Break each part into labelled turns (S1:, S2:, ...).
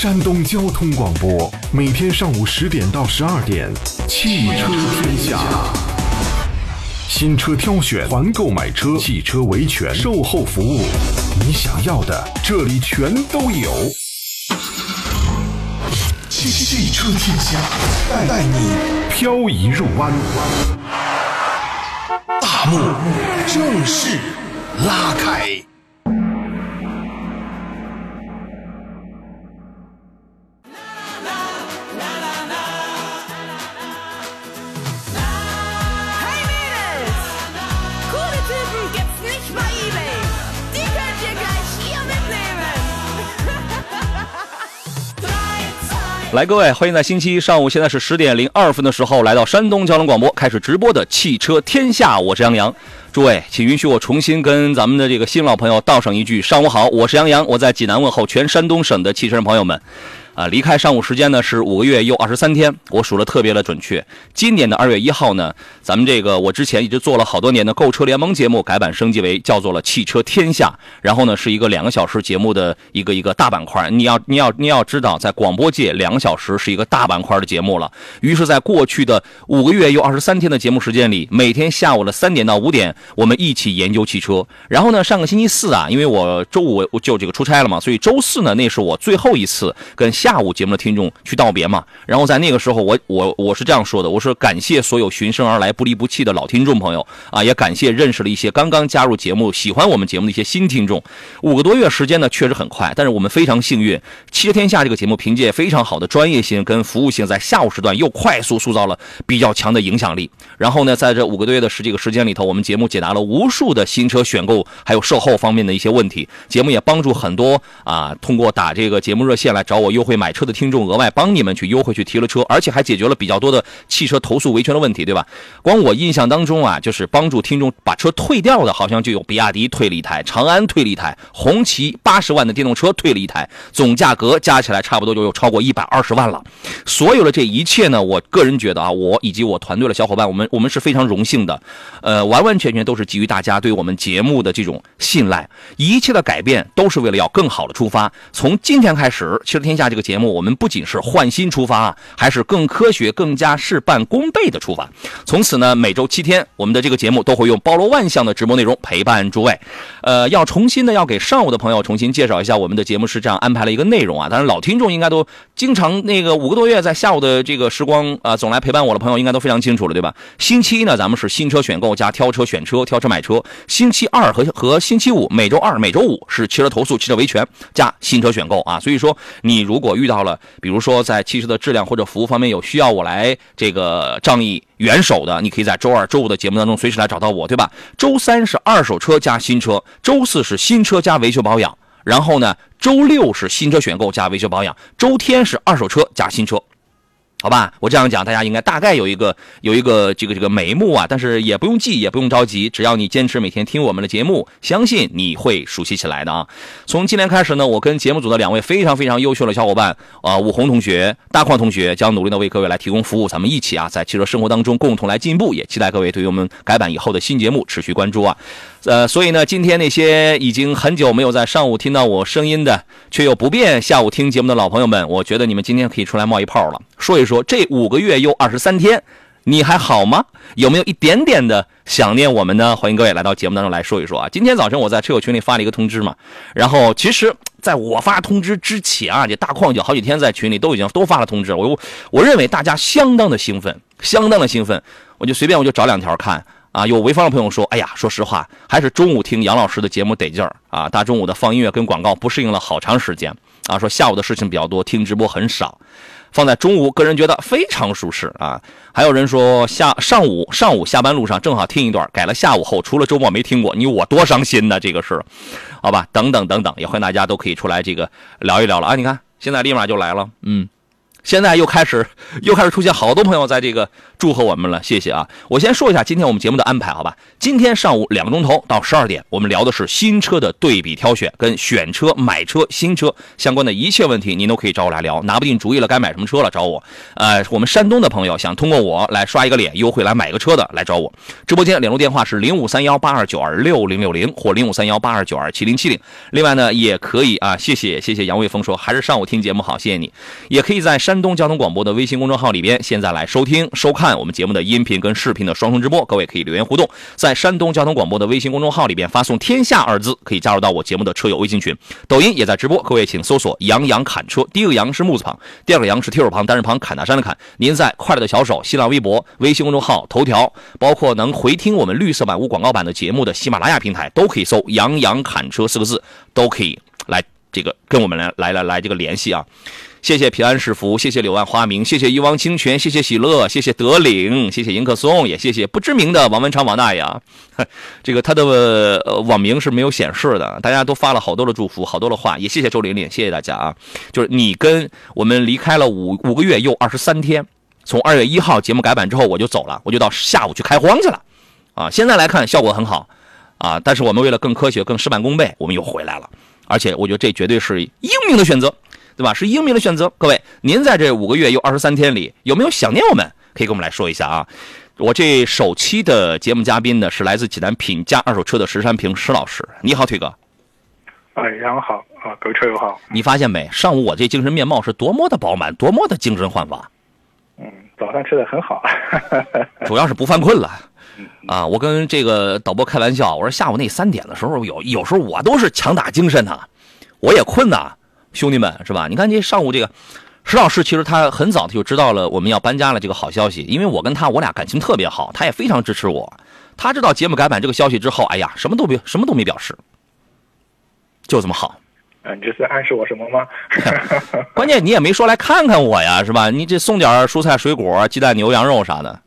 S1: 山东交通广播，每天上午十点到十二点，汽车天下。新车挑选、团购买车、汽车维权、售后服务，你想要的这里全都有。汽汽车天下，带带你漂移入弯。大幕正式拉开。
S2: 来，各位，欢迎在星期一上午，现在是十点零二分的时候，来到山东交通广播开始直播的汽车天下，我是杨洋。诸位，请允许我重新跟咱们的这个新老朋友道上一句上午好，我是杨洋，我在济南问候全山东省的汽车人朋友们。啊，离开上午时间呢是五个月又二十三天，我数的特别的准确。今年的二月一号呢，咱们这个我之前一直做了好多年的购车联盟节目改版升级为叫做了汽车天下，然后呢是一个两个小时节目的一个一个大板块。你要你要你要知道，在广播界两个小时是一个大板块的节目了。于是，在过去的五个月又二十三天的节目时间里，每天下午的三点到五点，我们一起研究汽车。然后呢，上个星期四啊，因为我周五我就这个出差了嘛，所以周四呢，那是我最后一次跟下下午节目的听众去道别嘛。然后在那个时候，我我我是这样说的，我说感谢所有循声而来、不离不弃的老听众朋友啊，也感谢认识了一些刚刚加入节目、喜欢我们节目的一些新听众。五个多月时间呢，确实很快，但是我们非常幸运，汽车天下这个节目凭借非常好的专业性跟服务性，在下午时段又快速塑造了比较强的影响力。然后呢，在这五个多月的十几个时间里头，我们节目解答了无数的新车选购还有售后方面的一些问题。节目也帮助很多啊，通过打这个节目热线来找我优惠买车的听众，额外帮你们去优惠去提了车，而且还解决了比较多的汽车投诉维权的问题，对吧？光我印象当中啊，就是帮助听众把车退掉的，好像就有比亚迪退了一台，长安退了一台，红旗八十万的电动车退了一台，总价格加起来差不多就有超过一百二十万了。所有的这一切呢，我个人觉得啊，我以及我团队的小伙伴，我们我们是非常荣幸的，呃，完完全全都是基于大家对我们节目的这种信赖，一切的改变都是为了要更好的出发。从今天开始，《汽车天下》这个个节目，我们不仅是换新出发啊，还是更科学、更加事半功倍的出发。从此呢，每周七天，我们的这个节目都会用包罗万象的直播内容陪伴诸位。呃，要重新的要给上午的朋友重新介绍一下我们的节目是这样安排了一个内容啊。当然，老听众应该都经常那个五个多月在下午的这个时光啊、总来陪伴我的朋友应该都非常清楚了，对吧？星期一呢，咱们是新车选购加挑车选车、挑车买车；星期二和和星期五，每周二、每周五是汽车投诉、汽车维权加新车选购啊。所以说，你如果我遇到了，比如说在汽车的质量或者服务方面有需要我来这个仗义援手的，你可以在周二、周五的节目当中随时来找到我，对吧？周三是二手车加新车，周四是新车加维修保养，然后呢，周六是新车选购加维修保养，周天是二手车加新车。好吧，我这样讲，大家应该大概有一个有一个这个这个眉目啊，但是也不用记，也不用着急，只要你坚持每天听我们的节目，相信你会熟悉起来的啊。从今天开始呢，我跟节目组的两位非常非常优秀的小伙伴啊，武红同学、大矿同学，将努力的为各位来提供服务，咱们一起啊，在汽车生活当中共同来进步，也期待各位对于我们改版以后的新节目持续关注啊。呃，所以呢，今天那些已经很久没有在上午听到我声音的，却又不便下午听节目的老朋友们，我觉得你们今天可以出来冒一泡了，说一说这五个月又二十三天，你还好吗？有没有一点点的想念我们呢？欢迎各位来到节目当中来说一说啊。今天早晨我在车友群里发了一个通知嘛，然后其实在我发通知之前啊，这大矿就好几天在群里都已经都发了通知了，我我认为大家相当的兴奋，相当的兴奋，我就随便我就找两条看。啊，有潍坊的朋友说：“哎呀，说实话，还是中午听杨老师的节目得劲儿啊！大中午的放音乐跟广告不适应了好长时间啊。说下午的事情比较多，听直播很少，放在中午，个人觉得非常舒适啊。还有人说下上午上午下班路上正好听一段，改了下午后，除了周末没听过，你我多伤心呢！这个是，好吧，等等等等，也欢迎大家都可以出来这个聊一聊了啊！你看现在立马就来了，嗯。”现在又开始 又开始出现好多朋友在这个祝贺我们了，谢谢啊！我先说一下今天我们节目的安排，好吧？今天上午两个钟头到十二点，我们聊的是新车的对比挑选，跟选车、买车、新车相关的一切问题，您都可以找我来聊。拿不定主意了，该买什么车了，找我。呃，我们山东的朋友想通过我来刷一个脸，优惠来买个车的，来找我。直播间联络电话是零五三幺八二九二六零六零或零五三幺八二九二七零七零。另外呢，也可以啊，谢谢谢谢杨卫峰说还是上午听节目好，谢谢你。也可以在山山东交通广播的微信公众号里边，现在来收听收看我们节目的音频跟视频的双重直播。各位可以留言互动，在山东交通广播的微信公众号里边发送“天下”二字，可以加入到我节目的车友微信群。抖音也在直播，各位请搜索“杨洋侃车”，第一个“杨”是木字旁，第二个“杨”是提手旁，单人旁，侃大山的侃。您在快乐的小手、新浪微博、微信公众号、头条，包括能回听我们绿色版无广告版的节目的喜马拉雅平台，都可以搜“杨洋侃车”四个字，都可以来这个跟我们来来来来这个联系啊。谢谢平安是福，谢谢柳暗花明，谢谢一汪清泉，谢谢喜乐，谢谢德领，谢谢迎客松，也谢谢不知名的王文昌王大爷啊。这个他的呃网名是没有显示的，大家都发了好多的祝福，好多的话，也谢谢周玲玲，谢谢大家啊。就是你跟我们离开了五五个月又二十三天，从二月一号节目改版之后我就走了，我就到下午去开荒去了啊。现在来看效果很好啊，但是我们为了更科学、更事半功倍，我们又回来了，而且我觉得这绝对是英明的选择。对吧？是英明的选择。各位，您在这五个月又二十三天里，有没有想念我们？可以跟我们来说一下啊。我这首期的节目嘉宾呢，是来自济南品家二手车的石山平石老师。你好，腿哥。
S3: 哎，杨好啊，各位车友好。
S2: 你发现没？上午我这精神面貌是多么的饱满，多么的精神焕发。
S3: 嗯，早上吃的很好。
S2: 主要是不犯困了。啊，我跟这个导播开玩笑，我说下午那三点的时候，有有时候我都是强打精神呐，我也困呐。兄弟们，是吧？你看这上午这个石老师，其实他很早他就知道了我们要搬家了这个好消息，因为我跟他我俩感情特别好，他也非常支持我。他知道节目改版这个消息之后，哎呀，什么都别什么都没表示，就这么好。
S3: 嗯，你这是暗示我什么吗？
S2: 关键你也没说来看看我呀，是吧？你这送点蔬菜水果、鸡蛋、牛羊肉啥的，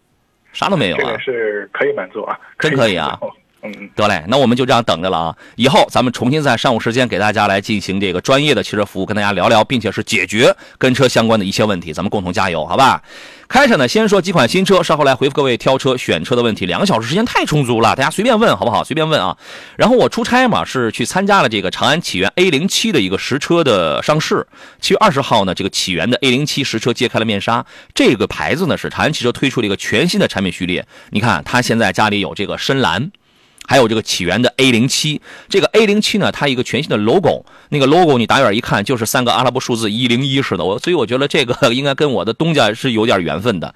S2: 啥都没有啊。
S3: 这个是可以满足啊，
S2: 真可以啊。
S3: 嗯，
S2: 得嘞，那我们就这样等着了啊！以后咱们重新在上午时间给大家来进行这个专业的汽车服务，跟大家聊聊，并且是解决跟车相关的一些问题，咱们共同加油，好吧？开场呢，先说几款新车，稍后来回复各位挑车选车的问题。两个小时时间太充足了，大家随便问好不好？随便问啊！然后我出差嘛，是去参加了这个长安启源 A 零七的一个实车的上市。七月二十号呢，这个启源的 A 零七实车揭开了面纱。这个牌子呢，是长安汽车推出了一个全新的产品序列。你看，它现在家里有这个深蓝。还有这个起源的 A 零七，这个 A 零七呢，它一个全新的 logo，那个 logo 你打远一看就是三个阿拉伯数字一零一似的，我所以我觉得这个 应该跟我的东家是有点缘分的。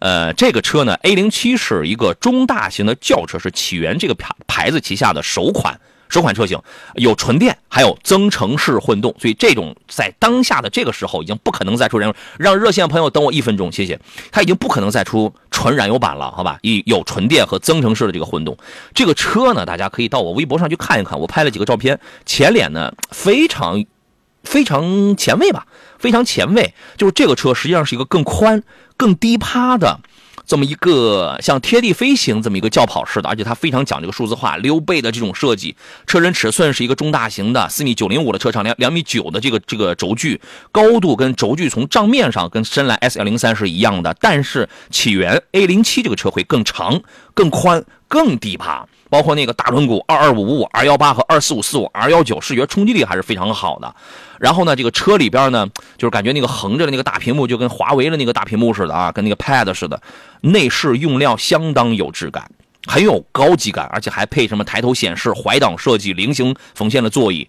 S2: 呃，这个车呢，A 零七是一个中大型的轿车，是起源这个牌牌子旗下的首款。首款车型有纯电，还有增程式混动，所以这种在当下的这个时候已经不可能再出燃油。让热线朋友等我一分钟，谢谢。它已经不可能再出纯燃油版了，好吧？有有纯电和增程式的这个混动。这个车呢，大家可以到我微博上去看一看，我拍了几个照片。前脸呢，非常非常前卫吧，非常前卫。就是这个车实际上是一个更宽、更低趴的。这么一个像贴地飞行这么一个轿跑式的，而且它非常讲这个数字化溜背的这种设计。车身尺寸是一个中大型的四米九零五的车长，两两米九的这个这个轴距，高度跟轴距从账面上跟深蓝 S 幺零三是一样的，但是起源 A 零七这个车会更长、更宽、更低趴。包括那个大轮毂二二五五五 R 幺八和二四五四五 R 幺九，视觉冲击力还是非常好的。然后呢，这个车里边呢，就是感觉那个横着的那个大屏幕就跟华为的那个大屏幕似的啊，跟那个 Pad 似的。内饰用料相当有质感，很有高级感，而且还配什么抬头显示、怀挡设计、菱形缝线的座椅。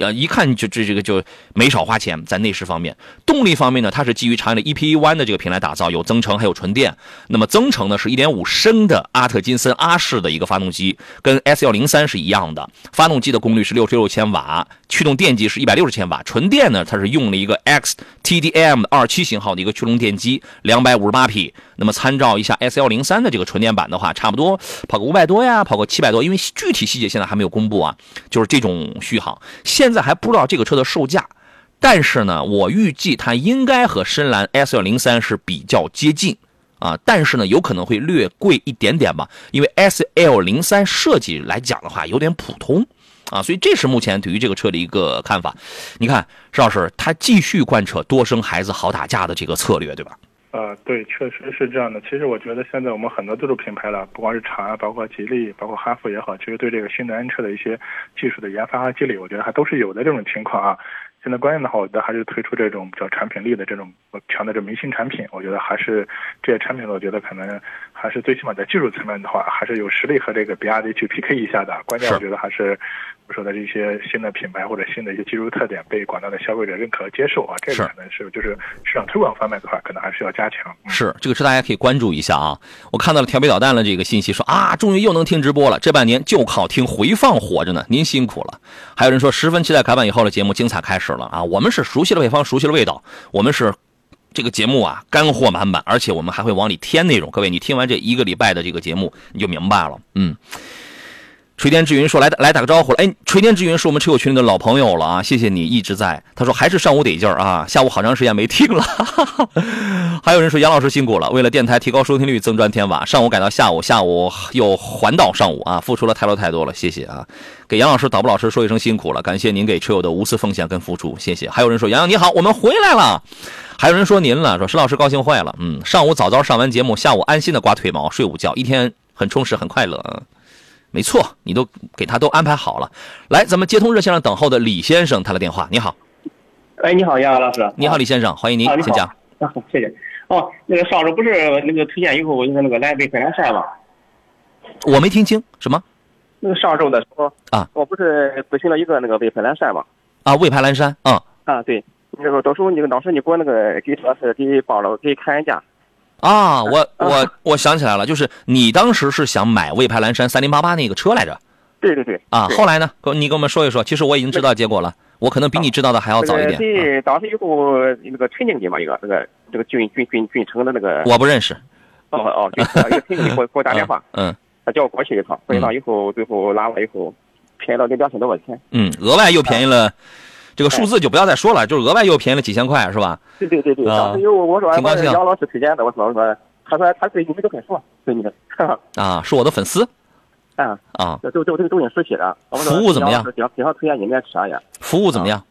S2: 呃，一看就这这个就没少花钱在内饰方面，动力方面呢，它是基于长安的 EP1 的这个平台打造，有增程还有纯电。那么增程呢是一点五升的阿特金森阿式的一个发动机，跟 S103 是一样的，发动机的功率是六十六千瓦，驱动电机是160千瓦。纯电呢，它是用了一个 XTDM 27型号的一个驱动电机，258匹。那么参照一下 S103 的这个纯电版的话，差不多跑个500多呀，跑个700多，因为具体细节现在还没有公布啊，就是这种续航。现在还不知道这个车的售价，但是呢，我预计它应该和深蓝 S 幺零三是比较接近啊，但是呢，有可能会略贵一点点吧，因为 S L 零三设计来讲的话有点普通啊，所以这是目前对于这个车的一个看法。你看，邵老师他继续贯彻多生孩子好打架的这个策略，对吧？
S3: 呃，对，确实是这样的。其实我觉得现在我们很多自主品牌了，不光是长安，包括吉利，包括哈弗也好，其实对这个新能源车的一些技术的研发和积累，我觉得还都是有的这种情况啊。现在关键的话，我觉得还是推出这种比较产品力的这种强的这明星产品。我觉得还是这些产品，我觉得可能还是最起码在技术层面的话，还是有实力和这个比亚迪去 PK 一下的。关键我觉得还是我说的这些新的品牌或者新的一些技术特点被广大的消费者认可和接受啊，这个可能是就是市场推广方面的话，可能还是要加强。嗯
S2: 是这个是，大家可以关注一下啊。我看到了调皮捣蛋的这个信息，说啊，终于又能听直播了，这半年就靠听回放活着呢，您辛苦了。还有人说十分期待改版以后的节目精彩开始了啊，我们是熟悉了配方，熟悉了味道，我们是这个节目啊干货满满，而且我们还会往里添内容。各位，你听完这一个礼拜的这个节目，你就明白了。嗯。垂天之云说来来打个招呼了，哎，垂天之云是我们车友群里的老朋友了啊，谢谢你一直在。他说还是上午得劲儿啊，下午好长时间没听了。还有人说杨老师辛苦了，为了电台提高收听率，增砖添瓦，上午改到下午，下午又还到上午啊，付出了太多太多了，谢谢啊。给杨老师、导播老师说一声辛苦了，感谢您给车友的无私奉献跟付出，谢谢。还有人说杨洋你好，我们回来了。还有人说您了，说石老师高兴坏了，嗯，上午早早上完节目，下午安心的刮腿毛睡午觉，一天很充实很快乐。嗯没错，你都给他都安排好了。来，咱们接通热线上等候的李先生，他的电话。你好，
S4: 哎，你好，杨老师。
S2: 你好，李先生，欢迎您
S4: 啊，
S2: 请讲。
S4: 啊，谢谢。哦，那个上周不是那个推荐以后，我就是那个来北海南山吗？
S2: 我没听清什么
S4: 那个上周的时候
S2: 啊，
S4: 我不是咨询了一个那个魏牌蓝山吗？
S2: 啊？魏牌蓝山，嗯
S4: 啊，对，那个到时候你当时你给我那个给车是给报了，给看人家。
S2: 啊，我我我想起来了，就是你当时是想买魏牌蓝山三零八八那个车来着
S4: 对对对。
S2: 啊？后来呢？你给我们说一说。其实我已经知道结果了，我可能比你知道的还要早一点。啊
S4: 对，当时以后那个陈经理嘛，一个那个这个郡郡郡郡城的那个。
S2: 我不认识。
S4: 哦哦，对，一个陈经理给我给我打电话，
S2: 嗯
S4: 他叫我过去一趟，过去一趟以后，最后拉完以后，便宜了得两千多块钱。
S2: 嗯，额外又便宜了，这个数字就不要再说了，就是额外又便宜了几千块，是吧？
S4: 对对对对，
S2: 啊
S4: 当时有我说
S2: 挺高兴
S4: 我杨老师推荐的，我说我说，他说他对你们都很熟，对你的，
S2: 啊，是我的粉丝
S4: 啊，
S2: 啊，
S4: 这都都这个都挺熟悉的。
S2: 服务怎么样
S4: 杨老师经经常推荐你们的车呀，
S2: 服务怎么样？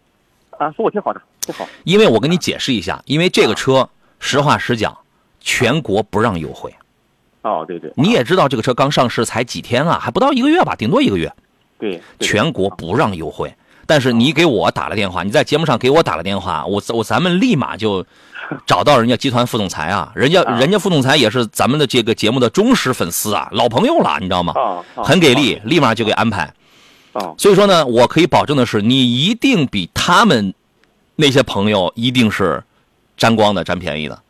S4: 啊，服务挺好的，挺好。
S2: 因为我跟你解释一下，因为这个车，实话实讲，全国不让优惠。
S4: 哦，对对，
S2: 你也知道，这个车刚上市才几天啊，还不到一个月吧，顶多一个月，
S4: 对
S2: 全国不让优惠。但是你给我打了电话，你在节目上给我打了电话，我我咱们立马就找到人家集团副总裁啊，人家
S4: 啊
S2: 人家副总裁也是咱们的这个节目的忠实粉丝啊，老朋友了，你知道吗？很给力，立马就给安排。
S4: 啊，
S2: 所以说呢，我可以保证的是，你一定比他们那些朋友一定是沾光的、占便宜的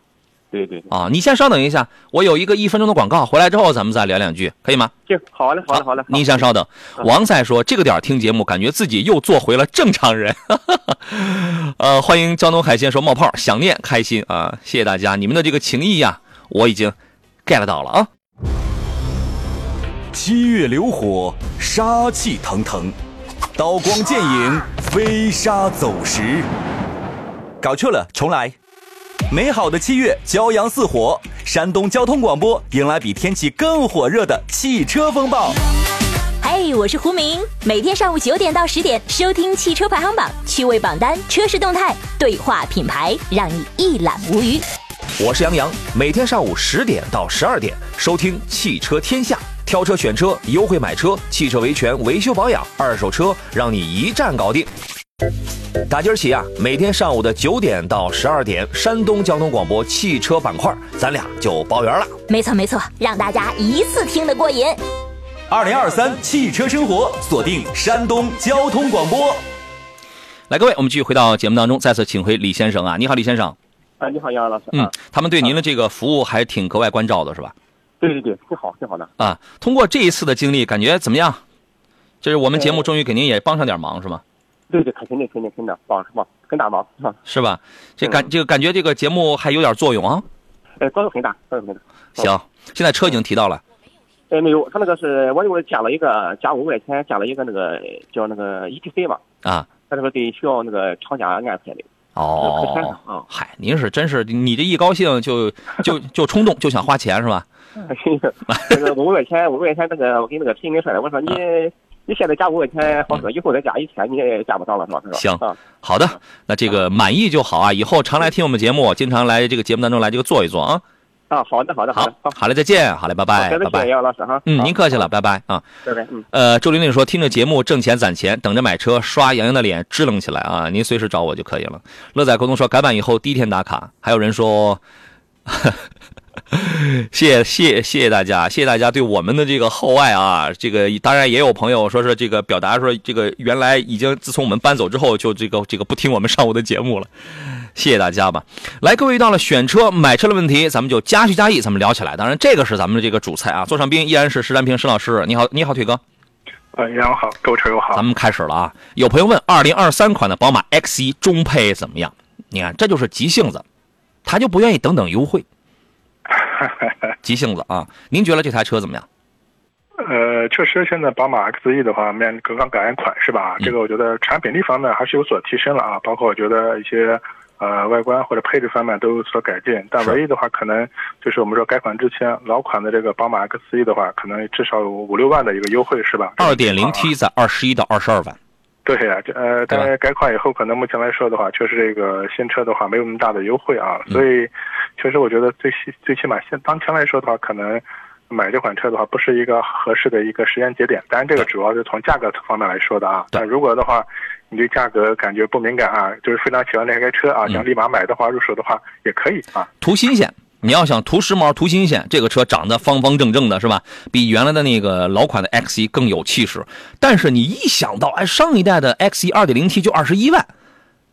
S4: 对对，对
S2: 啊！你先稍等一下，我有一个一分钟的广告，回来之后咱们再聊两句，可以吗？
S4: 行，好嘞，好嘞，好嘞。
S2: 您先稍等。王赛说，这个点儿听节目，感觉自己又做回了正常人。呃，欢迎江东海鲜说冒泡，想念开心啊！谢谢大家，你们的这个情谊呀、我已经 get 到了啊。
S5: 七月流火，杀气腾腾；刀光剑影，飞沙走石。搞错了，重来。美好的七月，骄阳似火，山东交通广播迎来比天气更火热的汽车风暴。
S6: 嘿，我是胡明，每天上午九点到十点收听汽车排行榜，趣味榜单、车市动态、对话品牌，让你一览无余。
S2: 我是杨洋，每天上午十点到十二点收听《汽车天下》，挑车选车，优惠买车，汽车维权、维修保养，二手车让你一站搞定。打今儿起啊，每天上午的九点到十二点，山东交通广播汽车板块，咱俩就包圆了。
S6: 没错没错，让大家一次听得过瘾。
S5: 二零二三汽车生活，锁定山东交通广播。
S2: 来，各位，我们继续回到节目当中，再次请回李先生啊！你好，李先生。
S4: 啊，你好，杨老师。
S2: 嗯
S4: 啊，，
S2: 他们对您的这个服务还挺格外关照的，是吧？
S4: 对对对，挺好，挺好的。
S2: 啊，通过这一次的经历，感觉怎么样？这是我们节目终于给您也帮上点忙，是吗？
S4: 对对，肯定肯定肯定帮是吧？很大忙是吧？
S2: 是吧？这感这个感觉这个节目还有点作用啊。
S4: 呃，作用很大，作用很大。
S2: 行，现在车已经提到了
S4: 呃，没有，他那个是我又加了一个加五块钱，加了一个那个叫那个 ETC 嘛，
S2: 啊。
S4: 他这个得需要那个厂家安排的。
S2: 哦
S4: 看啊，
S2: 嗨，您是真是你这一高兴就就就 冲动就想花钱是吧？
S4: 那个五块钱，五块钱那个我给那个陈经理说的，我说你你现在加五块钱好说，以后再加一千你也加不上了，是吧？
S2: 行
S4: 啊，
S2: 好的，那这个满意就好啊，以后常来听我们节目，经常来这个节目当中来这个坐一坐啊。
S4: 啊，好的，好的，
S2: 好
S4: 的，好，
S2: 好嘞，再见，好嘞，拜拜，拜拜，。
S4: 杨老师哈。
S2: 嗯，您客气了，，拜拜啊。
S4: 拜拜，嗯。
S2: 呃，周玲玲说听着节目挣钱攒钱，等着买车，刷杨洋的脸支棱起来啊！您随时找我就可以了。乐仔沟通说改版以后第一天打卡，还有人说，谢 谢谢谢谢大家，谢谢大家对我们的这个厚爱啊！这个当然也有朋友说是这个表达说这个原来已经自从我们搬走之后就这个这个不听我们上午的节目了。谢谢大家吧。来，各位遇到了选车、买车的问题，咱们就加叙加意，咱们聊起来。当然，这个是咱们的这个主菜啊。座上宾依然是石占平石老师，你好，你好，腿哥。
S3: 呃，杨好，各位车友好。
S2: 咱们开始了啊！有朋友问，二零二三款的宝马 X 一中配怎么样？你看，这就是急性子，他就不愿意等等优惠，急性子啊！您觉得这台车怎么样？
S3: 呃，确实，现在宝马 X 1的话，面刚刚改完款是吧？这个我觉得产品力方面还是有所提升了啊，包括我觉得一些呃外观或者配置方面都有所改进。但唯一的话，可能就是我们说改款之前，老款的这个宝马 X 1的话，可能至少有五六万的一个优惠是吧？
S2: 二点零 T 在二十一到二十二万，
S3: 对呀、这呃，
S2: 对吧
S3: 但是改款以后，可能目前来说的话，确实这个新车的话没有那么大的优惠啊，
S2: 嗯
S3: 所以确实我觉得最起最起码现当前来说的话，可能买这款车的话不是一个合适的一个时间节点。当然，这个主要是从价格方面来说的啊。但如果的话，你对价格感觉不敏感啊，就是非常喜欢这台车啊，
S2: 嗯
S3: 想立马买的话，入手的话也可以啊。
S2: 图新鲜。你要想图时髦、图新鲜，这个车长得方方正正的，是吧？比原来的那个老款的 X 1更有气势。但是你一想到，哎，上一代的 X 1 2.0T 就二十一万，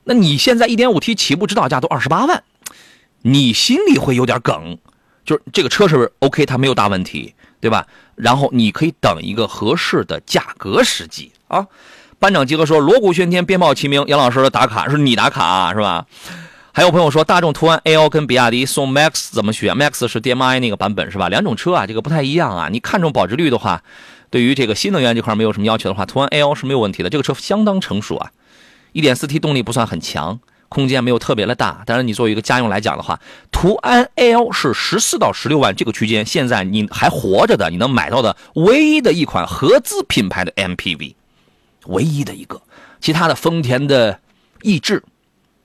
S2: 那你现在 1.5T 起步指导价都二十八万，你心里会有点梗。就是这个车是不是 OK，它没有大问题，对吧？然后你可以等一个合适的价格时机啊。班长集合说，锣鼓喧天，鞭炮齐鸣。杨老师的打卡是你打卡、是吧？还有朋友说，大众途安 A1 跟比亚迪宋 MAX 怎么选？MAX 是 DMI 那个版本是吧？两种车啊，这个不太一样啊。你看重保值率的话，对于这个新能源这块没有什么要求的话，途安 A1 是没有问题的。这个车相当成熟啊，1.4T 动力不算很强，空间没有特别的大。当然，你作为一个家用来讲的话，途安 A1 是十四到十六万这个区间，现在你还活着的，你能买到的唯一的一款合资品牌的 MPV，唯一的一个。其他的丰田的逸致、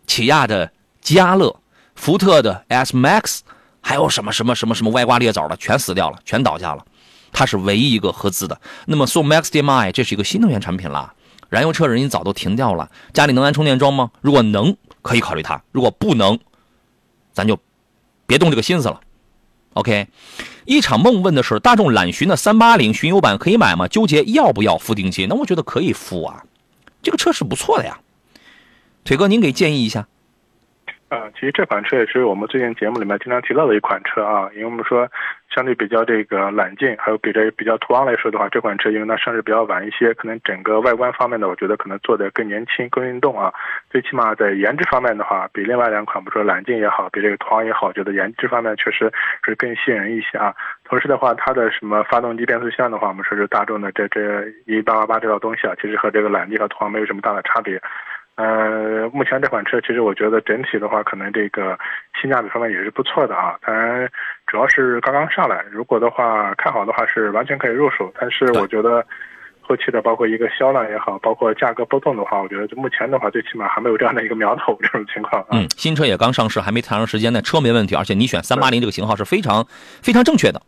S2: 起亚的嘉乐、福特的 S Max，还有什么什么什么什么歪瓜裂枣的，全死掉了，全倒下了。它是唯一一个合资的。那么宋 Max DM-i 这是一个新能源产品了，燃油车人家早都停掉了。家里能安充电桩吗？如果能，可以考虑它；如果不能，咱就别动这个心思了。OK，一场梦问的是大众揽巡的三八零巡游版可以买吗？纠结要不要付定金？那我觉得可以付啊，这个车是不错的呀。腿哥，您给建议一下。
S3: 啊，其实这款车也是我们最近节目里面经常提到的一款车啊，因为我们说相对比较这个揽境，还有比这比较途昂来说的话，这款车因为它上市比较晚一些，可能整个外观方面呢，我觉得可能做的更年轻、更运动啊。最起码在颜值方面的话，比另外两款，比如说揽境也好，比这个途昂也好，觉得颜值方面确实是更吸引人一些啊。同时的话，它的什么发动机、变速箱的话，我们说是大众的这这一八八八这套东西啊，其实和这个揽境和途昂没有什么大的差别。呃，目前这款车其实我觉得整体的话，可能这个性价比方面也是不错的啊。当然，主要是刚刚上来，如果的话看好的话是完全可以入手。但是我觉得后期的包括一个销量也好，包括价格波动的话，我觉得目前的话最起码还没有这样的一个苗头这种情况啊。
S2: 嗯，新车也刚上市，还没太长时间呢，车没问题，而且你选三八零这个型号是非常非常正确的。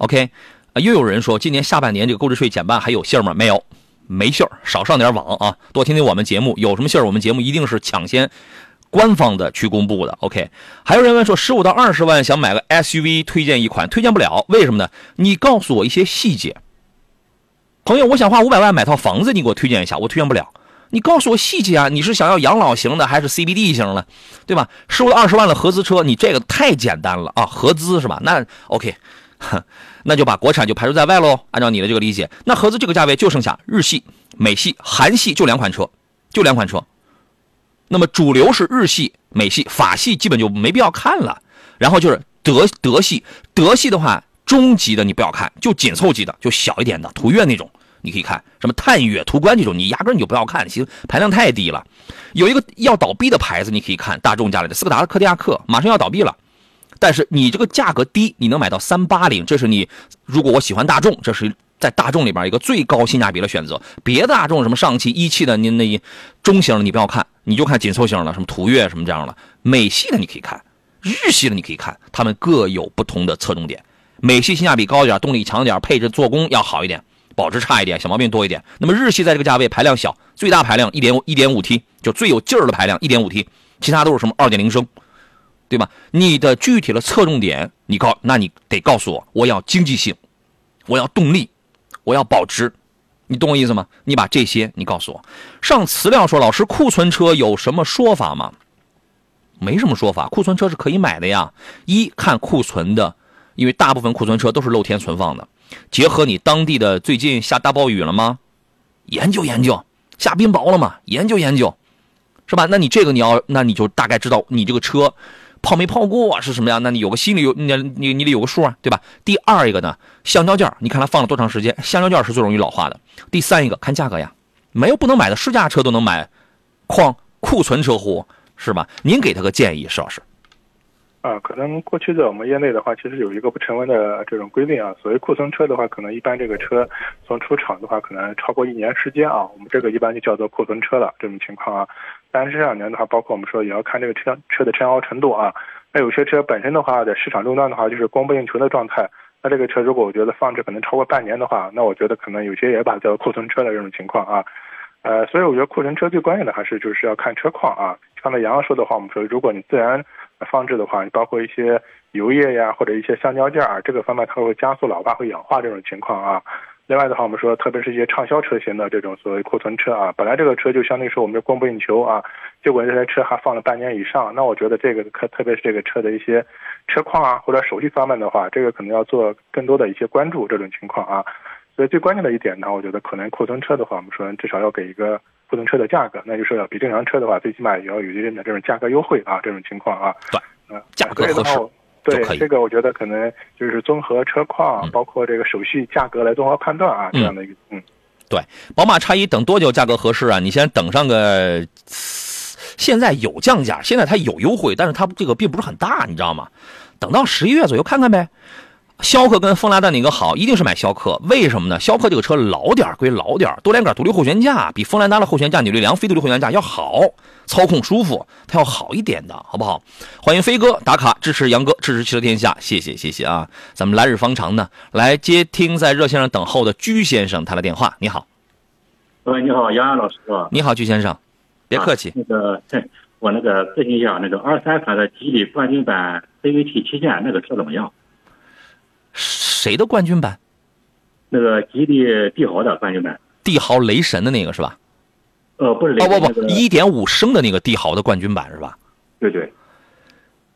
S2: OK，啊，又有人说今年下半年这个购置税减半还有信儿吗？没有，没信儿，少上点网啊，多听听我们节目，有什么信儿，我们节目一定是抢先官方的去公布的。OK，还有人问说十五到二十万想买个 SUV，推荐一款，推荐不了，为什么呢？你告诉我一些细节。朋友，我想花五百万买套房子，你给我推荐一下，我推荐不了。你告诉我细节啊！你是想要养老型的还是 CBD 型的，对吧？十五到二十万的合资车，你这个太简单了啊！合资是吧？那 OK，那就把国产就排除在外喽。按照你的这个理解，那合资这个价位就剩下日系、美系、韩系就两款车，就两款车。那么主流是日系、美系，法系基本就没必要看了。然后就是德德系，德系的话中级的你不要看，就紧凑级的，就小一点的途岳那种。你可以看什么探岳、途观这种，你压根你就不要看，其实排量太低了。有一个要倒闭的牌子，你可以看大众家里的斯柯达的柯迪亚克，马上要倒闭了。但是你这个价格低，你能买到三八零，这是你如果我喜欢大众，这是在大众里边一个最高性价比的选择。别的大众什么上汽、一汽的，您那中型的你不要看，你就看紧凑型的，什么途岳什么这样的。美系的你可以看，日系的你可以看，它们各有不同的侧重点。美系性价比高一点，动力强一点，配置做工要好一点，保值差一点，小毛病多一点。那么日系在这个价位排量小，最大排量一点一点五 T，就最有劲儿的排量一点五 T，其他都是什么二点零升。对吧？你的具体的侧重点，你告，那你得告诉我，我要经济性，我要动力，我要保值，你懂我意思吗？你把这些你告诉我。上资料说，老师，库存车有什么说法吗？没什么说法，库存车是可以买的呀。一看库存的，因为大部分库存车都是露天存放的，结合你当地的最近下大暴雨了吗？研究研究，下冰雹了吗？研究研究，是吧？那你这个你要，那你就大概知道你这个车。泡没泡过是什么呀？那你有个心里有你你你得有个数啊，对吧？第二一个呢，橡胶件你看它放了多长时间？橡胶件是最容易老化的。第三一个看价格呀，没有不能买的，试驾车都能买，况库存车乎是吧？您给他个建议，石老师。
S3: 啊，可能过去在我们业内的话，其实有一个不成文的这种规定啊。所谓库存车的话，可能一般这个车从出厂的话，可能超过一年时间啊，我们这个一般就叫做库存车了。这种情况啊。但是这两年的话，包括我们说也要看这个车车的承摇程度啊。那有些车本身的话，在市场终端的话，就是供不应求的状态。那这个车如果我觉得放置可能超过半年的话，那我觉得可能有些也把它叫做库存车的这种情况啊。呃，所以我觉得库存车最关键的还是就是要看车况啊。刚才杨洋说的话，我们说如果你自然放置的话，包括一些油液呀或者一些橡胶件儿，这个方面它会加速老化会氧化这种情况啊。另外的话，我们说，特别是一些畅销车型的这种所谓库存车啊，本来这个车就相当于说我们供不应求啊，结果这台车还放了半年以上，那我觉得这个特特别是这个车的一些车况啊或者手续方面的话，这个可能要做更多的一些关注这种情况啊。所以最关键的一点呢，我觉得可能库存车的话，我们说至少要给一个库存车的价格，那就是要比正常车的话，最起码也要有一定的这种价格优惠啊，这种情况啊。
S2: 对，嗯，价格合适。
S3: 对这个，我觉得可能就是综合车况，包括这个手续价格来综合判断啊，这样的一个嗯。
S2: 对，宝马叉一等多久价格合适啊？你先等上个，现在有降价，现在它有优惠，但是它这个并不是很大，你知道吗？等到十一月左右看看呗。逍客跟锋拉弹哪个好？一定是买逍客，为什么呢？逍客这个车老点归老点多连杆独立后悬架比锋兰达的后悬架扭力梁非独立后悬架要好，操控舒服，它要好一点的，好不好？欢迎飞哥打卡支持杨哥，支持汽车天下，谢谢谢谢啊！咱们来日方长呢，来接听在热线上等候的居先生他的电话。你好，
S7: 喂，你好，杨洋老师？
S2: 你好，居先生，别客气。
S7: 那个，我那个咨询一下，那个二三款的吉利冠军版 CVT 旗舰那个车怎么样？
S2: 谁的冠军版？
S7: 那个吉利帝豪的冠军版，
S2: 帝豪雷神的那个是吧？
S7: 呃，不是，
S2: 哦不不，一点五升的那个帝豪的冠军版是吧？
S7: 对对。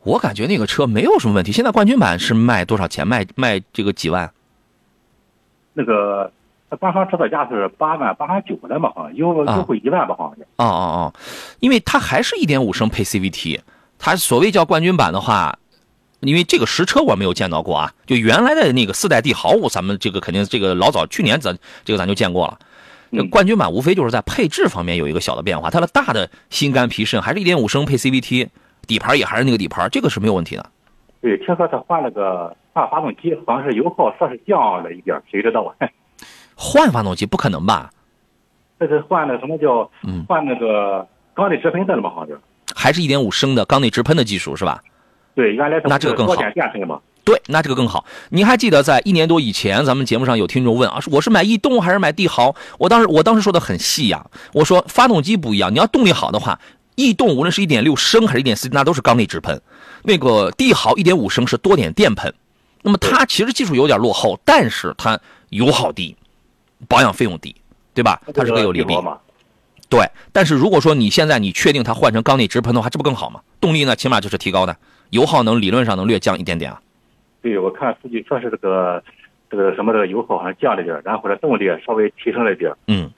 S2: 我感觉那个车没有什么问题。现在冠军版是卖多少钱？卖卖这个几万？
S7: 那个官方指导价是八万八万九的嘛？好像优优惠一万吧？好像。
S2: 哦哦哦，因为它还是一点五升配 CVT，它所谓叫冠军版的话。因为这个实车我没有见到过啊，就原来的那个四代帝豪，咱们这个肯定这个老早去年咱这个咱就见过了。那冠军版无非就是在配置方面有一个小的变化，它的大的心肝脾肾还是一点五升配 CVT，底盘也还是那个底盘，这个是没有问题的。
S7: 对，听说他换了个换发动机，好像是油耗算是降了一点，谁知道啊？
S2: 换发动机不可能吧？
S7: 这是换的什么叫换那个缸内直喷的了吗？好像
S2: 还是一点五升的缸内直喷的技术是吧？
S7: 对，原来
S2: 那这个更好。对，那这个更好。你还记得在一年多以前，咱们节目上有听众问啊，我是买逸动还是买帝豪？我当时我当时说的很细呀，我说发动机不一样，你要动力好的话，逸动无论是一点六升还是一点四，那都是缸内直喷。那个帝豪一点五升是多点电喷，那么它其实技术有点落后，但是它油耗低，保养费用低，对吧？它是个有利弊。对，但是如果说你现在你确定它换成缸内直喷的话，这不更好吗？动力呢，起码就是提高的。油耗能理论上能略降一点点啊。
S7: 对，我看数据确实这个这个什么这个油耗好像降了点，然后呢动力稍微提升了一点。
S2: 嗯，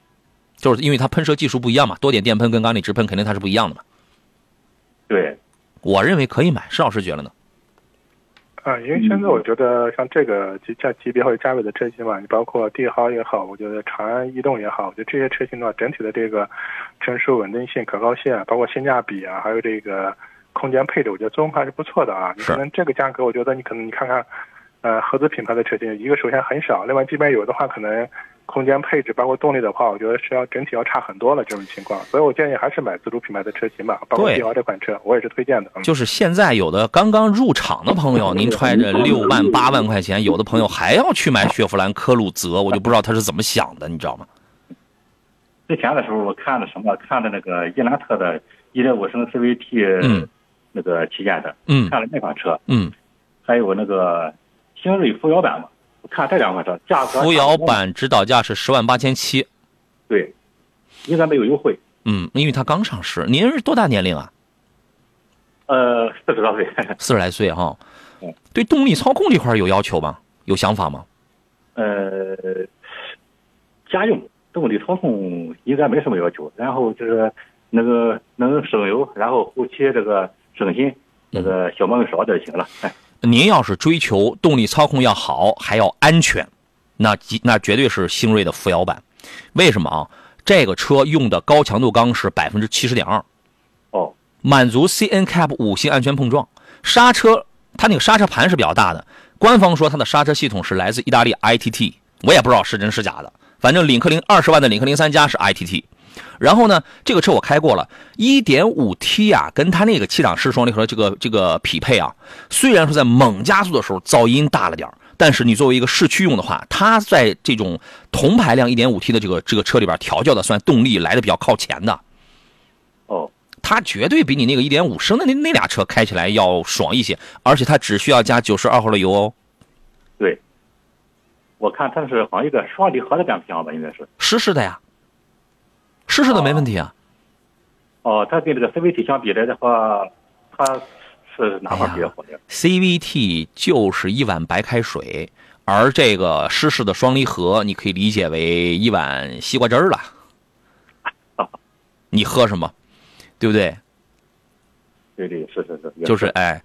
S2: 就是因为它喷射技术不一样嘛，多点电喷跟缸内直喷肯定它是不一样的嘛。
S7: 对，
S2: 我认为可以买，施老师觉得呢？
S3: 啊，因为现在我觉得像这个级价级别或者价位的车型嘛，你包括帝豪也好，我觉得长安逸动也好，我觉得这些车型的话，整体的这个成熟稳定性、可靠性啊，包括性价比啊，还有这个。空间配置，我觉得综合还是不错的啊。你可能这个价格，我觉得你可能你看看，呃，合资品牌的车型，一个首先很少，另外这边有的话，可能空间配置包括动力的话，我觉得是要整体要差很多了这种情况。所以我建议还是买自主品牌的车型吧，包括帝豪这款车，我也是推荐的。嗯
S2: 就是现在有的刚刚入场的朋友，您揣着六万八万块钱，有的朋友还要去买雪佛兰科鲁泽，我就不知道他是怎么想的，你知道吗？
S7: 之前的时候我看的什么？看的那个伊兰特的一点五升 CVT，
S2: 嗯，
S7: 那个旗舰的，
S2: 嗯
S7: 看了那款车，
S2: 嗯，
S7: 还有那个星瑞扶摇版嘛，我看这两款车价格
S2: 扶摇版指导价是十万八千七，
S7: 对，应该没有优惠。
S2: 嗯，因为它刚上市。您是多大年龄啊？
S7: 呃，四十多岁，
S2: 四十来岁哈
S7: 嗯。
S2: 对动力操控这块有要求吗？有想法吗？
S7: 呃，家用动力操控应该没什么要求，然后就是那个能省油，然后后期这个省心，那个小毛病少点就行了。哎，
S2: 您要是追求动力操控要好，还要安全，那那绝对是星瑞的扶摇版。为什么啊？这个车用的高强度钢是百分之七十点二，
S7: 哦，
S2: 满足 CN Cap 五星安全碰撞。刹车，它那个刹车盘是比较大的。官方说它的刹车系统是来自意大利 ITT，我也不知道是真是假的。反正领克零二十万的领克零三加是 ITT。然后呢，这个车我开过了，1.5T 啊，跟它那个七档式双离合这个这个匹配啊，虽然说在猛加速的时候噪音大了点但是你作为一个市区用的话，它在这种同排量 1.5T 的这个这个车里边调教的算动力来的比较靠前的。
S7: 哦，
S2: 它绝对比你那个1.5升的那那俩车开起来要爽一些，而且它只需要加92号的油哦，
S7: 对，我看它是好像一个双离合的变速箱吧，应该是。
S2: 湿式的呀，湿式的没问题啊。
S7: 哦，它跟这个 CVT 相比来的话，它是哪块比较好点
S2: ？CVT 就是一碗白开水，而这个湿式的双离合，你可以理解为一碗西瓜汁儿了。你喝什么，对不对？
S7: 对对，是是是，
S2: 就是哎，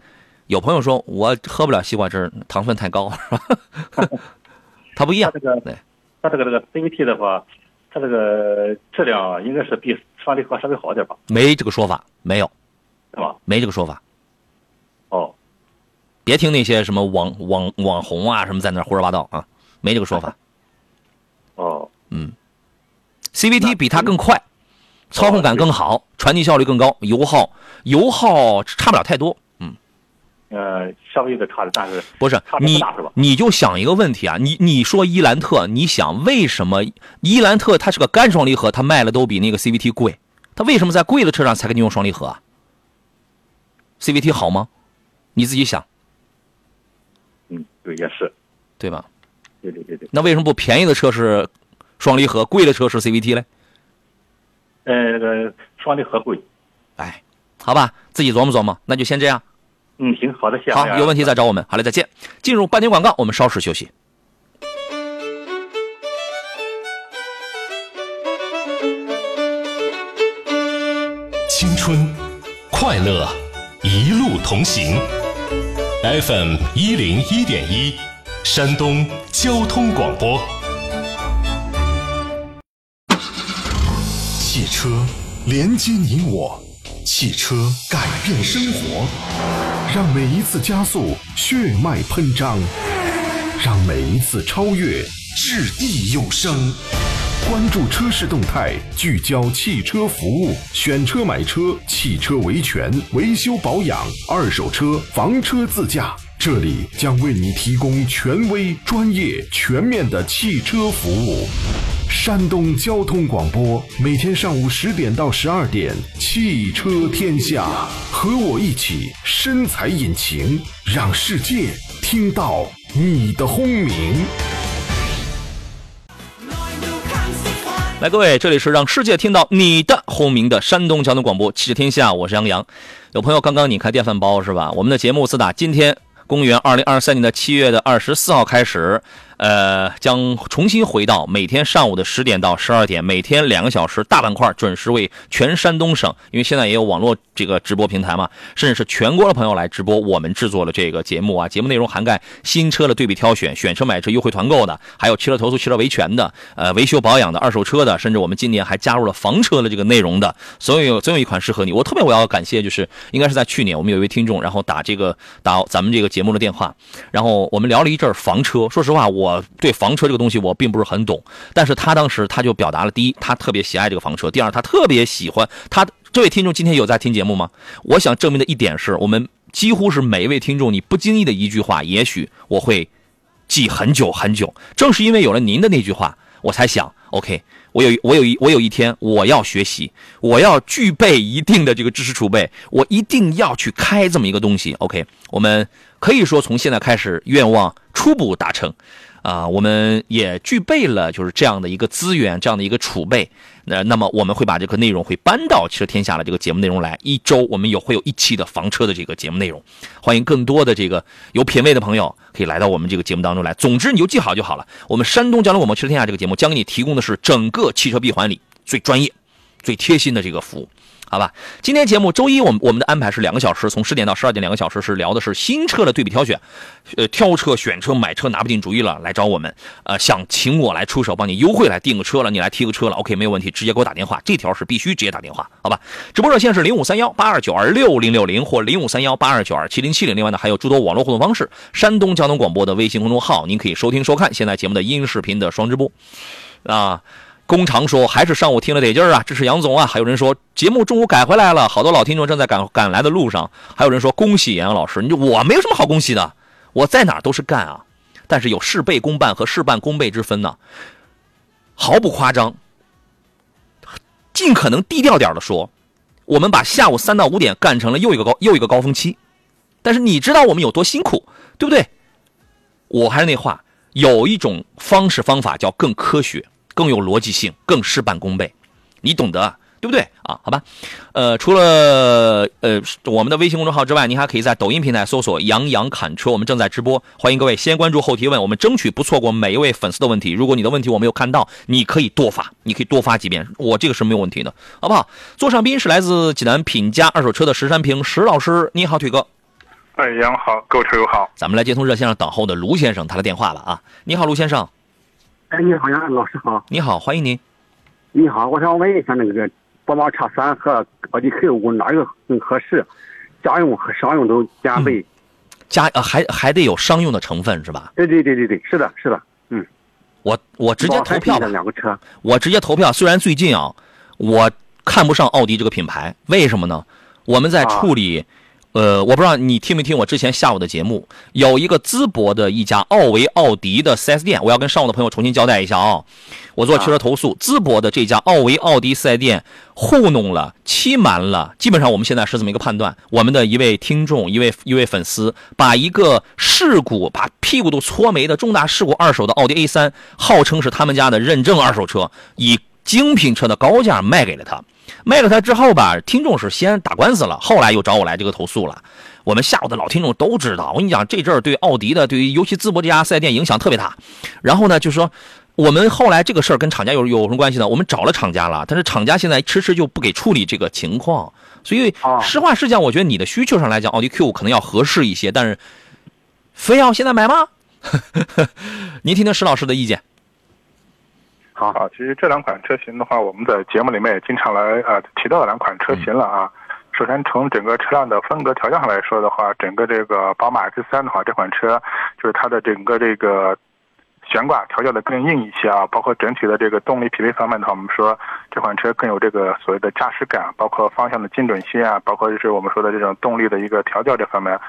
S2: 有朋友说我喝不了西瓜汁儿，糖分太高，是吧？它不一样
S7: 它，这个
S2: 对，
S7: 它这个这个 CVT 的话，它这个质量应该是比双离合稍微好点吧，
S2: 没这个说法，没有，
S7: 是吧？
S2: 没这个说法。
S7: 哦，
S2: 别听那些什么网网网红啊什么在那胡说八道啊，没这个说法。
S7: 哦，嗯
S2: CVT 比它更快，操控感更好，传递效率更高，油耗油耗差不了太多。嗯，
S7: 呃，稍微有点差的，但是
S2: 不是你？你就想一个问题啊，你你说伊兰特，你想为什么伊兰特它是个干双离合，它卖了都比那个 CVT 贵？它为什么在贵的车上才给你用双离合啊？CVT 好吗？你自己想，
S7: 嗯，对，也是，
S2: 对吧？
S7: 对对对对。
S2: 那为什么不便宜的车是双离合，贵的车是 CVT 嘞？
S7: 呃，那个双离合贵。
S2: 哎，好吧，自己琢磨琢磨，那就先这样。
S7: 嗯，行，好的，谢谢。
S2: 好，有问题再找我们。好嘞，再见。进入半天广告，我们稍事休息。
S8: 青春，快乐，一路同行。FM 一零一点一，山东交通广播。
S1: 汽车连接你我，汽车改变生活，让每一次加速血脉喷张，让每一次超越掷地有声。关注车市动态，聚焦汽车服务，选车买车，汽车维权、维修保养、二手车、房车自驾，这里将为你提供权威、专业、全面的汽车服务。山东交通广播每天上午十点到十二点，汽车天下，和我一起深踩引擎，让世界听到你的轰鸣。
S2: 来，各位，这里是让世界听到你的轰鸣的山东交通广播，汽车天下，我是杨洋。有朋友刚刚拧开电饭煲是吧？我们的节目自打今天公元二零二三年的七月的二十四号开始，呃，将重新回到每天上午的十点到十二点，每天两个小时大板块，准时为全山东省，因为现在也有网络这个直播平台嘛，甚至是全国的朋友来直播我们制作的这个节目啊。节目内容涵盖新车的对比挑选、选车买车优惠团购的，还有汽车投诉、汽车维权的，呃，维修保养的、二手车的，甚至我们今年还加入了房车的这个内容的，总有总有一款适合你。我特别我要感谢，就是应该是在去年，我们有一位听众，然后打这个打咱们这个节目的电话，然后我们聊了一阵房车。说实话，我我对房车这个东西我并不是很懂，但是他当时他就表达了：第一，他特别喜爱这个房车；第二，他特别喜欢他。这位听众今天有在听节目吗？我想证明的一点是我们几乎是每一位听众，你不经意的一句话，也许我会记很久很久。正是因为有了您的那句话，我才想，OK，我有我有一我有一天我要学习，我要具备一定的这个知识储备，我一定要去开这么一个东西。OK，我们可以说从现在开始愿望初步达成。啊，我们也具备了就是这样的一个资源，这样的一个储备。那那么我们会把这个内容会搬到汽车天下的这个节目内容来。一周我们有会有一期的房车的这个节目内容，欢迎更多的这个有品位的朋友可以来到我们这个节目当中来。总之你就记好就好了。我们山东交通广播汽车天下这个节目将给你提供的是整个汽车闭环里最专业、最贴心的这个服务。好吧，今天节目周一我们我们的安排是两个小时，从十点到十二点两个小时是聊的是新车的对比挑选，呃，挑车选车买车拿不定主意了，来找我们，呃，想请我来出手帮你优惠来订个车了，你来提个车了，OK 没有问题，直接给我打电话，这条是必须直接打电话，好吧？直播热线是零五三幺八二九二六零六零或零五三幺八二九二七零七零，另外呢还有诸多网络互动方式，山东交通广播的微信公众号，您可以收听收看现在节目的音视频的双直播，啊。工长说：“还是上午听了得劲儿啊，支持杨总啊！”还有人说节目中午改回来了，好多老听众正在赶赶来的路上。还有人说恭喜杨老师，你就我没有什么好恭喜的，我在哪儿都是干啊，但是有事倍功半和事半功倍之分呢，毫不夸张。尽可能低调点的说，我们把下午三到五点干成了又一个高又一个高峰期，但是你知道我们有多辛苦，对不对？我还是那话，有一种方式方法叫更科学。更有逻辑性，更事半功倍，你懂得对不对啊？好吧，呃，除了呃我们的微信公众号之外，您还可以在抖音平台搜索“杨洋侃车”，我们正在直播，欢迎各位先关注后提问，我们争取不错过每一位粉丝的问题。如果你的问题我没有看到，你可以多发，你可以多发几遍，我这个是没有问题的，好不好？座上宾是来自济南品家二手车的石山平石老师，你好，腿哥。
S3: 哎，杨好，各位车友好，
S2: 咱们来接通热线上等候的卢先生他的电话了啊！你好，卢先生。
S9: 哎，你好，杨老师好。
S2: 你好，欢迎您。
S9: 你好，我想问一下，那个宝马叉三和奥迪 Q 五哪一个更合适？家用和商用都兼备。
S2: 家呃还还得有商用的成分是吧？
S9: 对对对对对，是的，是的，嗯。
S2: 我我直接投票吧。
S9: 两个车。
S2: 我直接投票。虽然最近啊，我看不上奥迪这个品牌，为什么呢？我们在处理。呃，我不知道你听没听我之前下午的节目，有一个淄博的一家奥维奥迪的 4S 店，我要跟上午的朋友重新交代一下啊。我做汽车投诉，淄博的这家奥维奥迪 4S 店糊弄了、欺瞒了，基本上我们现在是这么一个判断。我们的一位听众、一位一位粉丝，把一个事故、把屁股都搓没的重大事故二手的奥迪 A3，号称是他们家的认证二手车，以精品车的高价卖给了他。卖了它之后吧，听众是先打官司了，后来又找我来这个投诉了。我们下午的老听众都知道，我跟你讲，这阵儿对奥迪的，对于尤其淄博这家四 S 店影响特别大。然后呢，就是说，我们后来这个事儿跟厂家有有什么关系呢？我们找了厂家了，但是厂家现在迟迟就不给处理这个情况。所以实话实讲，我觉得你的需求上来讲，奥迪 Q 可能要合适一些，但是非要现在买吗？您听听石老师的意见。
S3: 好，好，其实这两款车型的话，我们在节目里面也经常来呃提到两款车型了啊。首先从整个车辆的风格调教上来说的话，整个这个宝马 X3 的话，这款车就是它的整个这个悬挂调教的更硬一些啊，包括整体的这个动力匹配方面的话，我们说这款车更有这个所谓的驾驶感，包括方向的精准性啊，包括就是我们说的这种动力的一个调教这方面。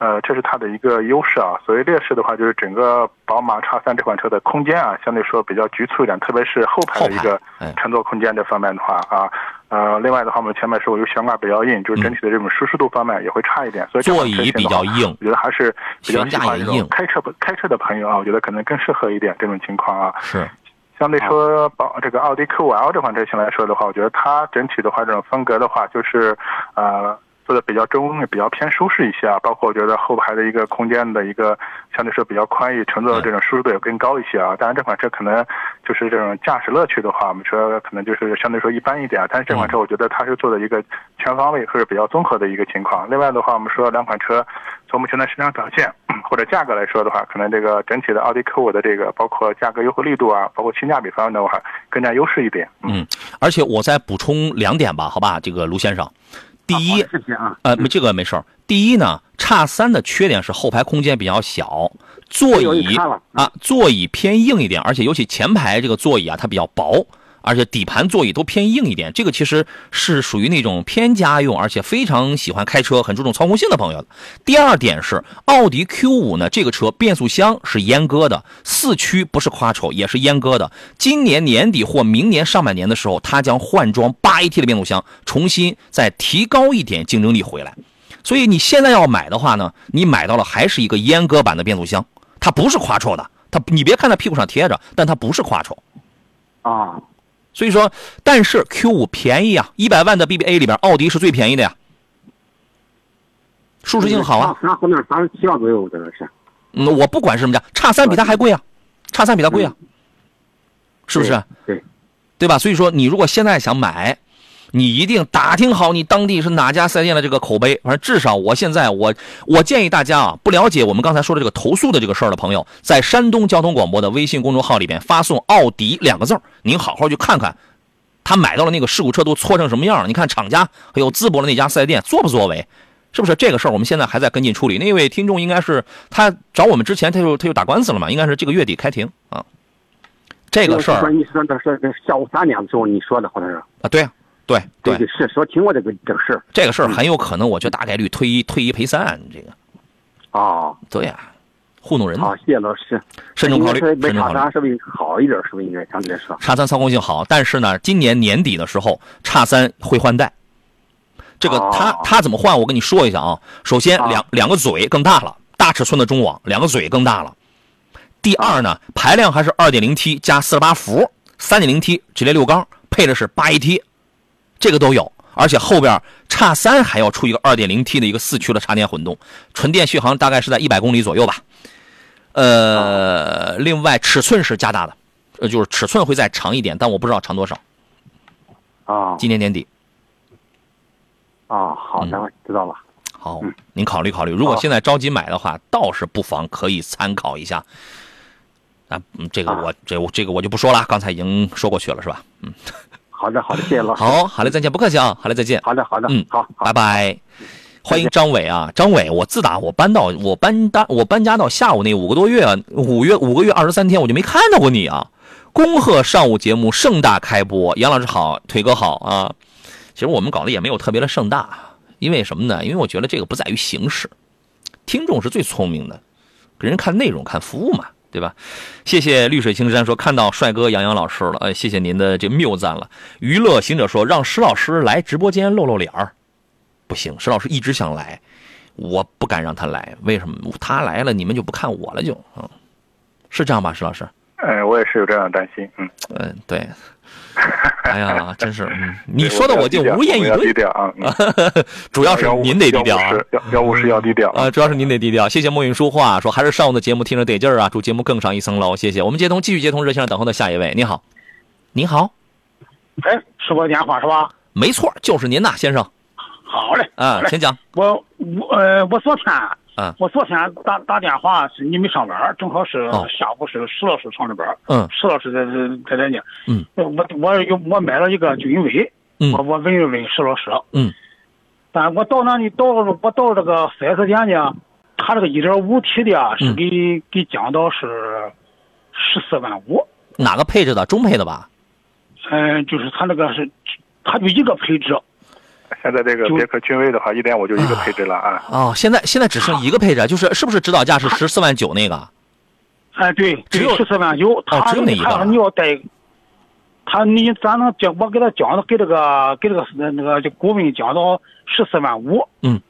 S3: 呃，这是它的一个优势啊。所谓劣势的话，就是整个宝马叉三这款车的空间啊，相对说比较局促一点，特别是后排的一个乘坐空间这方面的话啊，呃，另外的话，我们前面说有悬挂比较硬，就是整体的这种舒适度方面也会差一点。所以
S2: 座椅比较硬，
S3: 我觉得还是比较喜欢
S2: 这种
S3: 开车开车的朋友啊，我觉得可能更适合一点这种情况啊。
S2: 是，
S3: 相对说宝这个奥迪 Q5L 这款车型来说的话，我觉得它整体的话这种风格的话，就是呃。做的比较中，比较偏舒适一些啊。包括我觉得后排的一个空间的一个相对说比较宽裕，乘坐的这种舒适度也更高一些啊。当然这款车可能就是这种驾驶乐趣的话，我们说可能就是相对说一般一点啊。但是这款车我觉得它是做的一个全方位或者比较综合的一个情况。另外的话，我们说两款车从目前的市场表现或者价格来说的话，可能这个整体的奥迪 Q 五的这个包括价格优惠力度啊，包括性价比方面的话更加优势一点。
S2: 嗯，而且我再补充两点吧，好吧，这个卢先生，第一，
S9: 谢谢啊。
S2: 呃，没这个没事儿。第一呢，叉三的缺点是后排空间比较小，座椅啊，座椅偏硬一点，而且尤其前排这个座椅啊，它比较薄。而且底盘座椅都偏硬一点，这个其实是属于那种偏家用，而且非常喜欢开车、很注重操控性的朋友。第二点是，奥迪 Q 五呢，这个车变速箱是阉割的，四驱不是夸丑也是阉割的。今年年底或明年上半年的时候，它将换装八 AT 的变速箱，重新再提高一点竞争力回来。所以你现在要买的话呢，你买到了还是一个阉割版的变速箱，它不是夸丑的，它你别看它屁股上贴着，但它不是夸丑
S9: 啊。
S2: 所以说，但是 Q 五便宜啊，一百万的 BBA 里边，奥迪是最便宜的呀，舒适性好啊。
S9: 那后面三十七万左右，这个是。
S2: 嗯，我不管是什么价，叉三比它还贵啊，叉三比它贵啊，是不是？
S9: 对，
S2: 对吧？所以说，你如果现在想买。你一定打听好你当地是哪家四 S 店的这个口碑，反正至少我现在我我建议大家啊，不了解我们刚才说的这个投诉的这个事儿的朋友，在山东交通广播的微信公众号里边发送“奥迪”两个字儿，您好好去看看，他买到了那个事故车都搓成什么样了？你看厂家还有淄博的那家四 S 店作不作为？是不是这个事儿？我们现在还在跟进处理。那位听众应该是他找我们之前他就他就打官司了嘛？应该是这个月底开庭啊。这个事儿，
S9: 你说那是下午三点的时候你说的，好像是
S2: 啊，对呀。对
S9: 对是说听过这个这个事儿，
S2: 这个事儿很有可能，我觉得大概率退一退一赔三，这个。
S9: 哦，
S2: 对呀，糊弄人。
S9: 好，谢谢老师。
S2: 慎重考虑，慎重考虑。
S9: 是不是好一点？是不是应该相对来说？
S2: 叉三操控性好，但是呢，今年年底的时候，叉三会换代。这个它它怎么换？我跟你说一下啊。首先，两两个嘴更大了，大尺寸的中网，两个嘴更大了。第二呢，排量还是二点零 T 加四十八伏，三点零 T 直列六缸，配的是八 AT。这个都有，而且后边叉三还要出一个 2.0T 的一个四驱的插电混动，纯电续航大概是在一百公里左右吧。呃，另外尺寸是加大的，呃，就是尺寸会再长一点，但我不知道长多少。
S9: 啊，
S2: 今年年底。
S9: 啊，好的，知道了。
S2: 好，您考虑考虑，如果现在着急买的话，倒是不妨可以参考一下。啊，这个我这我这个我就不说了，刚才已经说过去了，是吧？嗯。
S9: 好的，好的，谢谢老师。
S2: 好，好嘞，再见，不客气啊，好嘞，再见。
S9: 好的，好的，
S2: 嗯，
S9: 好，
S2: 拜拜。欢迎张伟啊，张伟，我自打我搬到我搬单我搬家到下午那五个多月，五月五个月二十三天，我就没看到过你啊。恭贺上午节目盛大开播，杨老师好，腿哥好啊。其实我们搞的也没有特别的盛大，因为什么呢？因为我觉得这个不在于形式，听众是最聪明的，给人看内容，看服务嘛。对吧？谢谢绿水青山说看到帅哥杨洋老师了，呃，谢谢您的这谬赞了。娱乐行者说让石老师来直播间露露脸儿，不行，石老师一直想来，我不敢让他来，为什么？他来了，你们就不看我了，就嗯，是这样吧，石老师？
S3: 哎，我也是有这样的担心，嗯
S2: 嗯，对。哎呀，真是，你说的我就无言以对。
S3: 低调啊，
S2: 主要是您得低调啊，
S3: 要要务实要低调
S2: 啊，主要是您得低调。谢谢莫云书画说还是上午的节目听着得劲儿啊，祝节目更上一层楼。谢谢，我们接通继续接通热线上等候的下一位，你好，你好，
S10: 哎，是我电话是吧？
S2: 没错，就是您呐，先生。
S10: 好嘞，
S2: 啊，请讲。
S10: 我我呃，我昨天。
S2: 嗯，
S10: 我昨天打打电话是你没上班，正好是下午是石老师上的班。
S2: 嗯，
S10: 石老师在在在呢。
S2: 嗯，
S10: 我我有我买了一个君威。
S2: 嗯，
S10: 我我问一问石老师。
S2: 嗯，
S10: 但我到那里到我到这个四 S 店呢，他这个一点五 T 的是给给降到是十四万五。
S2: 哪个配置的？中配的吧？
S10: 嗯，就是他那个是，他就一个配置。
S3: 现在这个别克君威的话，一点五就一个配置了啊。
S2: 哦，现在现在只剩一个配置，就是是不是指导价是十四万九那个？
S10: 哎，对，只有十四万九。
S2: 他，只有那一个。
S10: 你要带，他你咱能讲？我给他降，给这个给这个那个就顾问讲到十四万五。
S2: 嗯。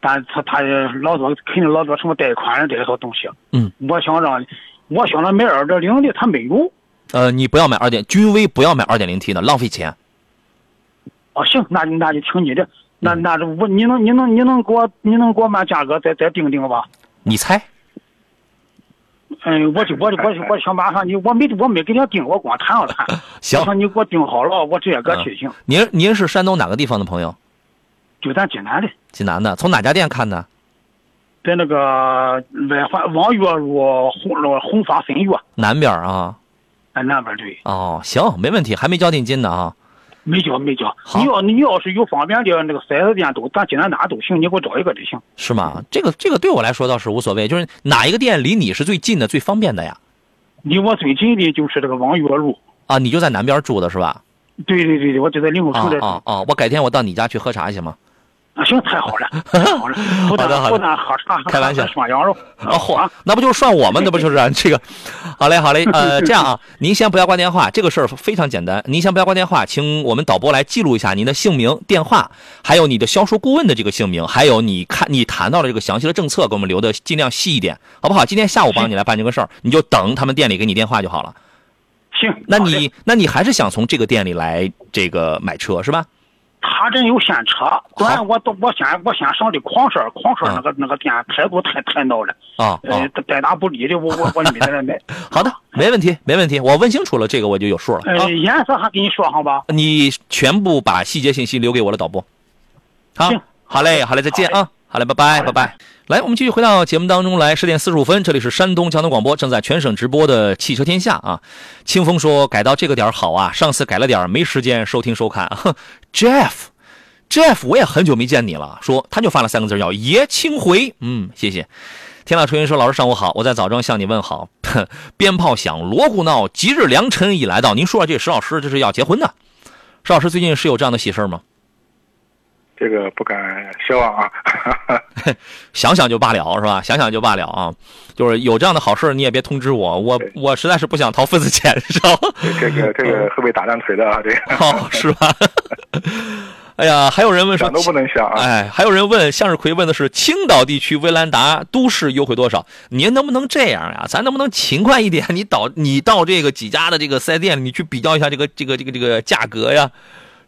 S10: 但他他老多肯定老多什么贷款这一套东西。
S2: 嗯。
S10: 我想让，我想着买二点零的，他没有。
S2: 呃，你不要买二点君威，不要买二点零 T 的，浪费钱。
S10: 哦，行，那那就听你的。那那我你能你能你能给我你能给我把价格再再定定吧？
S2: 你猜？
S10: 嗯，我就我就我就我想马上你我没我没给人家定，我光谈了谈。
S2: 行
S10: 你给我定好了，我直接搁去行。
S2: 您您是山东哪个地方的朋友？
S10: 就咱济南的，
S2: 济南的，从哪家店看的？
S10: 在那个外环望月路红那个红发分院，
S2: 南边啊。
S10: 哎，南边对。
S2: 哦，行，没问题，还没交定金呢啊。
S10: 没交没交，你要你要是有方便的那个四 S 店都，咱济南哪都行，你给我找一个就行。
S2: 是吗？这个这个对我来说倒是无所谓，就是哪一个店离你是最近的、最方便的呀？
S10: 离我最近的就是这个望月路。
S2: 啊，你就在南边住的是吧？
S10: 对对对对，我就在灵口住的。
S2: 啊啊，我改天我到你家去喝茶行吗？
S10: 啊，行，太好了，太好了，不但不但喝茶，
S2: 开玩笑，
S10: 涮羊肉
S2: 啊，嚯，那不就是涮我们？那不就是 这个？好嘞，好嘞，呃，这样啊，您先不要挂电话，这个事儿非常简单，您先不要挂电话，请我们导播来记录一下您的姓名、电话，还有你的销售顾问的这个姓名，还有你看你谈到的这个详细的政策，给我们留的尽量细一点，好不好？今天下午帮你来办这个事儿，你就等他们店里给你电话就好了。
S10: 行，
S2: 那你那你还是想从这个店里来这个买车是吧？
S10: 他这有现车，不然我都我先我先上的矿车，矿车那个那个店态度太太孬了
S2: 啊，
S10: 呃，带打不理的，我我我没在那买。
S2: 好的，没问题，没问题，我问清楚了，这个我就有数了。
S10: 呃，颜色还给你说上吧？
S2: 你全部把细节信息留给我的导播。好，好嘞，好嘞，再见啊，好嘞，拜拜，拜拜。来，我们继续回到节目当中来，十点四十五分，这里是山东交通广播，正在全省直播的汽车天下啊。清风说改到这个点好啊，上次改了点没时间收听收看。Jeff。Jeff，我也很久没见你了。说他就发了三个字叫“爷青回”。嗯，谢谢。天老春云说：“老师上午好，我在枣庄向你问好。鞭炮响，锣鼓闹，吉日良辰已来到。您说这石老师这是要结婚的？石老师最近是有这样的喜事吗？
S3: 这个不敢奢望啊，
S2: 想想就罢了是吧？想想就罢了啊。就是有这样的好事，你也别通知我，我我实在是不想掏份子钱，知道吗？
S3: 这个这个 会被打断腿的啊，这个。
S2: 哦，是吧？哎呀，还有人问说
S3: 想都不能想啊！
S2: 哎，还有人问向日葵问的是青岛地区威兰达都市优惠多少？您能不能这样呀？咱能不能勤快一点？你到你到这个几家的这个四 S 店，你去比较一下这个这个这个这个价格呀？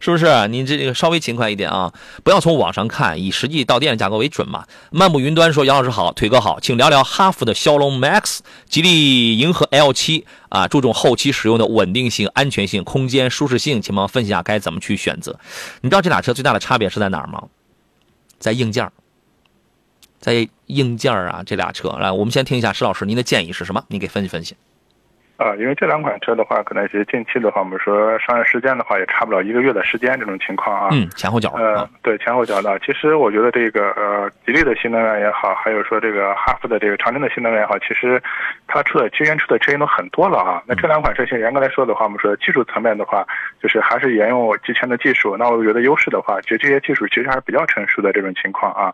S2: 是不是？您这个稍微勤快一点啊，不要从网上看，以实际到店的价格为准嘛。漫步云端说：“杨老师好，腿哥好，请聊聊哈弗的骁龙 Max、吉利银河 L 七啊，注重后期使用的稳定性、安全性、空间舒适性，请帮分析下该怎么去选择。你知道这俩车最大的差别是在哪儿吗？在硬件在硬件啊，这俩车来，我们先听一下石老师您的建议是什么？你给分析分析。
S3: 啊，因为这两款车的话，可能其实近期的话，我们说上市时间的话，也差不了一个月的时间，这种情况啊。
S2: 嗯，前后脚。
S3: 呃，对，前后脚的。其实我觉得这个呃，吉利的新能源也好，还有说这个哈弗的这个长城的新能源也好，其实它出的今年出的车型都很多了啊。那这两款车型严格来说的话，我们说技术层面的话，就是还是沿用之前的技术。那我觉得优势的话，其实这些技术其实还是比较成熟的这种情况啊。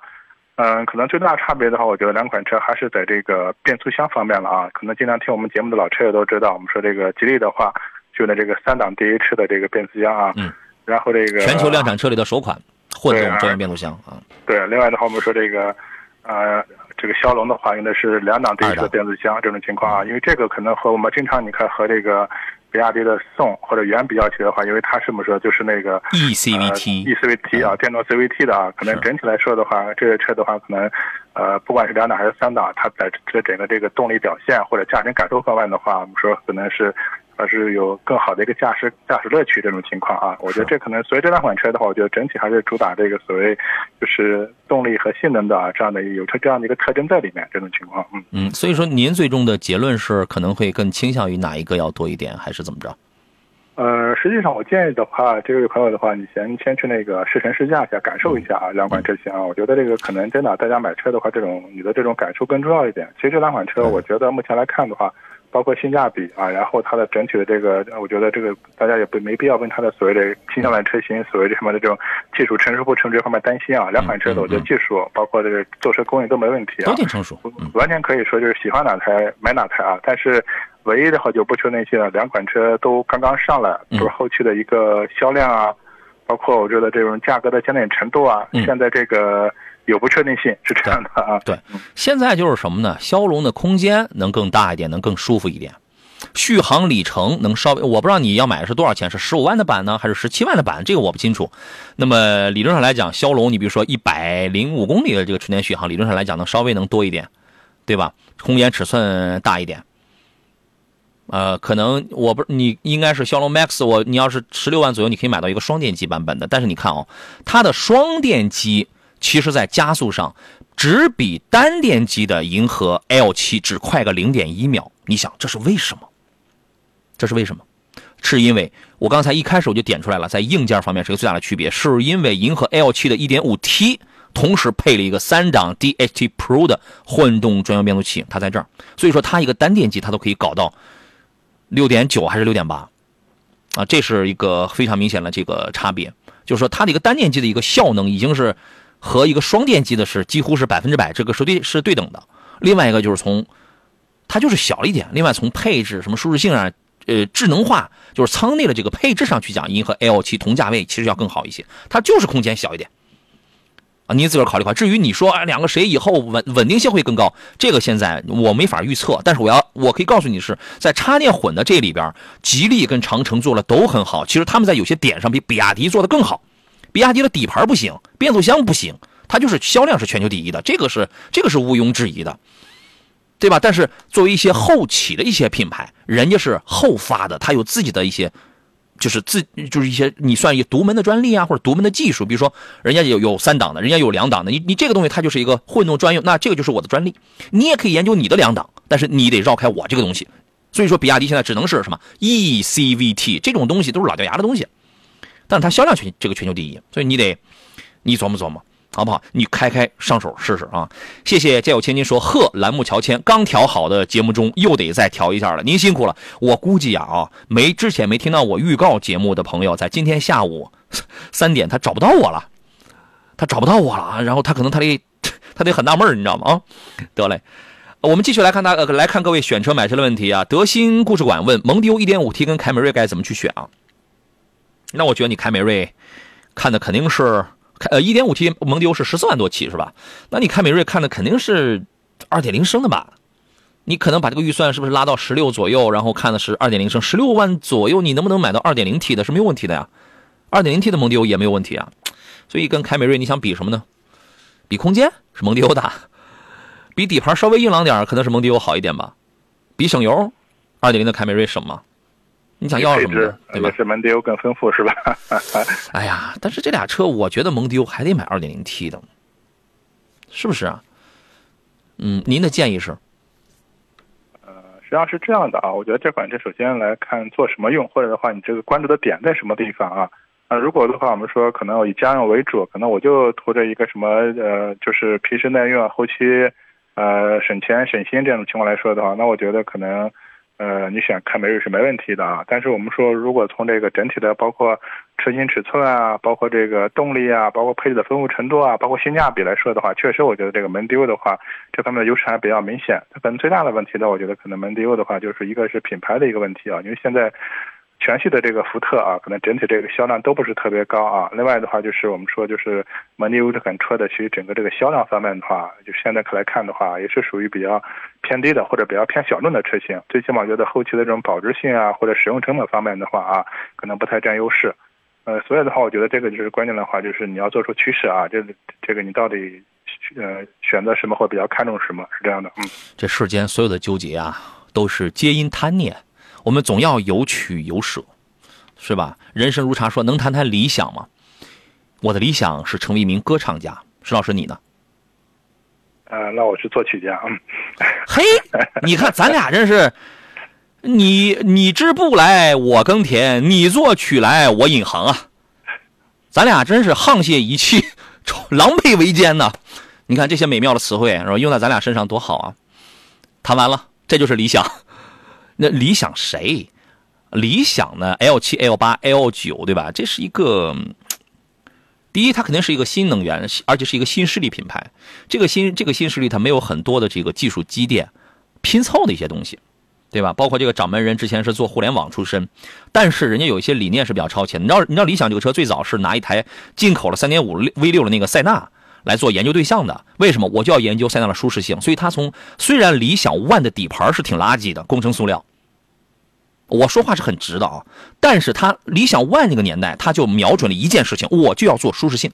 S3: 嗯，可能最大差别的话，我觉得两款车还是在这个变速箱方面了啊。可能经常听我们节目的老车友都知道，我们说这个吉利的话，就的这个三档 DH 的这个变速箱啊。
S2: 嗯。
S3: 然后这个
S2: 全球量产车里的首款混动专用变速箱啊。
S3: 对，另外的话，我们说这个，呃，这个骁龙的话用的是两档 DH 的变速箱这种情况啊，因为这个可能和我们经常你看和这个。比亚迪的宋或者元比较起来的话，因为它是么说就是那个
S2: eCVT，eCVT
S3: 啊，电动 CVT 的啊，可能整体来说的话，这个车的话可能，呃，不管是两档还是三档，它在这整个这个动力表现或者驾驶感受方面的话，我们说可能是。而是有更好的一个驾驶驾驶乐趣这种情况啊，我觉得这可能所以这两款车的话，我觉得整体还是主打这个所谓就是动力和性能的啊这样的有车这样的一个特征在里面这种情况，嗯
S2: 嗯，所以说您最终的结论是可能会更倾向于哪一个要多一点，还是怎么着？
S3: 呃，实际上我建议的话，这位朋友的话，你先先去那个试乘试驾一下，感受一下啊两款车型啊，我觉得这个可能真的大家买车的话，这种你的这种感受更重要一点。其实这两款车，我觉得目前来看的话。包括性价比啊，然后它的整体的这个，我觉得这个大家也不没必要问它的所谓的新能源车型，所谓这什么的这种技术成熟不成熟这方面担心啊。两款车的我觉得技术包括这个做车工艺都没问题啊，
S2: 都挺成熟，
S3: 完全可以说就是喜欢哪台买哪台啊。但是唯一的话就不求那些了，两款车都刚刚上来，就是后期的一个销量啊，包括我觉得这种价格的坚定程度啊，现在这个。有不确定性是这样的啊，
S2: 对，现在就是什么呢？骁龙的空间能更大一点，能更舒服一点。续航里程能稍微，我不知道你要买的是多少钱，是十五万的版呢，还是十七万的版？这个我不清楚。那么理论上来讲，骁龙你比如说一百零五公里的这个纯电续航，理论上来讲能稍微能多一点，对吧？空间尺寸大一点。呃，可能我不，你应该是骁龙 Max，我你要是十六万左右，你可以买到一个双电机版本的。但是你看哦，它的双电机其实在加速上只比单电机的银河 L 七只快个零点一秒。你想这是为什么？这是为什么？是因为我刚才一开始我就点出来了，在硬件方面是个最大的区别，是因为银河 L 七的 1.5T 同时配了一个三档 DHT Pro 的混动专用变速器，它在这儿，所以说它一个单电机它都可以搞到。六点九还是六点八，啊，这是一个非常明显的这个差别，就是说它的一个单电机的一个效能已经是和一个双电机的是几乎是百分之百这个是对是对等的。另外一个就是从它就是小了一点，另外从配置什么舒适性啊，呃，智能化就是舱内的这个配置上去讲，银河 L 七同价位其实要更好一些，它就是空间小一点。啊，您自个儿考虑考虑。至于你说啊，两个谁以后稳稳定性会更高，这个现在我没法预测。但是我要，我可以告诉你是在插电混的这里边，吉利跟长城做的都很好。其实他们在有些点上比比亚迪做的更好。比亚迪的底盘不行，变速箱不行，它就是销量是全球第一的，这个是这个是毋庸置疑的，对吧？但是作为一些后起的一些品牌，人家是后发的，它有自己的一些。就是自就是一些你算一独门的专利啊，或者独门的技术，比如说人家有有三档的，人家有两档的，你你这个东西它就是一个混动专用，那这个就是我的专利，你也可以研究你的两档，但是你得绕开我这个东西。所以说，比亚迪现在只能是什么 eCVT 这种东西都是老掉牙的东西，但是它销量全这个全球第一，所以你得你琢磨琢磨。好不好？你开开上手试试啊！谢谢家有千金说贺栏目乔迁刚调好的节目中又得再调一下了，您辛苦了。我估计呀啊，没之前没听到我预告节目的朋友，在今天下午 三点他找不到我了，他找不到我了，然后他可能他得他得很纳闷你知道吗？啊，得嘞，我们继续来看他来看各位选车买车的问题啊。德新故事馆问蒙迪欧 1.5T 跟凯美瑞该怎么去选啊？那我觉得你凯美瑞看的肯定是。呃，一点五 T 蒙迪欧是十四万多起是吧？那你凯美瑞看的肯定是二点零升的吧？你可能把这个预算是不是拉到十六左右，然后看的是二点零升，十六万左右，你能不能买到二点零 T 的是没有问题的呀？二点零 T 的蒙迪欧也没有问题啊。所以跟凯美瑞你想比什么呢？比空间是蒙迪欧大，比底盘稍微硬朗点可能是蒙迪欧好一点吧？比省油，二点零的凯美瑞省吗？你想要什么？对吧？
S3: 是蒙迪欧更丰富是吧？
S2: 哎呀，但是这俩车，我觉得蒙迪欧还得买 2.0T 的，是不是啊？嗯，您的建议是？
S3: 呃，实际上是这样的啊，我觉得这款车首先来看做什么用，或者的话，你这个关注的点在什么地方啊？啊，如果的话，我们说可能我以家用为主，可能我就图着一个什么呃，就是皮实耐用，后期呃省钱省心这样的情况来说的话，那我觉得可能。呃，你选凯美瑞是没问题的啊，但是我们说，如果从这个整体的，包括车型尺寸啊，包括这个动力啊，包括配置的丰富程度啊，包括性价比来说的话，确实我觉得这个门迪欧的话，这方面的优势还比较明显。它可能最大的问题呢，我觉得可能门迪欧的话，就是一个是品牌的一个问题啊，因为现在。全系的这个福特啊，可能整体这个销量都不是特别高啊。另外的话，就是我们说，就是蒙迪欧这款车的，其实整个这个销量方面的话，就现在看来看的话，也是属于比较偏低的，或者比较偏小众的车型。最起码觉得后期的这种保值性啊，或者使用成本方面的话啊，可能不太占优势。呃，所以的话，我觉得这个就是关键的话，就是你要做出趋势啊，这这个你到底呃选择什么或比较看重什么，是这样的。嗯，
S2: 这世间所有的纠结啊，都是皆因贪念。我们总要有取有舍，是吧？人生如茶，说能谈谈理想吗？我的理想是成为一名歌唱家。石老师，你呢？
S3: 呃，那我是作曲家。嗯。
S2: 嘿，你看咱俩真是，你你织布来，我耕田；你作曲来，我引吭啊。咱俩真是沆瀣一气，狼狈为奸呐！你看这些美妙的词汇，是吧？用在咱俩身上多好啊！谈完了，这就是理想。那理想谁？理想呢？L 七、L 八、L 九，对吧？这是一个，第一，它肯定是一个新能源，而且是一个新势力品牌。这个新这个新势力，它没有很多的这个技术积淀，拼凑的一些东西，对吧？包括这个掌门人之前是做互联网出身，但是人家有一些理念是比较超前。你知道，你知道理想这个车最早是拿一台进口了三点五 V 六的那个塞纳来做研究对象的。为什么？我就要研究塞纳的舒适性。所以它从虽然理想 ONE 的底盘是挺垃圾的工程塑料。我说话是很直的啊。但是它理想 ONE 那个年代，它就瞄准了一件事情，我就要做舒适性。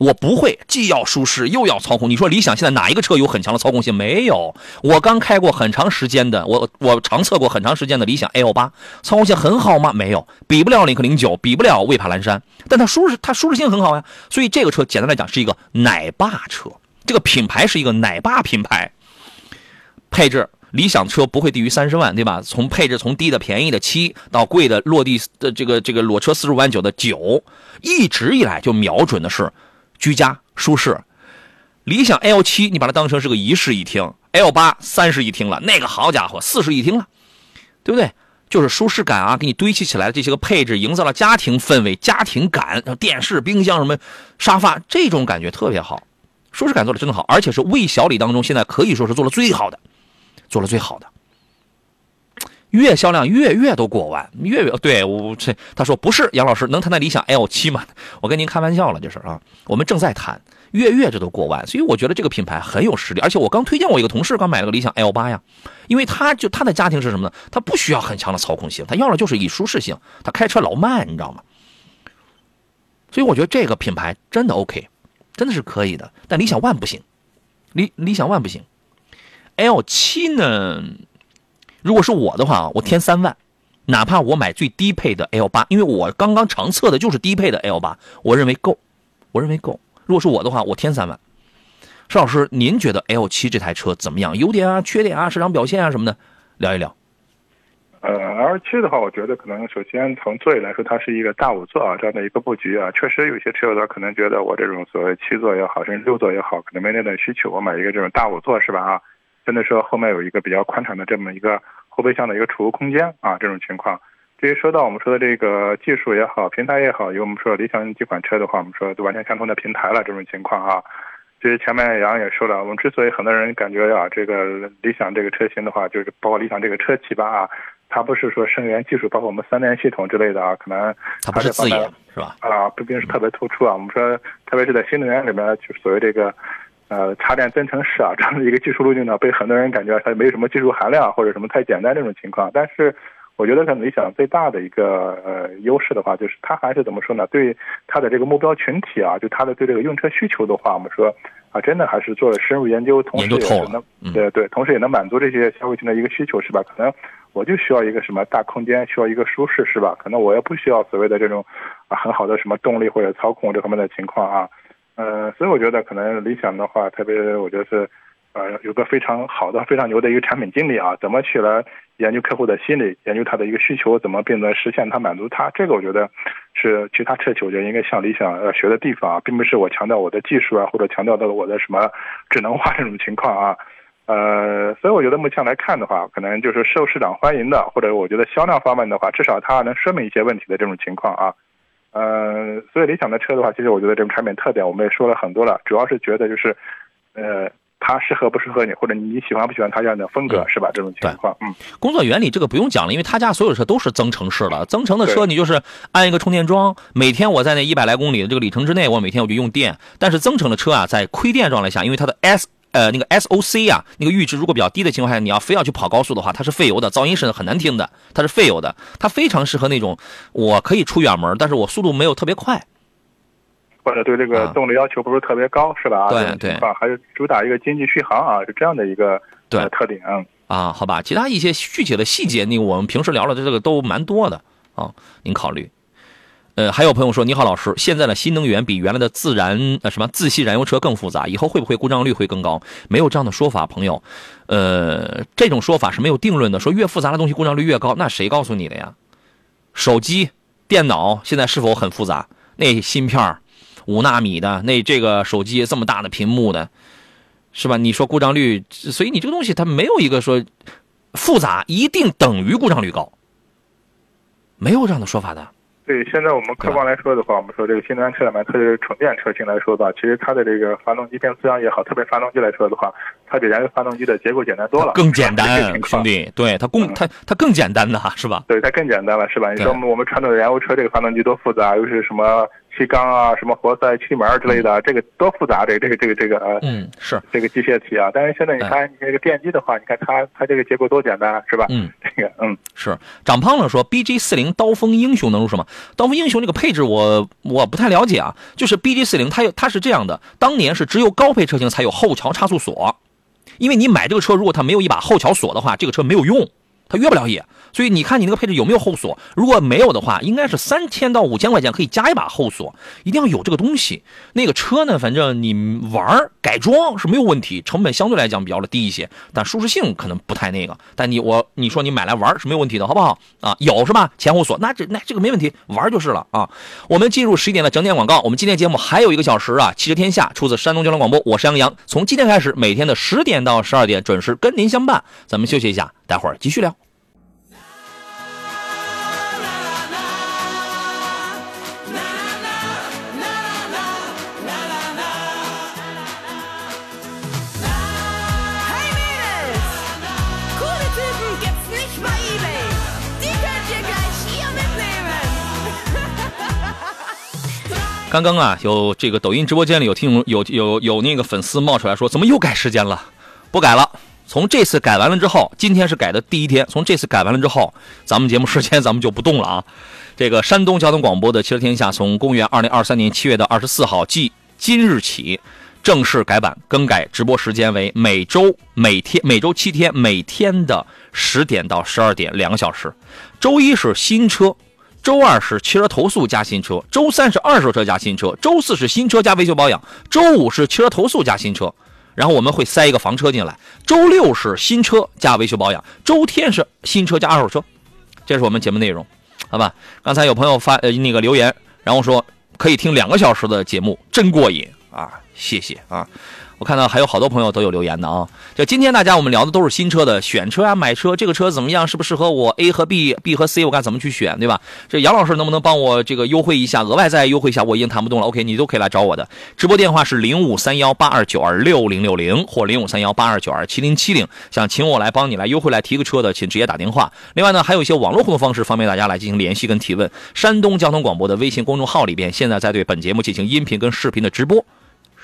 S2: 我不会既要舒适又要操控。你说理想现在哪一个车有很强的操控性？没有。我刚开过很长时间的，我我长测过很长时间的理想 L 八，操控性很好吗？没有，比不了领克零九，比不了魏帕蓝山，但它舒适，它舒适性很好呀。所以这个车简单来讲是一个奶爸车，这个品牌是一个奶爸品牌。配置，理想车不会低于三十万，对吧？从配置从低的便宜的七到贵的落地的这个这个裸车四十五万九的九，一直以来就瞄准的是。居家舒适，理想 L 七你把它当成是个一室一厅，L 八三室一厅了，那个好家伙四室一厅了，对不对？就是舒适感啊，给你堆砌起来的这些个配置，营造了家庭氛围、家庭感，电视、冰箱什么沙发，这种感觉特别好，舒适感做的真的好，而且是魏小李当中现在可以说是做的最好的，做了最好的。月销量月月都过万，月月对我这他说不是杨老师能谈谈理想 L 七吗？我跟您开玩笑了，这是啊，我们正在谈月月这都过万，所以我觉得这个品牌很有实力。而且我刚推荐我一个同事刚买了个理想 L 八呀，因为他就他的家庭是什么呢？他不需要很强的操控性，他要的就是以舒适性，他开车老慢，你知道吗？所以我觉得这个品牌真的 OK，真的是可以的。但理想 ONE 不行，理理想 ONE 不行，L 七呢？如果是我的话啊我添三万，哪怕我买最低配的 L 八，因为我刚刚长测的就是低配的 L 八，我认为够，我认为够。如果是我的话，我添三万。邵老师，您觉得 L 七这台车怎么样？优点啊、缺点啊、市场表现啊什么的，聊一聊。
S3: 呃，L 七的话，我觉得可能首先从座椅来说，它是一个大五座啊这样的一个布局啊，确实有些车友的可能觉得我这种所谓七座也好，甚至六座也好，可能没那点需求，我买一个这种大五座是吧啊？真的说后面有一个比较宽敞的这么一个后备箱的一个储物空间啊，这种情况。至于说到我们说的这个技术也好，平台也好，有我们说理想几款车的话，我们说都完全相同的平台了，这种情况啊。至于前面杨也说了，我们之所以很多人感觉啊，这个理想这个车型的话，就是包括理想这个车企吧啊，它不是说声源技术，包括我们三电系统之类的啊，可能
S2: 它不是自研是吧？
S3: 啊，不并是特别突出啊。我们说，特别是在新能源里面，就所谓这个。呃，插电增程式啊，这样的一个技术路径呢，被很多人感觉它没有什么技术含量，或者什么太简单这种情况。但是，我觉得像理想最大的一个呃优势的话，就是它还是怎么说呢？对它的这个目标群体啊，就它的对这个用车需求的话，我们说啊，真的还是做了深入研究，同时也能对对，同时也能满足这些消费群的一个需求，是吧？可能我就需要一个什么大空间，需要一个舒适，是吧？可能我也不需要所谓的这种啊很好的什么动力或者操控这方面的情况啊。呃，所以我觉得可能理想的话，特别我觉得是，呃，有个非常好的、非常牛的一个产品经理啊，怎么去来研究客户的心理，研究他的一个需求，怎么并能实现他满足他，这个我觉得是其他车企我觉得应该向理想要学的地方啊，并不是我强调我的技术啊，或者强调的我的什么智能化这种情况啊，呃，所以我觉得目前来看的话，可能就是受市场欢迎的，或者我觉得销量方面的话，至少它能说明一些问题的这种情况啊。呃，所以理想的车的话，其实我觉得这种产品特点我们也说了很多了，主要是觉得就是，呃，它适合不适合你，或者你喜欢不喜欢它这样的风格，是吧？这种情况，嗯。
S2: 工作原理这个不用讲了，因为他家所有车都是增程式的，增程的车你就是安一个充电桩，每天我在那一百来公里的这个里程之内，我每天我就用电。但是增程的车啊，在亏电状态下，因为它的 S。呃，那个 S O C 啊，那个阈值如果比较低的情况下，你要非要去跑高速的话，它是费油的，噪音是很难听的，它是费油的，它非常适合那种我可以出远门，但是我速度没有特别快，
S3: 或者对这个动力要求不是特别高，是吧？
S2: 对对，
S3: 还是主打一个经济续航啊，是这样的一个
S2: 对
S3: 特点
S2: 啊。好吧，其他一些具体的细节，那我们平时聊了的这个都蛮多的啊，您考虑。呃，还有朋友说，你好，老师，现在的新能源比原来的自燃呃什么自吸燃油车更复杂，以后会不会故障率会更高？没有这样的说法，朋友。呃，这种说法是没有定论的，说越复杂的东西故障率越高，那谁告诉你的呀？手机、电脑现在是否很复杂？那芯片五纳米的，那这个手机这么大的屏幕的，是吧？你说故障率，所以你这个东西它没有一个说复杂一定等于故障率高，没有这样的说法的。
S3: 对，现在我们客观来说的话，我们说这个新能源车里面，特别是纯电车型来说吧，其实它的这个发动机变速箱也好，特别发动机来说的话，它比燃油发动机的结构简单多了，
S2: 更简单，兄弟，对它更它它更简单的是吧？
S3: 对，它更简单了是吧？你说我们传统的燃油车这个发动机多复杂，又是什么气缸啊，什么活塞、气门之类的，这个多复杂，这个这个这个这个呃，
S2: 嗯，是
S3: 这个机械体啊。但是现在你看你这个电机的话，你看它它这个结构多简单，是吧？
S2: 嗯，
S3: 这个嗯
S2: 是。长胖了说，BG 四零刀锋英雄能入什么？刀锋英雄这个配置我我不太了解啊。就是 BG 四零它有它是这样的，当年是只有高配车型才有后桥差速锁，因为你买这个车，如果它没有一把后桥锁的话，这个车没有用，它越不了野。所以你看你那个配置有没有后锁？如果没有的话，应该是三千到五千块钱可以加一把后锁，一定要有这个东西。那个车呢，反正你玩改装是没有问题，成本相对来讲比较的低一些，但舒适性可能不太那个。但你我你说你买来玩是没有问题的，好不好？啊，有是吧？前后锁，那这那这个没问题，玩就是了啊。我们进入十一点的整点广告，我们今天节目还有一个小时啊。汽车天下出自山东交通广播，我是杨洋，从今天开始每天的十点到十二点准时跟您相伴。咱们休息一下，待会儿继续聊。刚刚啊，有这个抖音直播间里有听有有有那个粉丝冒出来说，怎么又改时间了？不改了。从这次改完了之后，今天是改的第一天。从这次改完了之后，咱们节目时间咱们就不动了啊。这个山东交通广播的《汽车天下》从公元二零二三年七月的二十四号，即今日起正式改版，更改直播时间为每周每天每周七天，每天的十点到十二点两个小时。周一是新车。周二是汽车投诉加新车，周三是二手车加新车，周四是新车加维修保养，周五是汽车投诉加新车，然后我们会塞一个房车进来。周六是新车加维修保养，周天是新车加二手车，这是我们节目内容，好吧？刚才有朋友发呃那个留言，然后说可以听两个小时的节目，真过瘾啊！谢谢啊。我看到还有好多朋友都有留言的啊。就今天大家我们聊的都是新车的选车啊，买车这个车怎么样，适不适合我？A 和 B，B 和 C 我该怎么去选，对吧？这杨老师能不能帮我这个优惠一下，额外再优惠一下？我已经谈不动了。OK，你都可以来找我的。直播电话是零五三幺八二九二六零六零或零五三幺八二九二七零七零。想请我来帮你来优惠来提个车的，请直接打电话。另外呢，还有一些网络互动方式，方便大家来进行联系跟提问。山东交通广播的微信公众号里边，现在在对本节目进行音频跟视频的直播。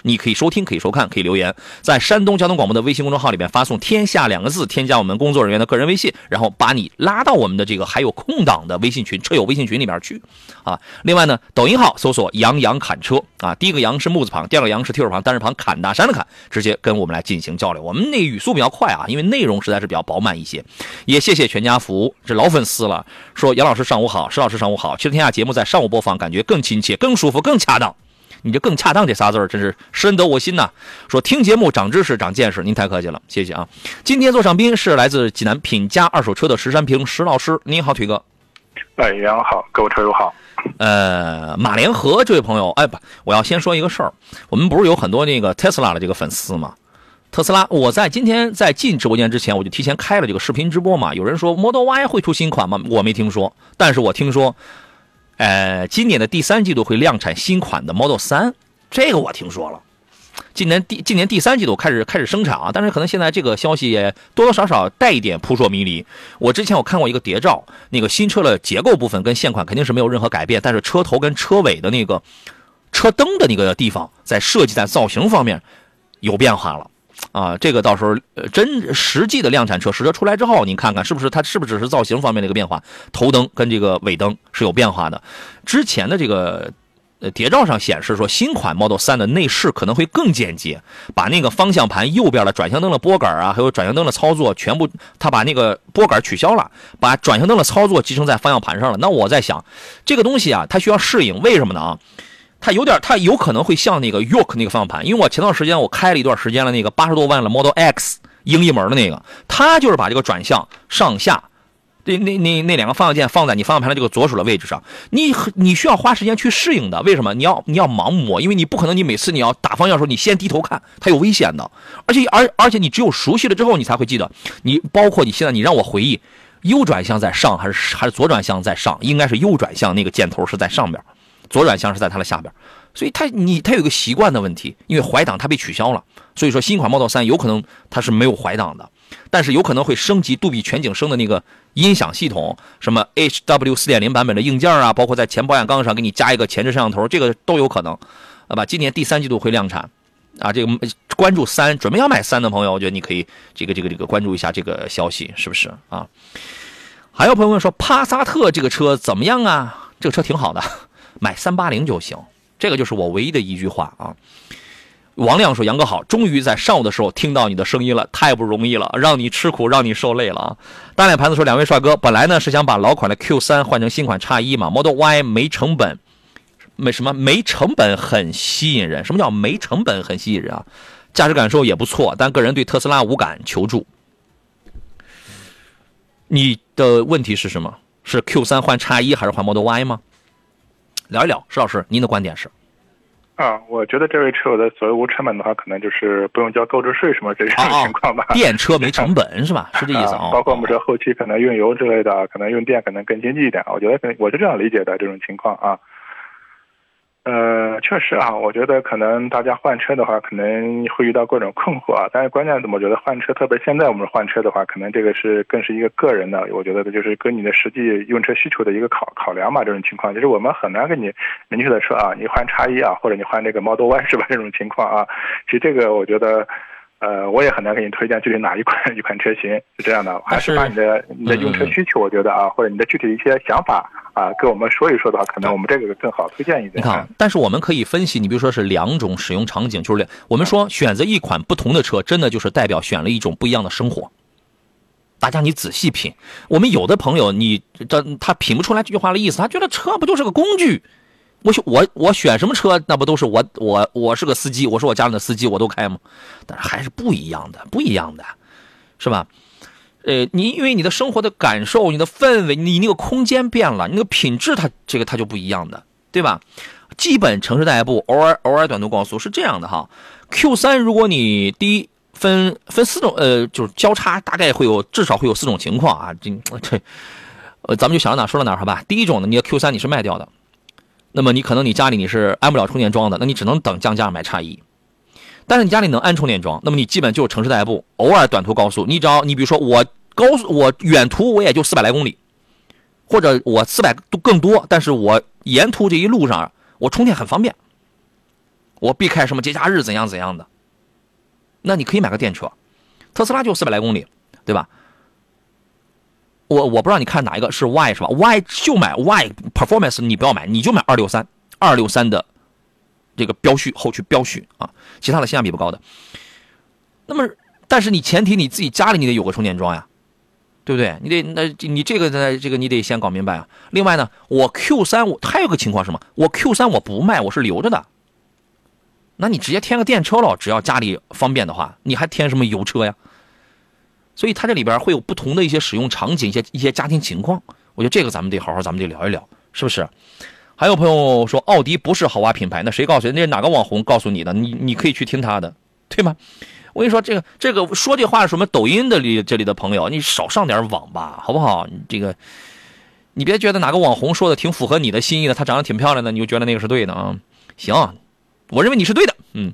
S2: 你可以收听，可以收看，可以留言，在山东交通广播的微信公众号里面发送“天下”两个字，添加我们工作人员的个人微信，然后把你拉到我们的这个还有空档的微信群、车友微信群里面去啊。另外呢，抖音号搜索“杨洋侃车”啊，第一个“杨”是木字旁，第二个“杨”是提手旁，单人旁，侃大山的侃，直接跟我们来进行交流。我们那语速比较快啊，因为内容实在是比较饱满一些。也谢谢全家福这老粉丝了，说杨老师上午好，石老师上午好。其实天下节目在上午播放，感觉更亲切、更舒服、更恰当。你这更恰当这仨字儿真是深得我心呐！说听节目长知识长见识，您太客气了，谢谢啊！今天座上宾是来自济南品佳二手车的石山平石老师，您好，腿哥。
S3: 哎，杨好，各位车友好。
S2: 呃，马连河这位朋友，哎不，我要先说一个事儿，我们不是有很多那个特斯拉的这个粉丝吗？特斯拉，我在今天在进直播间之前，我就提前开了这个视频直播嘛。有人说 Model Y 会出新款吗？我没听说，但是我听说。呃，今年的第三季度会量产新款的 Model 3，这个我听说了。今年第今年第三季度开始开始生产啊，但是可能现在这个消息也多多少少带一点扑朔迷离。我之前我看过一个谍照，那个新车的结构部分跟现款肯定是没有任何改变，但是车头跟车尾的那个车灯的那个地方，在设计在造型方面有变化了。啊，这个到时候呃真实际的量产车实车出来之后，您看看是不是它是不是只是造型方面的一个变化？头灯跟这个尾灯是有变化的。之前的这个呃谍照上显示说，新款 Model 3的内饰可能会更简洁，把那个方向盘右边的转向灯的拨杆啊，还有转向灯的操作全部，它把那个拨杆取消了，把转向灯的操作集成在方向盘上了。那我在想，这个东西啊，它需要适应，为什么呢啊？它有点，它有可能会像那个 York 那个方向盘，因为我前段时间我开了一段时间了，那个八十多万的 Model X 英译门的那个，它就是把这个转向上下，那那那那两个方向键放在你方向盘的这个左手的位置上，你你需要花时间去适应的。为什么？你要你要盲摸，因为你不可能你每次你要打方向的时候你先低头看，它有危险的。而且而而且你只有熟悉了之后，你才会记得。你包括你现在你让我回忆，右转向在上还是还是左转向在上？应该是右转向那个箭头是在上边。左转向是在它的下边，所以它你它有一个习惯的问题，因为怀档它被取消了，所以说新款 Model 3有可能它是没有怀档的，但是有可能会升级杜比全景声的那个音响系统，什么 HW 4.0版本的硬件啊，包括在前保险杠上给你加一个前置摄像头，这个都有可能，好吧？今年第三季度会量产。啊，这个关注三，准备要买三的朋友，我觉得你可以这个这个这个关注一下这个消息，是不是啊？还有朋友们说帕萨特这个车怎么样啊？这个车挺好的，买三八零就行。这个就是我唯一的一句话啊。王亮说：“杨哥好，终于在上午的时候听到你的声音了，太不容易了，让你吃苦，让你受累了啊。”大脸盘子说：“两位帅哥，本来呢是想把老款的 Q 三换成新款叉一嘛，Model Y 没成本。”没什么没成本很吸引人，什么叫没成本很吸引人啊？驾驶感受也不错，但个人对特斯拉无感，求助。你的问题是什么？是 Q 三换叉一还是换 Model Y 吗？聊一聊，石老师，您的观点是？
S3: 啊，我觉得这位车友的所谓无成本的话，可能就是不用交购置税什么这种情况吧。
S2: 电车没成本是吧？是这意思啊？
S3: 包括我们说后期可能用油之类的，可能用电可能更经济一点。我觉得可能我是这样理解的这种情况啊。呃，确实啊，我觉得可能大家换车的话，可能会遇到各种困惑啊。但是关键，怎么觉得换车，特别现在我们换车的话，可能这个是更是一个个人的，我觉得就是跟你的实际用车需求的一个考考量吧。这种情况，就是我们很难给你明确的说啊，你换叉一啊，或者你换这个 Model Y 是吧？这种情况啊，其实这个我觉得。呃，我也很难给你推荐具体哪一款一款车型是这样的，还是把你的你的用车需求，我觉得啊，或者你的具体的一些想法啊，跟我们说一说的话，可能我们这个更好推荐一点。
S2: 你看，但是我们可以分析，你比如说是两种使用场景，就是我们说选择一款不同的车，真的就是代表选了一种不一样的生活。大家你仔细品，我们有的朋友你这他品不出来这句话的意思，他觉得车不就是个工具。我我我选什么车，那不都是我我我是个司机，我是我家里的司机，我都开吗？但是还是不一样的，不一样的，是吧？呃，你因为你的生活的感受、你的氛围、你那个空间变了，你那个品质它这个它就不一样的，对吧？基本城市代步，偶尔偶尔短途高速是这样的哈。Q 三如果你第一分分四种，呃，就是交叉，大概会有至少会有四种情况啊。这这，呃，咱们就想到哪说到哪好吧。第一种呢，你的 Q 三你是卖掉的。那么你可能你家里你是安不了充电桩的，那你只能等降价买叉一。但是你家里能安充电桩，那么你基本就是城市代步，偶尔短途高速。你只要你比如说我高速我远途我也就四百来公里，或者我四百都更多，但是我沿途这一路上我充电很方便，我避开什么节假日怎样怎样的，那你可以买个电车，特斯拉就四百来公里，对吧？我我不知道你看哪一个是 Y 是吧？Y 就买 Y Performance，你不要买，你就买二六三二六三的这个标序后驱标序啊，其他的性价比不高的。那么，但是你前提你自己家里你得有个充电桩呀，对不对？你得那你这个呢，这个你得先搞明白啊。另外呢，我 Q 三我还有个情况什么？我 Q 三我不卖，我是留着的。那你直接添个电车了，只要家里方便的话，你还添什么油车呀？所以它这里边会有不同的一些使用场景，一些一些家庭情况。我觉得这个咱们得好好，咱们得聊一聊，是不是？还有朋友说奥迪不是豪华品牌，那谁告诉你？那是哪个网红告诉你的？你你可以去听他的，对吗？我跟你说，这个这个说这话是什么？抖音的里这里的朋友，你少上点网吧，好不好？这个你别觉得哪个网红说的挺符合你的心意的，她长得挺漂亮的，你就觉得那个是对的啊？行，我认为你是对的。嗯，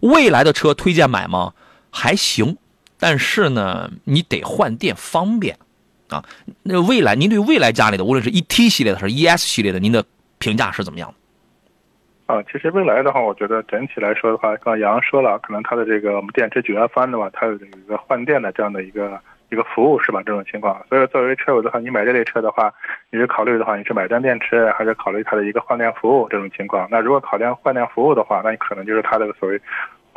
S2: 未来的车推荐买吗？还行。但是呢，你得换电方便，啊，那未来您对未来家里的，无论是 E T 系列的还是 E S 系列的，您的评价是怎么样
S3: 的？啊，其实未来的话，我觉得整体来说的话，刚刚杨说了，可能它的这个我们电池九幺方的话，它有一个换电的这样的一个一个服务是吧？这种情况，所以作为车友的话，你买这类车的话，你是考虑的话，你是买单电池，还是考虑它的一个换电服务这种情况？那如果考量换电服务的话，那你可能就是它的所谓。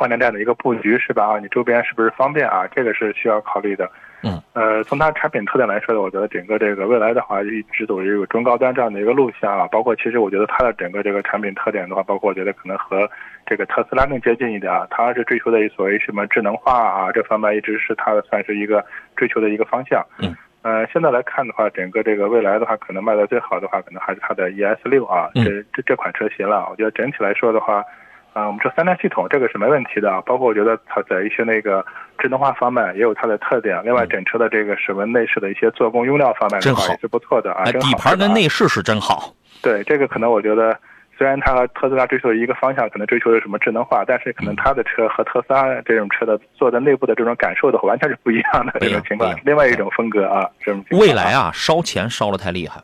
S3: 换电站的一个布局是吧？啊，你周边是不是方便啊？这个是需要考虑的。
S2: 嗯，
S3: 呃，从它产品特点来说呢，我觉得整个这个未来的话，一直走一个中高端这样的一个路线啊。包括其实我觉得它的整个这个产品特点的话，包括我觉得可能和这个特斯拉更接近一点啊。它是追求的所谓什么智能化啊，这方面一直是它的算是一个追求的一个方向。
S2: 嗯，
S3: 呃，现在来看的话，整个这个未来的话，可能卖的最好的话，可能还是它的 ES 六啊，这这这款车型了。我觉得整体来说的话。啊，我们说三电系统这个是没问题的，包括我觉得它在一些那个智能化方面也有它的特点。另外，整车的这个什么内饰的一些做工用料方面的话也是不错的啊。
S2: 底盘跟内饰是真好。
S3: 对这个可能我觉得，虽然它和特斯拉追求的一个方向，可能追求的什么智能化，但是可能它的车和特斯拉这种车的坐在内部的这种感受的话，完全是不一样的这种情况，另外一种风格啊，这种
S2: 未来啊，烧钱烧的太厉害。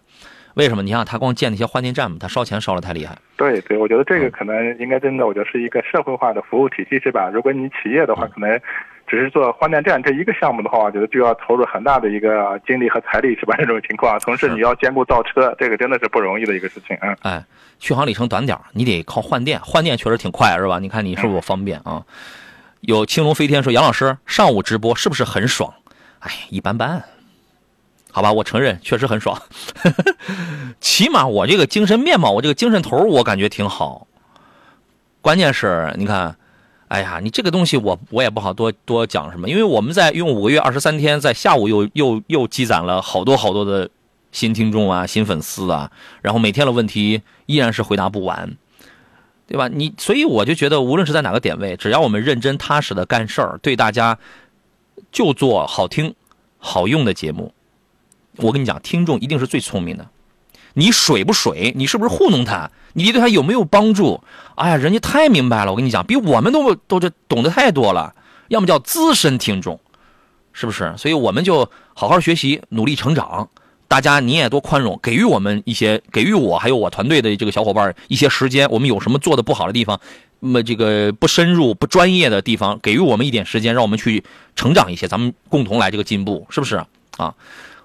S2: 为什么？你看，他光建那些换电站嘛，他烧钱烧的太厉害。
S3: 对对，我觉得这个可能应该真的，我觉得是一个社会化的服务体系，是吧？如果你企业的话，可能只是做换电站这一个项目的话，我觉得就要投入很大的一个精力和财力，是吧？这种情况，同时你要兼顾造车，这个真的是不容易的一个事情啊。
S2: 哎，续航里程短点儿你得靠换电，换电确实挺快，是吧？你看你是不是方便啊？有青龙飞天说，杨老师上午直播是不是很爽？哎，一般般。好吧，我承认确实很爽，起码我这个精神面貌，我这个精神头，我感觉挺好。关键是，你看，哎呀，你这个东西我我也不好多多讲什么，因为我们在用五个月二十三天，在下午又又又积攒了好多好多的新听众啊、新粉丝啊，然后每天的问题依然是回答不完，对吧？你所以我就觉得，无论是在哪个点位，只要我们认真踏实的干事儿，对大家就做好听、好用的节目。我跟你讲，听众一定是最聪明的。你水不水？你是不是糊弄他？你对他有没有帮助？哎呀，人家太明白了。我跟你讲，比我们都都这懂得太多了。要么叫资深听众，是不是？所以我们就好好学习，努力成长。大家你也多宽容，给予我们一些，给予我还有我团队的这个小伙伴一些时间。我们有什么做的不好的地方，那么这个不深入、不专业的地方，给予我们一点时间，让我们去成长一些，咱们共同来这个进步，是不是啊？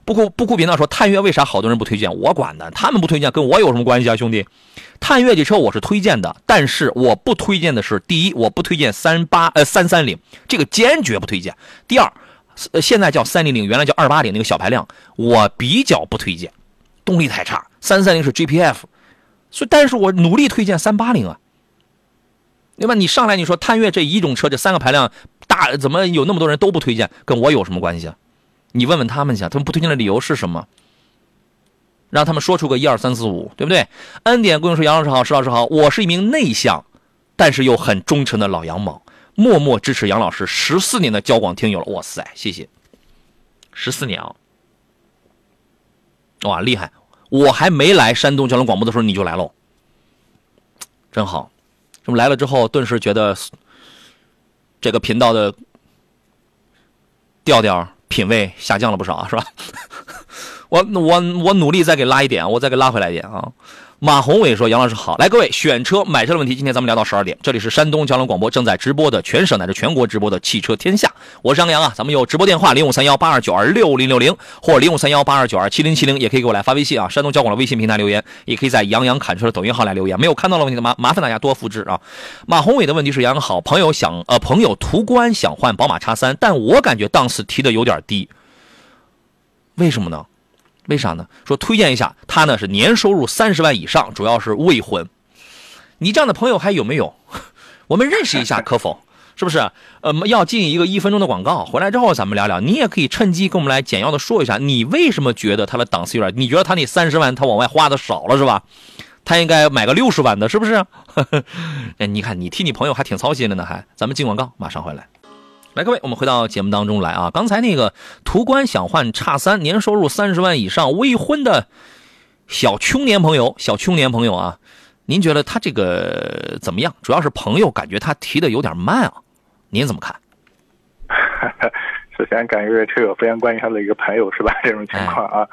S2: 不哭不哭频道说探岳为啥好多人不推荐？我管呢，他们不推荐跟我有什么关系啊，兄弟？探岳这车我是推荐的，但是我不推荐的是，第一，我不推荐三八呃三三零，这个坚决不推荐。第二，呃现在叫三零零，原来叫二八零那个小排量，我比较不推荐，动力太差。三三零是 GPF，所以但是我努力推荐三八零啊，对吧？你上来你说探岳这一种车这三个排量大，怎么有那么多人都不推荐？跟我有什么关系啊？你问问他们去，他们不推荐的理由是什么？让他们说出个一二三四五，对不对？恩典姑娘说：“杨老师好，石老师好，我是一名内向，但是又很忠诚的老杨某，默默支持杨老师十四年的交广听友了。哇塞，谢谢，十四年啊，哇，厉害！我还没来山东交通广播的时候你就来喽，真好。这么来了之后，顿时觉得这个频道的调调。”品味下降了不少啊，是吧？我我我努力再给拉一点，我再给拉回来一点啊。马宏伟说：“杨老师好，来各位选车买车的问题，今天咱们聊到十二点。这里是山东交通广播正在直播的全省乃至全国直播的汽车天下，我是张扬啊。咱们有直播电话零五三幺八二九二六零六零或零五三幺八二九二七零七零，也可以给我来发微信啊。山东交广的微信平台留言，也可以在杨洋侃车的抖音号来留言。没有看到的问题的，麻麻烦大家多复制啊。马宏伟的问题是：杨洋好朋友想呃朋友途观想换宝马叉三，但我感觉档次提的有点低，为什么呢？为啥呢？说推荐一下，他呢是年收入三十万以上，主要是未婚。你这样的朋友还有没有？我们认识一下可否？是不是？呃，要进一个一分钟的广告，回来之后咱们聊聊。你也可以趁机跟我们来简要的说一下，你为什么觉得他的档次有点？你觉得他那三十万他往外花的少了是吧？他应该买个六十万的，是不是？哎，你看你替你朋友还挺操心的呢，还。咱们进广告，马上回来。来，各位，我们回到节目当中来啊！刚才那个途观想换叉三，年收入三十万以上，未婚的小青年朋友，小青年朋友啊，您觉得他这个怎么样？主要是朋友感觉他提的有点慢啊，您怎么看？
S3: 首先，感谢车友非常关心他的一个朋友是吧？这种情况啊。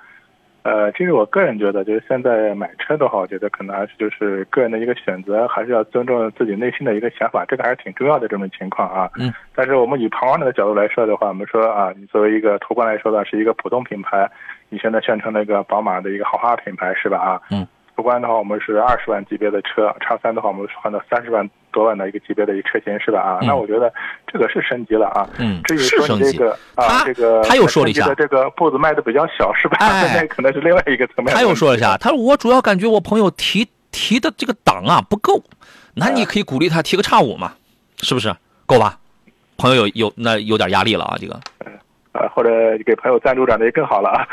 S3: 呃，其实我个人觉得，就是现在买车的话，我觉得可能还是就是个人的一个选择，还是要尊重自己内心的一个想法，这个还是挺重要的这种情况啊。
S2: 嗯。
S3: 但是我们以旁观者的角度来说的话，我们说啊，你作为一个途观来说的，是一个普通品牌，你现在宣称那个宝马的一个豪华品牌是吧？啊。
S2: 嗯。
S3: 途观的话，我们是二十万级别的车，叉三的话，我们是换到三十万多万的一个级别的一个车型是吧？啊。那我觉得这个是升级了啊。
S2: 嗯。
S3: 至于说你这个啊，这个
S2: 他又说了一下，
S3: 这个步子迈的比较小是吧？
S2: 哎。
S3: 那可能是另外一个层面。
S2: 他又说了一下，他说我主要感觉我朋友提提的这个档啊不够，那你可以鼓励他提个叉五嘛，是不是？够吧？朋友有有那有点压力了啊，这个。
S3: 呃，或者给朋友赞助点那就更好了啊。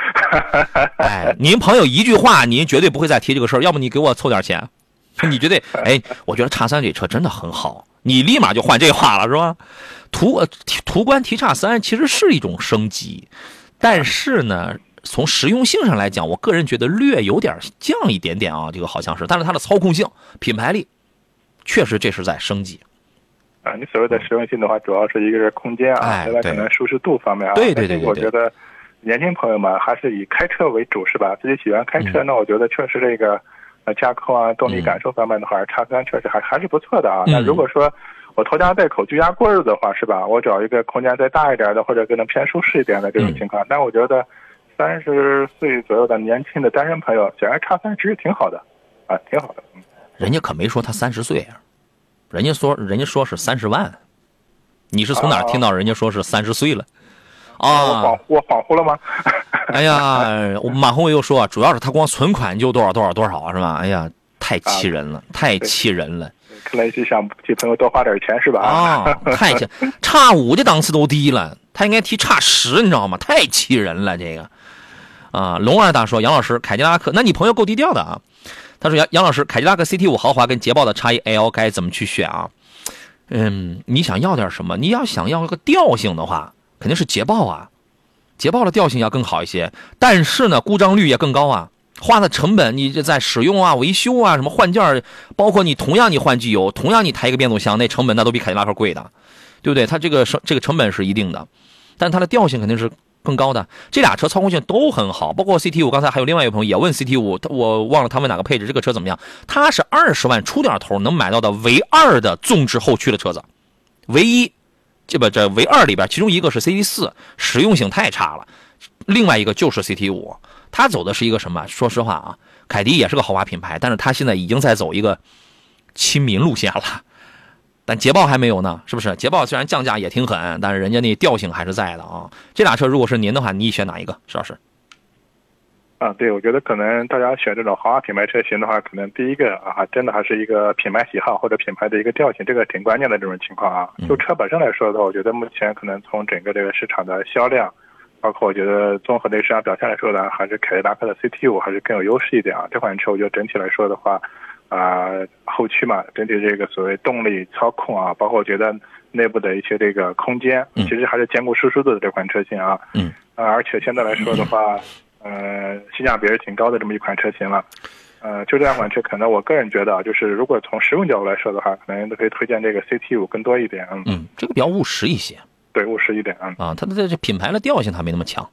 S2: 哎，您朋友一句话，您绝对不会再提这个事儿。要不你给我凑点钱，你绝对哎，我觉得叉三这车真的很好，你立马就换这话了是吧？途途观提叉三其实是一种升级，但是呢，从实用性上来讲，我个人觉得略有点降一点点啊，这个好像是，但是它的操控性、品牌力，确实这是在升级。
S3: 啊，你所谓的实用性的话，主要是一个是空间啊，
S2: 哎
S3: 另外可能舒适度方面啊。
S2: 对对对
S3: 我觉得年轻朋友们还是以开车为主，是吧？自己喜欢开
S2: 嗯
S3: 车，那我觉得确实这个呃驾控啊、动力感受方面的话，叉三确实还还是不错的啊。
S2: 嗯
S3: 那如果说我拖家带口居家过日子的话，是吧？我找一个空间再大一点的，或者可能偏舒适一点的这种情况，但我觉得三十岁左右的年轻的单身朋友，显然叉三其实挺好的，啊，挺好的。嗯
S2: 人家可没说他三十岁啊，人家说人家说是三十万，你是从哪儿听到人家说是三十岁了？
S3: 我
S2: 啊
S3: 恍，我恍惚了吗？
S2: 哎呀，我马宏伟又说啊，主要是他光存款就多少多少多少是吧？哎呀，太气人了，太气人了
S3: 看来是想替朋友多花点钱是吧？
S2: 啊！太气，差五的档次都低了，他应该提差十，你知道吗？太气人了，这个啊！龙二大说，杨老师，凯迪拉克，那你朋友够低调的啊。他说杨杨老师，凯迪拉克 CT 五豪华跟捷豹的 x 1 L 该怎么去选啊？嗯，你想要点什么？你要想要个调性的话，肯定是捷豹啊，捷豹的调性要更好一些，但是呢，故障率也更高啊。花的成本，你这在使用啊、维修啊、什么换件，包括你同样你换机油，同样你抬一个变速箱，那成本那都比凯迪拉克贵的，对不对？它这个成这个成本是一定的，但它的调性肯定是更高的。这俩车操控性都很好，包括 CT 五。刚才还有另外一个朋友也问 CT 五，我忘了他问哪个配置，这个车怎么样？它是二十万出点头能买到的唯二的纵置后驱的车子，唯一。这不这唯二里边，其中一个是 CT 四，实用性太差了，另外一个就是 CT 五。它走的是一个什么？说实话啊，凯迪也是个豪华品牌，但是它现在已经在走一个亲民路线了。但捷豹还没有呢，是不是？捷豹虽然降价也挺狠，但是人家那调性还是在的啊。这俩车如果是您的话，你选哪一个？石老师？
S3: 啊，对，我觉得可能大家选这种豪华品牌车型的话，可能第一个啊，真的还是一个品牌喜好或者品牌的一个调性，这个挺关键的这种情况啊。就车本身来说的话，我觉得目前可能从整个这个市场的销量，包括我觉得综合这个市场表现来说呢，还是凯迪拉克的 CT 五还是更有优势一点啊。这款车我觉得整体来说的话，啊、后驱嘛，整体这个所谓动力操控啊，包括我觉得内部的一些这个空间，
S2: 嗯
S3: 其实还是兼顾舒适度的这款车型啊。
S2: 嗯。
S3: 呃，而且现在来说的话，呃，性价比是挺高的这么一款车型了。呃，就这两款车，可能我个人觉得啊，就是如果从实用角度来说的话，可能都可以推荐这个 CT 五更多一点。嗯，
S2: 嗯，这个比较务实一些。
S3: 对，务实一点。嗯。
S2: 啊，它的这这品牌的调性它没那么强。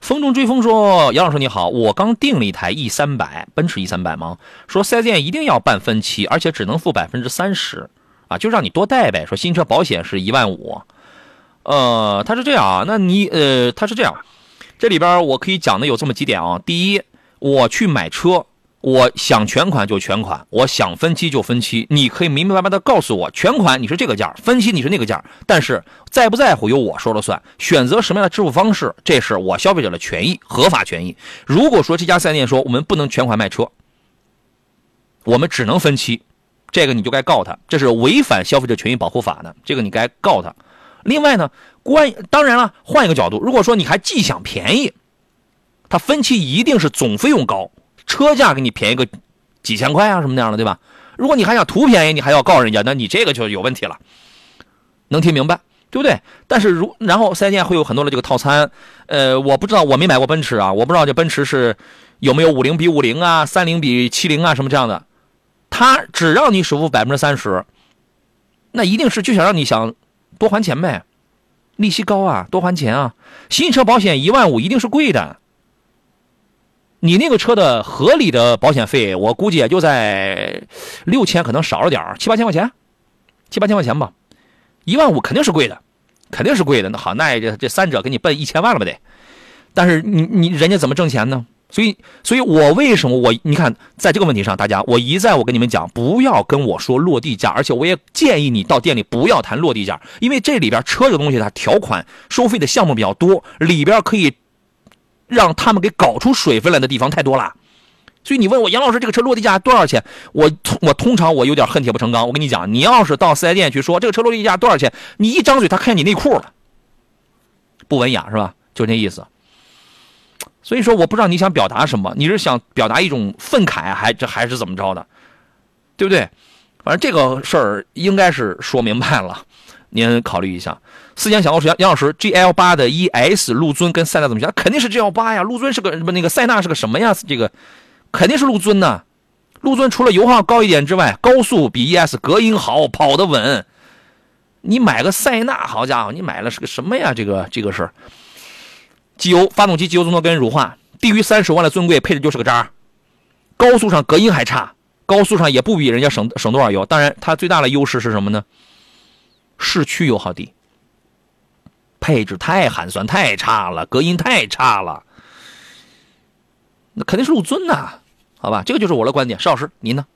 S2: 风中追风说：“杨老师你好，我刚订了一台 E 三百，奔驰 E 三百吗？说四 S 店一定要办分期，而且只能付百分之三十，啊，就让你多带呗。说新车保险是一万五，呃，他是这样啊，那你呃，他是这样，这里边我可以讲的有这么几点啊。第一，我去买车，我想全款就全款，我想分期就分期，你可以明明白白的告诉我，全款你是这个价，分期你是那个价，但是在不在乎由我说了算，选择什么样的支付方式，这是我消费者的权益，合法权益。如果说这家四 S 店说我们不能全款卖车，我们只能分期，这个你就该告他，这是违反消费者权益保护法的，这个你该告他。另外呢，关当然了，换一个角度，如果说你还既想便宜，他分期一定是总费用高，车价给你便宜个几千块啊什么那样的，对吧？如果你还想图便宜，你还要告人家，那你这个就有问题了。能听明白，对不对？但是如然后四 S 店会有很多的这个套餐，呃，我不知道，我没买过奔驰啊，我不知道这奔驰是有没有五零比五零啊，三零比七零啊什么这样的，他只让你首付百分之三十，那一定是就想让你想多还钱呗，利息高啊，多还钱啊。新车保险一万五一定是贵的，你那个车的合理的保险费，我估计也就在六千，可能少了点七八千块钱，七八千块钱吧。一万五肯定是贵的，肯定是贵的。那好，那这这三者给你奔一千万了吧得？但是你你人家怎么挣钱呢？所以，所以我为什么我你看，在这个问题上，大家我一再我跟你们讲，不要跟我说落地价，而且我也建议你到店里不要谈落地价，因为这里边车这个东西它条款收费的项目比较多，里边可以让他们给搞出水分来的地方太多了。所以你问我杨老师这个车落地价多少钱？我我通常我有点恨铁不成钢。我跟你讲，你要是到四 S 店去说这个车落地价多少钱，你一张嘴他看见你内裤了，不文雅是吧？就那意思。所以说，我不知道你想表达什么，你是想表达一种愤慨，还这还是怎么着的，对不对？反正这个事儿应该是说明白了。您考虑一下。思前小老师杨杨老师，GL 八的 ES 陆尊跟塞纳怎么样？肯定是 GL 八呀，陆尊是个不那个塞纳是个什么呀？这个肯定是陆尊呐。陆尊除了油耗高一点之外，高速比 ES 隔音好，跑得稳。你买个塞纳，好家伙，你买了是个什么呀？这个这个是机油、发动机机油增多跟乳化，低于三十万的尊贵配置就是个渣。高速上隔音还差，高速上也不比人家省省多少油。当然，它最大的优势是什么呢？市区油耗低，配置太寒酸太差了，隔音太差了。那肯定是陆尊呐，好吧？这个就是我的观点。邵老师，您呢？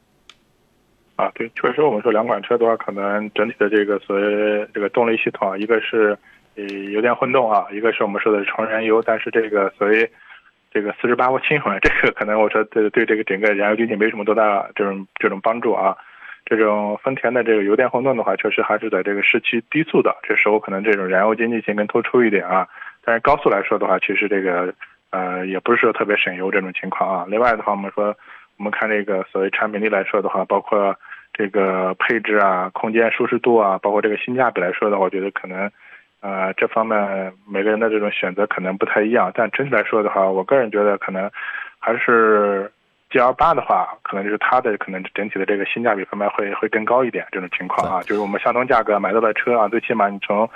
S3: 啊，对，确实我们说两款车的话，可能整体的这个所谓这个动力系统，一个是呃油电混动啊，一个是我们说的纯燃油，但是这个所谓这个四十八伏轻混，这个可能我说对对这个整个燃油经济没什么多大这种这种帮助啊。这种丰田的这个油电混动的话，确实还是在这个市区低速的，这时候可能这种燃油经济性更突出一点啊。但是高速来说的话，其实这个呃也不是说特别省油这种情况啊。另外的话，我们说我们看这个所谓产品力来说的话，包括这个配置啊、空间舒适度啊，包括这个性价比来说的话，我觉得可能呃这方面每个人的这种选择可能不太一样。但整体来说的话，我个人觉得可能还是。G L 八的话，可能就是它的可能整体的这个性价比方面会会更高一点，这种情况啊，就是我们相同价格买到的车啊，最起码你从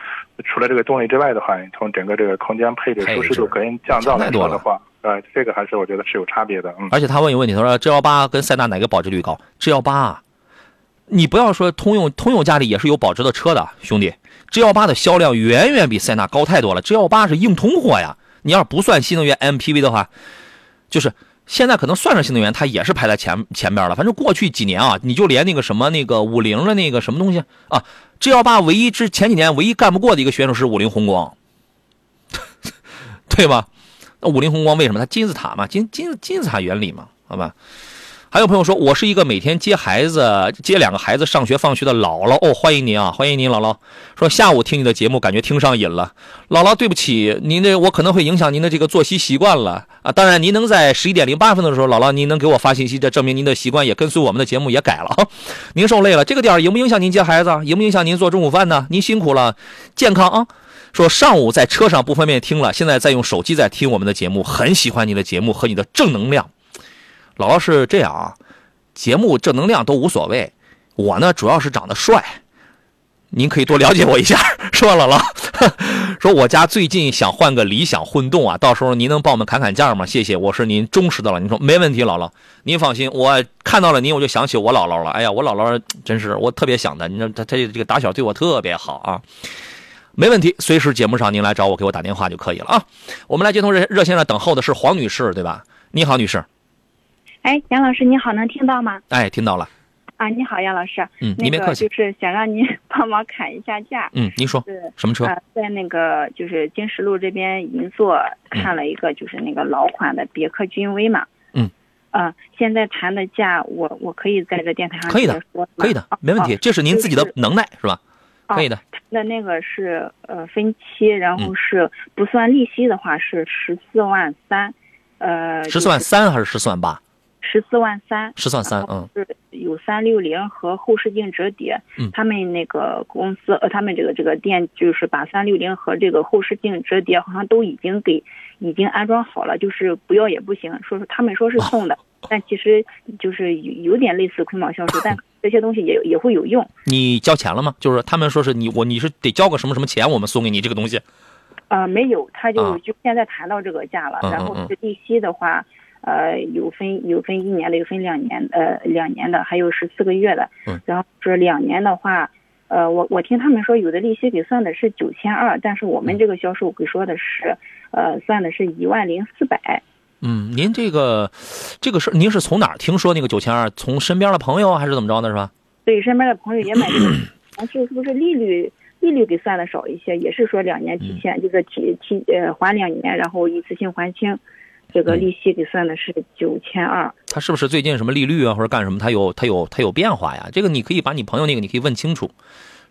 S3: 除了这个动力之外的话，你从整个这个空间配置、舒适度、隔音降噪来说的话，呃，这个还是我觉得是有差别的。嗯。
S2: 而且他问一个问题，他说 G L 八跟塞纳哪个保值率高？G L 八，你不要说通用，通用家里也是有保值的车的，兄弟，G L 八的销量远远比塞纳高太多了。G L 八是硬通货呀，你要是不算新能源 M P V 的话，就是。现在可能算上新能源，它也是排在前前边了。反正过去几年啊，你就连那个什么那个五菱的那个什么东西啊，G 幺八唯一之前几年唯一干不过的一个选手是五菱宏光，对吧？那五菱宏光为什么？它金字塔嘛，金金金字塔原理嘛，好吧？还有朋友说，我是一个每天接孩子、接两个孩子上学放学的姥姥哦，欢迎您啊，欢迎您，姥姥。说下午听你的节目，感觉听上瘾了。姥姥，对不起，您这我可能会影响您的这个作息习惯了啊。当然，您能在十一点零八分的时候，姥姥您能给我发信息，这证明您的习惯也跟随我们的节目也改了。您受累了，这个点儿影不影响您接孩子？影不影响您做中午饭呢？您辛苦了，健康啊。说上午在车上不方便听了，现在在用手机在听我们的节目，很喜欢你的节目和你的正能量。姥姥是这样啊，节目正能量都无所谓，我呢主要是长得帅，您可以多了解我一下，是吧，姥姥？说我家最近想换个理想混动啊，到时候您能帮我们砍砍价吗？谢谢，我是您忠实的了。您说没问题，姥姥，您放心，我看到了您，我就想起我姥姥了。哎呀，我姥姥真是我特别想的，你说他他这个打小对我特别好啊，没问题，随时节目上您来找我，给我打电话就可以了啊。我们来接通热热线上等候的是黄女士，对吧？你好，女士。
S11: 哎，杨老师你好，能听到吗？
S2: 哎，听到了。
S11: 啊，你好，杨老师。
S2: 嗯，您别客
S11: 气。就是想让您 帮忙砍一下价。
S2: 嗯，您说。
S11: 是
S2: 什么车？
S11: 在那个就是金石路这边银座看了一个，就是那个老款的别克君威嘛。
S2: 嗯。
S11: 啊，现在谈的价，我我可以在这电台上
S2: 可以的，可以的，没问题。这是您自己的能耐，是吧？可以的。
S11: 那那个是呃分期，然后是不算利息的话是十四万三，呃。
S2: 十四万三还是十四万八？
S11: 十四万三，
S2: 十四万三，嗯，
S11: 是有三六零和后视镜折叠，
S2: 嗯，
S11: 他们那个公司呃，他们这个这个店就是把三六零和这个后视镜折叠好像都已经给已经安装好了，就是不要也不行，说是他们说是送的，但其实就是有有点类似捆绑销售，但 这些东西也也会有用。
S2: 你交钱了吗？就是他们说是你我你是得交个什么什么钱，我们送给你这个东西。
S11: 呃，没有，他就就现在谈到这个价了，然后是利息的话。呃，有分有分一年的，有分两年，呃，两年的，还有十四个月的。
S2: 嗯。
S11: 然后是两年的话，呃，我我听他们说，有的利息给算的是九千二，但是我们这个销售给说的是，呃，算的是一万零四百。
S2: 嗯，您这个，这个是您是从哪儿听说那个九千二？从身边的朋友还是怎么着的，是吧？
S11: 对，身边的朋友也买这个，但是是不是利率 利率给算的少一些？也是说两年提现，就是提提呃还两年，然后一次性还清。这个利息给算的是九千二，
S2: 他是不是最近什么利率啊，或者干什么？他有他有他有变化呀？这个你可以把你朋友那个你可以问清楚，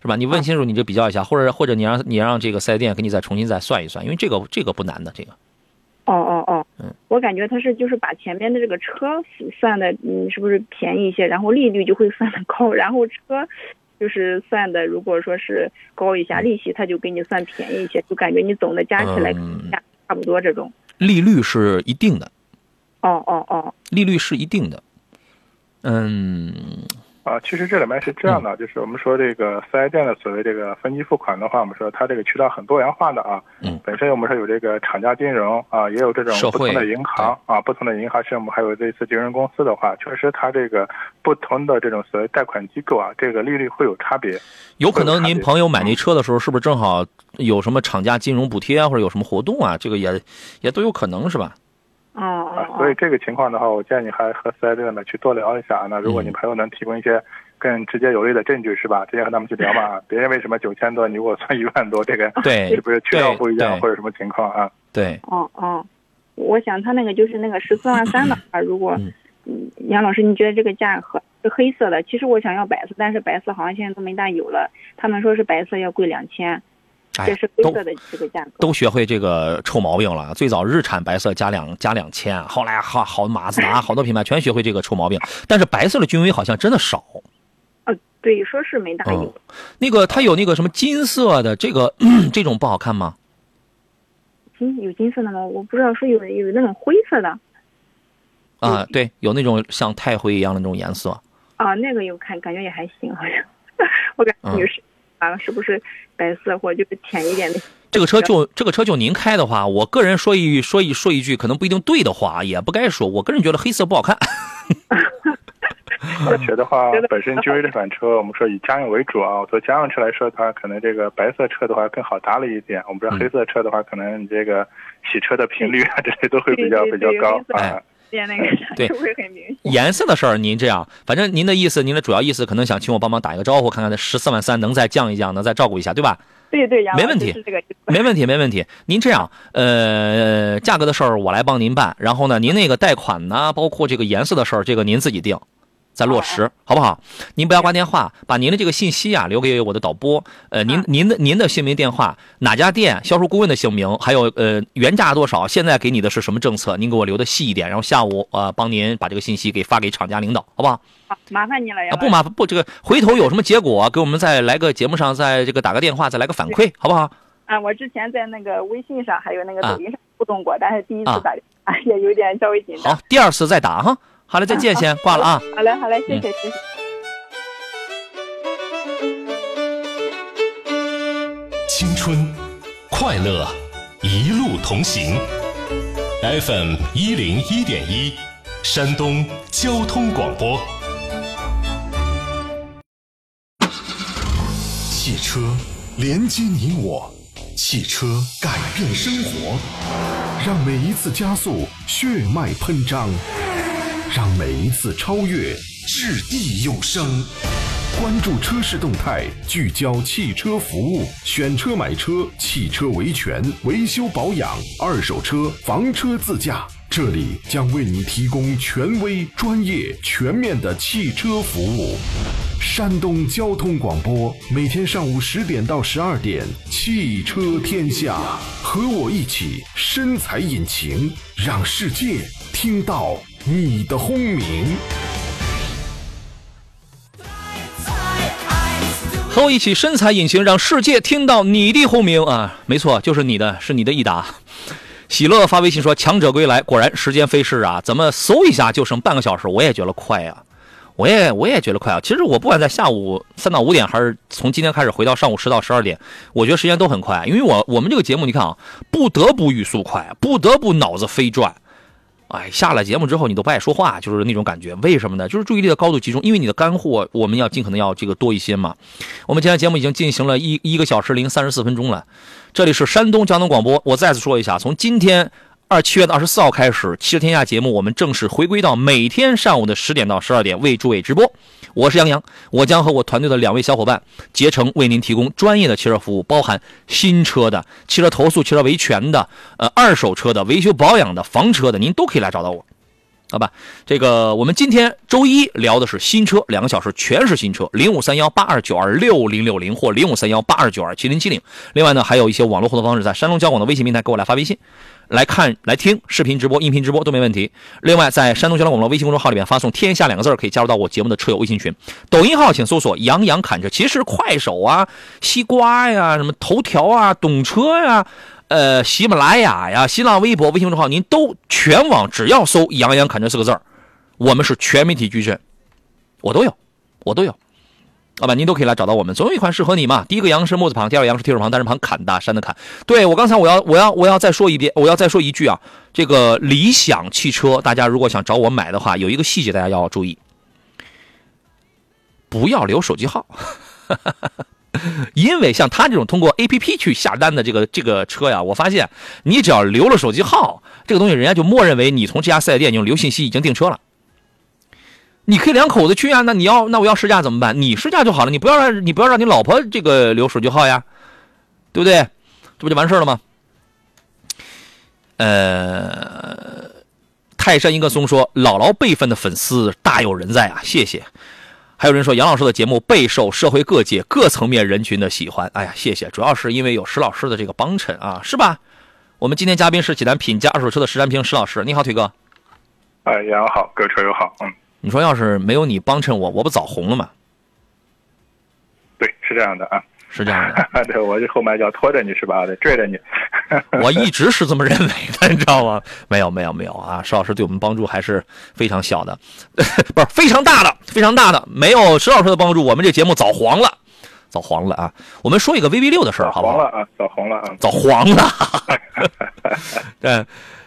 S2: 是吧？你问清楚你就比较一下，或者或者你让你让这个四 S 店给你再重新再算一算，因为这个这个不难的这个。
S11: 哦哦哦，
S2: 嗯，
S11: 我感觉他是就是把前面的这个车算的，嗯，是不是便宜一些？然后利率就会算的高，然后车就是算的，如果说是高一下，利息他就给你算便宜一些，就感觉你总的加起来
S2: 嗯
S11: 价差不多这种。
S2: 利率是一定的，
S11: 哦哦哦，
S2: 利率是一定的。嗯，
S3: 啊，其实这里面是这样的，就是我们说这个四 S 店的所谓这个分期付款的话，我们说它这个渠道很多元化的啊。
S2: 嗯。
S3: 本身我们说有这个厂家金融啊，也有这种
S2: 社会
S3: 不同的银行啊，不同的银行项目，还有类似金融公司的话，确实它这个不同的这种所谓贷款机构啊，这个利率会有差别。
S2: 有可能您朋友买那
S3: 嗯
S2: 车的时候，是不是正好有什么厂家金融补贴啊，或者有什么活动啊？这个也也都有可能是吧？
S11: 哦哦
S3: 啊，所以这个情况的话，我建议还和四 S 店的去多聊一下。那如果你朋友能提供一些更直接有力的证据，是吧？直接和他们去聊嘛。别人为什么九千多，你给我算一万多，这个
S2: 对
S3: 是不是渠道不一样，或者什么情况啊？
S2: 对，
S11: 哦哦，我想他那个就是那个十四万三的话，如果嗯，杨老师，你觉得这个价和是黑色的？其实我想要白色，但是白色好像现在都没大有了。他们说是白色要贵两千，
S2: 哎
S11: 这是灰色的这个价格。
S2: 都学会这个臭毛病了。最早日产白色加两加两千，后来好好马自达好多品牌全学会这个臭毛病。但是白色的君威好像真的少。
S11: 呃，对，说是没大有。
S2: 嗯，那个它有那个什么金色的，这个 这种不好看吗？
S11: 金有金色的吗？我不知道，说有有那种灰色的
S2: 啊，对，有那种像钛灰一样的那种颜色。
S11: 啊，那个有看感觉也还行，好像 我感觉女士啊，是不是白色或者就是浅一点的？
S2: 这个车就这个车就您开的话，我个人说一说一说一句可能不一定对的话，也不该说。我个人觉得黑色不好看。
S3: 而且的话，本身君威这款车，我们说以家用为主啊。做家用车来说的话，可能这个白色车的话更好打理一点。我们知道黑色车的话，可能你这个洗车的频率啊，这些都会比较比较高啊。
S11: 变那个
S2: 对
S11: 会很明显。
S2: 颜色的事儿，您这样，反正您的意思，您的主要意思可能想请我帮忙打一个招呼，看看这十四万三能再降一降，能再照顾一下，对吧？没问题没问题，没问题。您这样，呃，价格的事儿我来帮您办，然后呢，您那个贷款呢，包括这个颜色的事儿，这个您自己定，再落实，好不好？您不要挂电话，把您的这个信息啊留给我的导播，呃，您您的您的姓名、电话，哪家店，销售顾问的姓名，还有呃原价多少，现在给你的是什么政策，您给我留的细一点，然后下午呃帮您把这个信息给发给厂家领导，好不好？
S11: 好，麻烦你了，呀
S2: 啊，不麻烦，不，这个回头有什么结果，给我们再来个节目上，再这个打个电话，再来个反馈，好不好？
S11: 啊，我之前在那个微信上还有那个
S2: 啊
S11: 抖音上互动过，但是第一次
S2: 啊
S11: 打 也有点稍微紧张。
S2: 好，第二次再打哈。好了，再见，先挂了啊。
S11: 好嘞，好嘞，谢谢，谢谢。
S8: 青春，快乐，一路同行。FM 一零一点一，山东交通广播。
S1: 汽车连接你我，汽车改变生活，让每一次加速血脉喷张，让每一次超越掷地有声。关注车市动态，聚焦汽车服务，选车买车，汽车维权、维修保养、二手车、房车自驾，这里将为你提供权威、专业、全面的汽车服务。山东交通广播，每天上午十点到十二点，汽车天下，和我一起深踩引擎，让世界听到你的轰鸣。
S2: 和我一起身材隐形，让世界听到你的轰鸣啊！没错，就是你的，是你的益达。喜乐发微信说：“强者归来，果然时间飞逝啊！怎么嗖一下就剩半个小时？我也觉得快呀、我也我也觉得快啊！其实我不管在下午三到五点，还是从今天开始回到上午十到十二点，我觉得时间都很快，因为我我们这个节目，你看啊，不得不语速快，不得不脑子飞转。哎，下了节目之后你都不爱说话，就是那种感觉。为什么呢？就是注意力的高度集中，因为你的干货我们要尽可能要这个多一些嘛。我们今天节目已经进行了一一个小时零三十四分钟了，这里是山东交通广播。我再次说一下，从今天二七月的二十四号开始，汽车天下节目我们正式回归到每天上午的十点到十二点为诸位直播。我是杨洋，我将和我团队的两位小伙伴竭诚为您提供专业的汽车服务，包含新车的、汽车投诉、汽车维权的、呃二手车的、维修保养的、房车的，您都可以来找到我。好吧，这个我们今天周一聊的是新车，两个小时全是新车，零五三幺八二九二六零六零或零五三幺八二九二七零七零。另外呢，还有一些网络互动方式，在山东交广的微信平台给我来发微信，来看、来听视频直播、音频直播都没问题。另外，在山东交通广播微信公众号里面发送“天下”两个字，可以加入到我节目的车友微信群。抖音号请搜索“杨洋侃车”，其实快手啊、西瓜呀、什么头条啊、懂车呀。呃，喜马拉雅呀、新浪微博、微信公众号，您都全网只要搜“杨洋侃车”四个字，我们是全媒体矩阵，我都有，我都有，好吧，您都可以来找到我们，总有一款适合你嘛。第一个羊是木字旁，第二个羊是提手旁，单人旁，砍大山的砍。对我刚才我要我要我要再说一遍，我要再说一句啊，这个理想汽车，大家如果想找我买的话，有一个细节大家要注意，不要留手机号。因为像他这种通过 A P P 去下单的这个这个车呀，我发现你只要留了手机号，这个东西人家就默认为你从这家四 S 店用留信息已经订车了。你可以两口子去啊，那你要那我要试驾怎么办？你试驾就好了，你不要让你不要让你老婆这个留手机号呀，对不对？这不就完事了吗？呃，泰山一个松说，姥姥辈分的粉丝大有人在啊，谢谢。还有人说杨老师的节目备受社会各界各层面人群的喜欢，哎呀，谢谢，主要是因为有石老师的这个帮衬啊，是吧？我们今天嘉宾是济南品家二手车的石占平石老师，你好，腿哥。
S3: 哎，杨好，各位车友好，嗯，
S2: 你说要是没有你帮衬我，我不早红了吗？
S3: 对，是这样的啊，
S2: 是这样的，
S3: 对我这后面要拖着你是吧？得拽着你。
S2: 我一直是这么认为的，你知道吗？没有，没有，没有啊！石老师对我们帮助还是非常小的，不是非常大的，非常大的。没有石老师的帮助，我们这节目早黄了，早黄了啊！我们说一个 VV 六的事儿，好不好？
S3: 黄了啊，早黄了啊，
S2: 早黄了。对，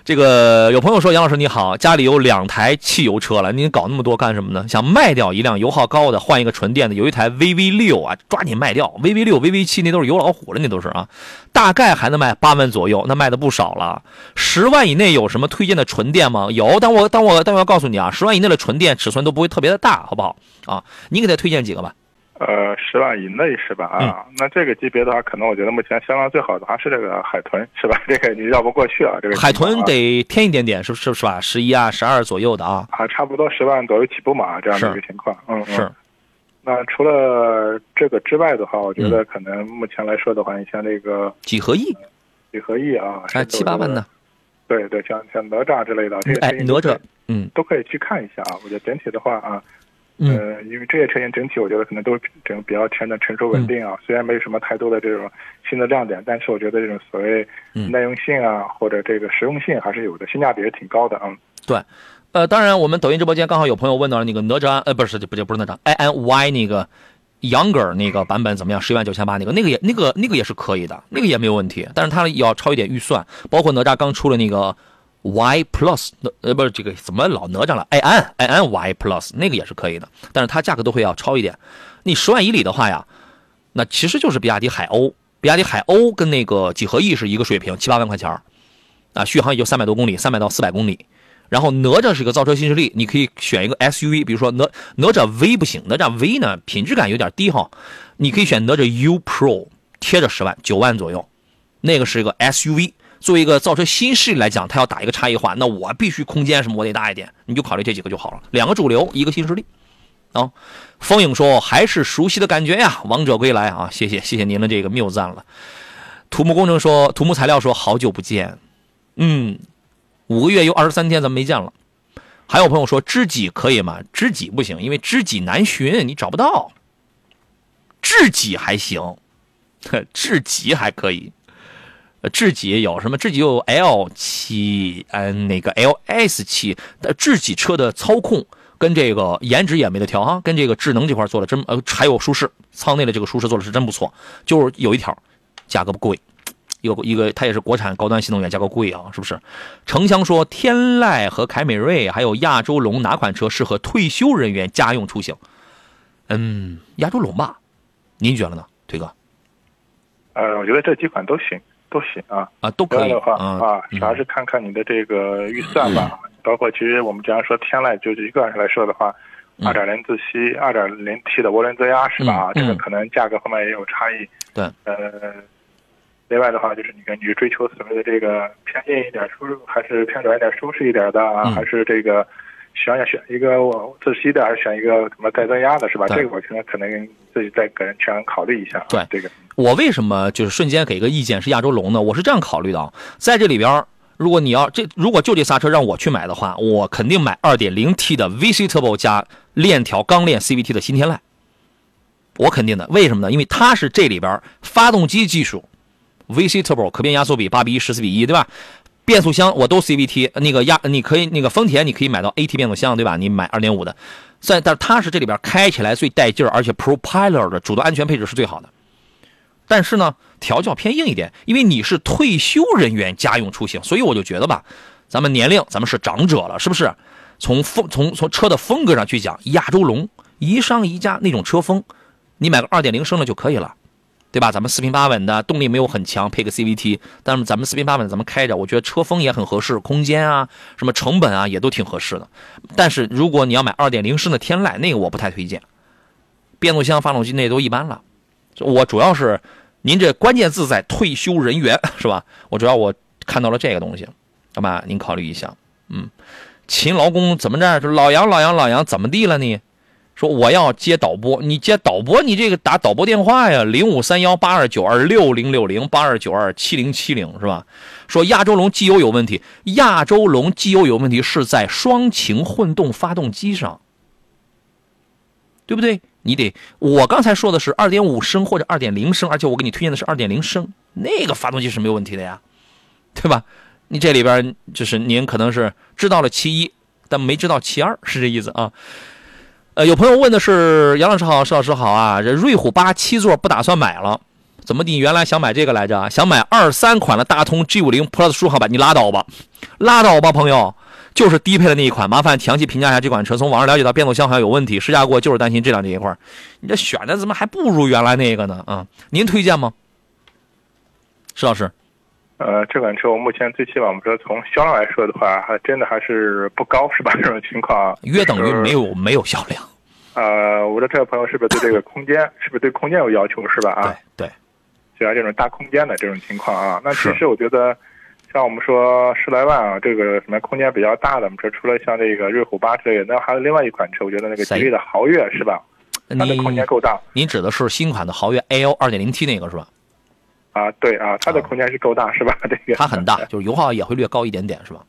S2: 这个有朋友说杨老师你好，家里有两台汽油车了，您搞那么多干什么呢？想卖掉一辆油耗高的，换一个纯电的，有一台 VV 六啊，抓紧卖掉。VV 六、VV 七那都是油老虎了，那都是啊，大概还能卖八万左右，那卖的不少了。十万以内有什么推荐的纯电吗？有，但我但我但我要告诉你啊，十万以内的纯电尺寸都不会特别的大，好不好？啊，你给他推荐几个吧。
S3: 呃，十万以内是吧？啊，那这个级别的话，可能我觉得目前销量最好的还是这个海豚，是吧？这个你绕不过去啊，这个
S2: 海豚得添一点点，是是是吧？十一啊，十二左右的啊，
S3: 啊，差不多十万左右起步嘛，这样的一个情况，嗯，
S2: 是。
S3: 那除了这个之外的话，我觉得可能目前来说的话，你像这个
S2: 几何 E，
S3: 几何 E 啊，
S2: 还七八万呢。
S3: 对对，像像哪吒之类的，这个
S2: 哎，哪吒，嗯，
S3: 都可以去看一下啊。我觉得整体的话啊。呃，因为这些车型整体，我觉得可能都整比较偏的成熟稳定啊。虽然没有什么太多的这种新的亮点，但是我觉得这种所谓耐用性啊，或者这个实用性还是有的，性价比也挺高的啊。
S2: 对，呃，当然我们抖音直播间刚好有朋友问到那个哪吒，呃，不是不是不是哪吒，i n y 那个 younger 那个版本怎么样？十一万九千八那个，那个也那个那个也是可以的，那个也没有问题，但是它要超一点预算，包括哪吒刚出了那个。Y Plus，呃，不是这个怎么老哪吒了？爱安，爱安 Y Plus 那个也是可以的，但是它价格都会要超一点。你十万以里的话呀，那其实就是比亚迪海鸥，比亚迪海鸥跟那个几何 E 是一个水平，七八万块钱啊，续航也就三百多公里，三百到四百公里。然后哪吒是个造车新势力，你可以选一个 SUV，比如说哪哪吒 V 不行，哪吒 V 呢品质感有点低哈，你可以选哪吒 U Pro，贴着十万，九万左右，那个是一个 SUV。作为一个造车新势力来讲，它要打一个差异化，那我必须空间什么我得大一点，你就考虑这几个就好了。两个主流，一个新势力。啊，风影说还是熟悉的感觉呀，王者归来啊，谢谢谢谢您的这个谬赞了。土木工程说，土木材料说好久不见，嗯，五个月又二十三天咱们没见了。还有朋友说知己可以吗？知己不行，因为知己难寻，你找不到。知己还行，呵 知己还可以。呃，智己有什么？智己有 L 七，嗯，那个 LS 七，智己车的操控跟这个颜值也没得挑啊，跟这个智能这块做的真，呃，还有舒适，舱内的这个舒适做的是真不错。就是有一条，价格不贵，一个一个它也是国产高端新能源，价格贵啊，是不是？程香说，天籁和凯美瑞还有亚洲龙哪款车适合退休人员家用出行？嗯，亚洲龙吧，您觉得呢，推哥？
S3: 呃，我觉得这几款都行。都行啊
S2: 啊，都可以
S3: 的话啊，主要是看看你的这个预算吧。包括其实我们经常说天籁，就是一个来说的话，二点零自吸、二点零 T 的涡轮增压是吧？这个可能价格方面也有差异。
S2: 对，
S3: 呃，另外的话就是你根据追求所谓的这个偏硬一点舒适，还是偏软一点舒适一点的啊？还是这个选要选一个我自吸的，还是选一个什么带增压的，是吧？这个我可能可能自己再个人全考虑一下。
S2: 对
S3: 这个，
S2: 我为什么就是瞬间给个意见是亚洲龙呢？我是这样考虑的啊，在这里边，如果你要这如果就这仨车让我去买的话，我肯定买 2.0T 的 VC Turbo 加链条钢链 CVT 的新天籁，我肯定的。为什么呢？因为它是这里边发动机技术，VC Turbo 可变压缩比八比一、十四比一，对吧？变速箱我都 CVT，那个压你可以那个丰田你可以买到 AT 变速箱，对吧？你买2.5的，在但是它是这里边开起来最带劲儿，而且 Propeller 的主动安全配置是最好的。但是呢，调教偏硬一点，因为你是退休人员家用出行，所以我就觉得吧，咱们年龄咱们是长者了，是不是？从风从从车的风格上去讲，亚洲龙宜商宜家那种车风，你买个2.0升的就可以了，对吧？咱们四平八稳的，动力没有很强，配个 CVT，但是咱们四平八稳，咱们开着，我觉得车风也很合适，空间啊，什么成本啊也都挺合适的。但是如果你要买2.0升的天籁，那个我不太推荐，变速箱、发动机那都一般了。我主要是您这关键字在退休人员是吧？我主要我看到了这个东西，好吧？您考虑一下。嗯，勤劳工怎么着？老杨老杨老杨怎么地了你？说我要接导播，你接导播，你这个打导播电话呀，零五三幺八二九二六零六零八二九二七零七零是吧？说亚洲龙机油有问题，亚洲龙机油有问题是在双擎混动发动机上，对不对？你得，我刚才说的是二点五升或者二点零升，而且我给你推荐的是二点零升，那个发动机是没有问题的呀，对吧？你这里边就是您可能是知道了其一，但没知道其二，是这意思啊。呃，有朋友问的是杨老师好，石老师好啊，这瑞虎八七座不打算买了，怎么你原来想买这个来着？想买二三款的大通 G 五零 Plus 舒航版，你拉倒吧，拉倒吧，朋友。就是低配的那一款，麻烦详细评价一下这款车。从网上了解到变速箱好像有问题，试驾过就是担心质量这一块你这选的怎么还不如原来那个呢？啊，您推荐吗？石老师，
S3: 呃，这款车我目前最起码我们说从销量来说的话，还真的还是不高，是吧？这种情况
S2: 约等于没有没有销量。
S3: 呃，我的这位朋友是不是对这个空间，是不是对空间有要求，是吧？啊，
S2: 对对，
S3: 喜欢这种大空间的这种情况啊。那其实我觉得。像我们说十来万啊，这个什么空间比较大的，我们说除了像这个瑞虎八之类的，那还有另外一款车，我觉得那个吉利的豪越是吧？它的空间够大。
S2: 您指的是新款的豪越 L 二点零 T 那个是吧？
S3: 啊，对啊，它的空间是够大是吧？这个
S2: 它很大，就是油耗也会略高一点点是吧？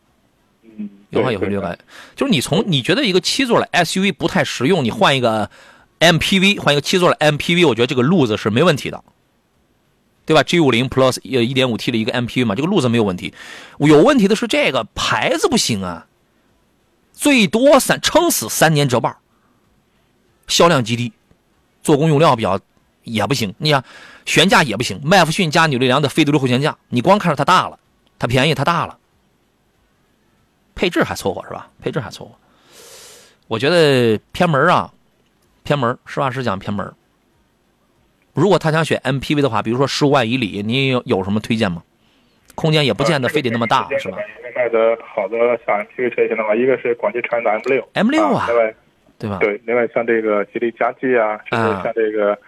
S3: 嗯，
S2: 油耗也会略高。就是你从你觉得一个七座的 SUV 不太实用，你换一个 MPV，换一个七座的 MPV，我觉得这个路子是没问题的。对吧？G 五零 Plus 呃一点五 T 的一个 MPV 嘛，这个路子没有问题，有问题的是这个牌子不行啊，最多三撑死三年折半，销量极低，做工用料比较也不行。你想悬架也不行，麦弗逊加扭力梁的非独立后悬架，你光看着它大了，它便宜它大了，配置还凑合是吧？配置还凑合，我觉得偏门啊，偏门，实话实讲偏门。如果他想选 MPV 的话，比如说十五万以里，你有有什么推荐吗？空间也不见得非得那么大，是吧？
S3: 卖的好的像 MPV 车型的话，一个是广汽传祺的 M 六
S2: ，M 六啊，
S3: 另外
S2: 对吧？
S3: 对，另外像这个吉利嘉际啊，甚至像这个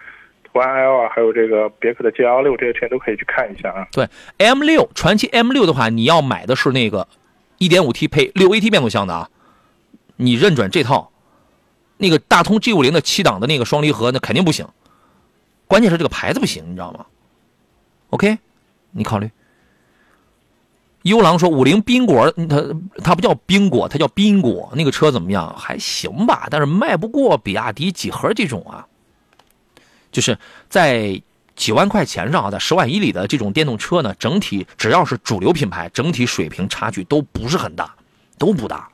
S3: 途安 L 啊，还有这个别克的 GL 六这些车都可以去看一下啊。
S2: 对，M 六传祺 M 六的话，你要买的是那个一点五 T 配六 AT 变速箱的啊，你认准这套，那个大通 G 五零的七档的那个双离合那肯定不行。关键是这个牌子不行，你知道吗？OK，你考虑。优狼说五菱缤果，它它不叫缤果，它叫缤果。那个车怎么样？还行吧，但是卖不过比亚迪几何这种啊。就是在几万块钱上啊，在十万以里的这种电动车呢，整体只要是主流品牌，整体水平差距都不是很大，都不大。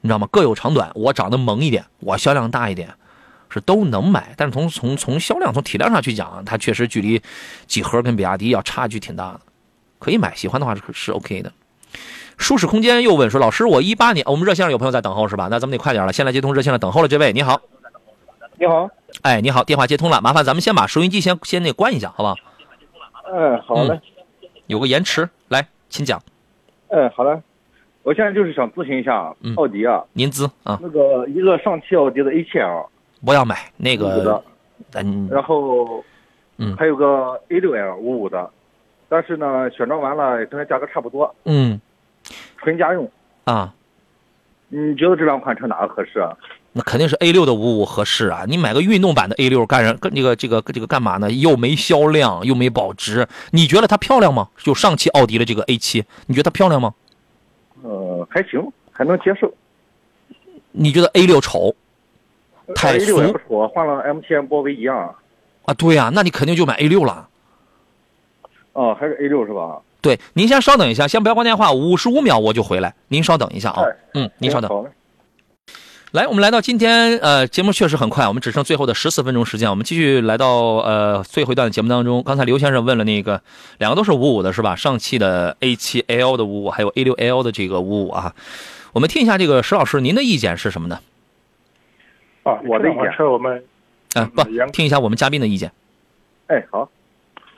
S2: 你知道吗？各有长短，我长得萌一点，我销量大一点。是都能买，但是从从从销量、从体量上去讲，它确实距离几何跟比亚迪要差距挺大的。可以买，喜欢的话是是 OK 的。舒适空间又问说：“老师，我一八年，我们热线上有朋友在等候是吧？那咱们得快点了。先来接通热线上等候了这位，你好。
S12: 你好。
S2: 哎，你好，电话接通了，麻烦咱们先把收音机先先那关一下，好不好？
S12: 嗯，好嘞、
S2: 嗯。有个延迟，来，请讲。
S12: 嗯，好嘞。我现在就是想咨询一下
S2: 嗯
S12: 奥迪啊，
S2: 您咨啊，
S12: 那个一个上汽奥迪的 A7L，
S2: 不要买那个，嗯，
S12: 然后
S2: 嗯
S12: 还有个 A6L 五五的，但是呢选装完了跟它价格差不多，
S2: 嗯
S12: 纯家用。
S2: 啊，
S12: 你觉得这两款车哪个合适啊？
S2: 那肯定是 A 六的五五合适啊！你买个运动版的 A 六干人？跟这个这个这个干嘛呢？又没销量，又没保值。你觉得它漂亮吗？就上汽奥迪的这个 A 七，你觉得它漂亮吗？
S12: 呃，还行，还能接受。
S2: 你觉得 A 六丑？太
S12: A 六也
S2: 俗
S12: 不丑，换了 MTM 波威一样。
S2: 啊？对呀、那你肯定就买 A 六了。
S12: 哦，还是 A 六是吧？
S2: 对，您先稍等一下，先不要挂电话，五十五秒我就回来，您稍等一下啊。嗯，您稍等。来，我们来到今天，呃，节目确实很快，我们只剩最后的十四分钟时间，我们继续来到呃最后一段的节目当中。刚才刘先生问了那个，两个都是五五的是吧？上汽的 A 7 L 的五五，还有 A 6 L 的这个五五啊。我们听一下这个石老师您的意见是什么呢？
S3: 啊，
S12: 我的意见
S3: 这两款车我们
S2: 啊，不，听一下我们嘉宾的意见。
S12: 哎，好。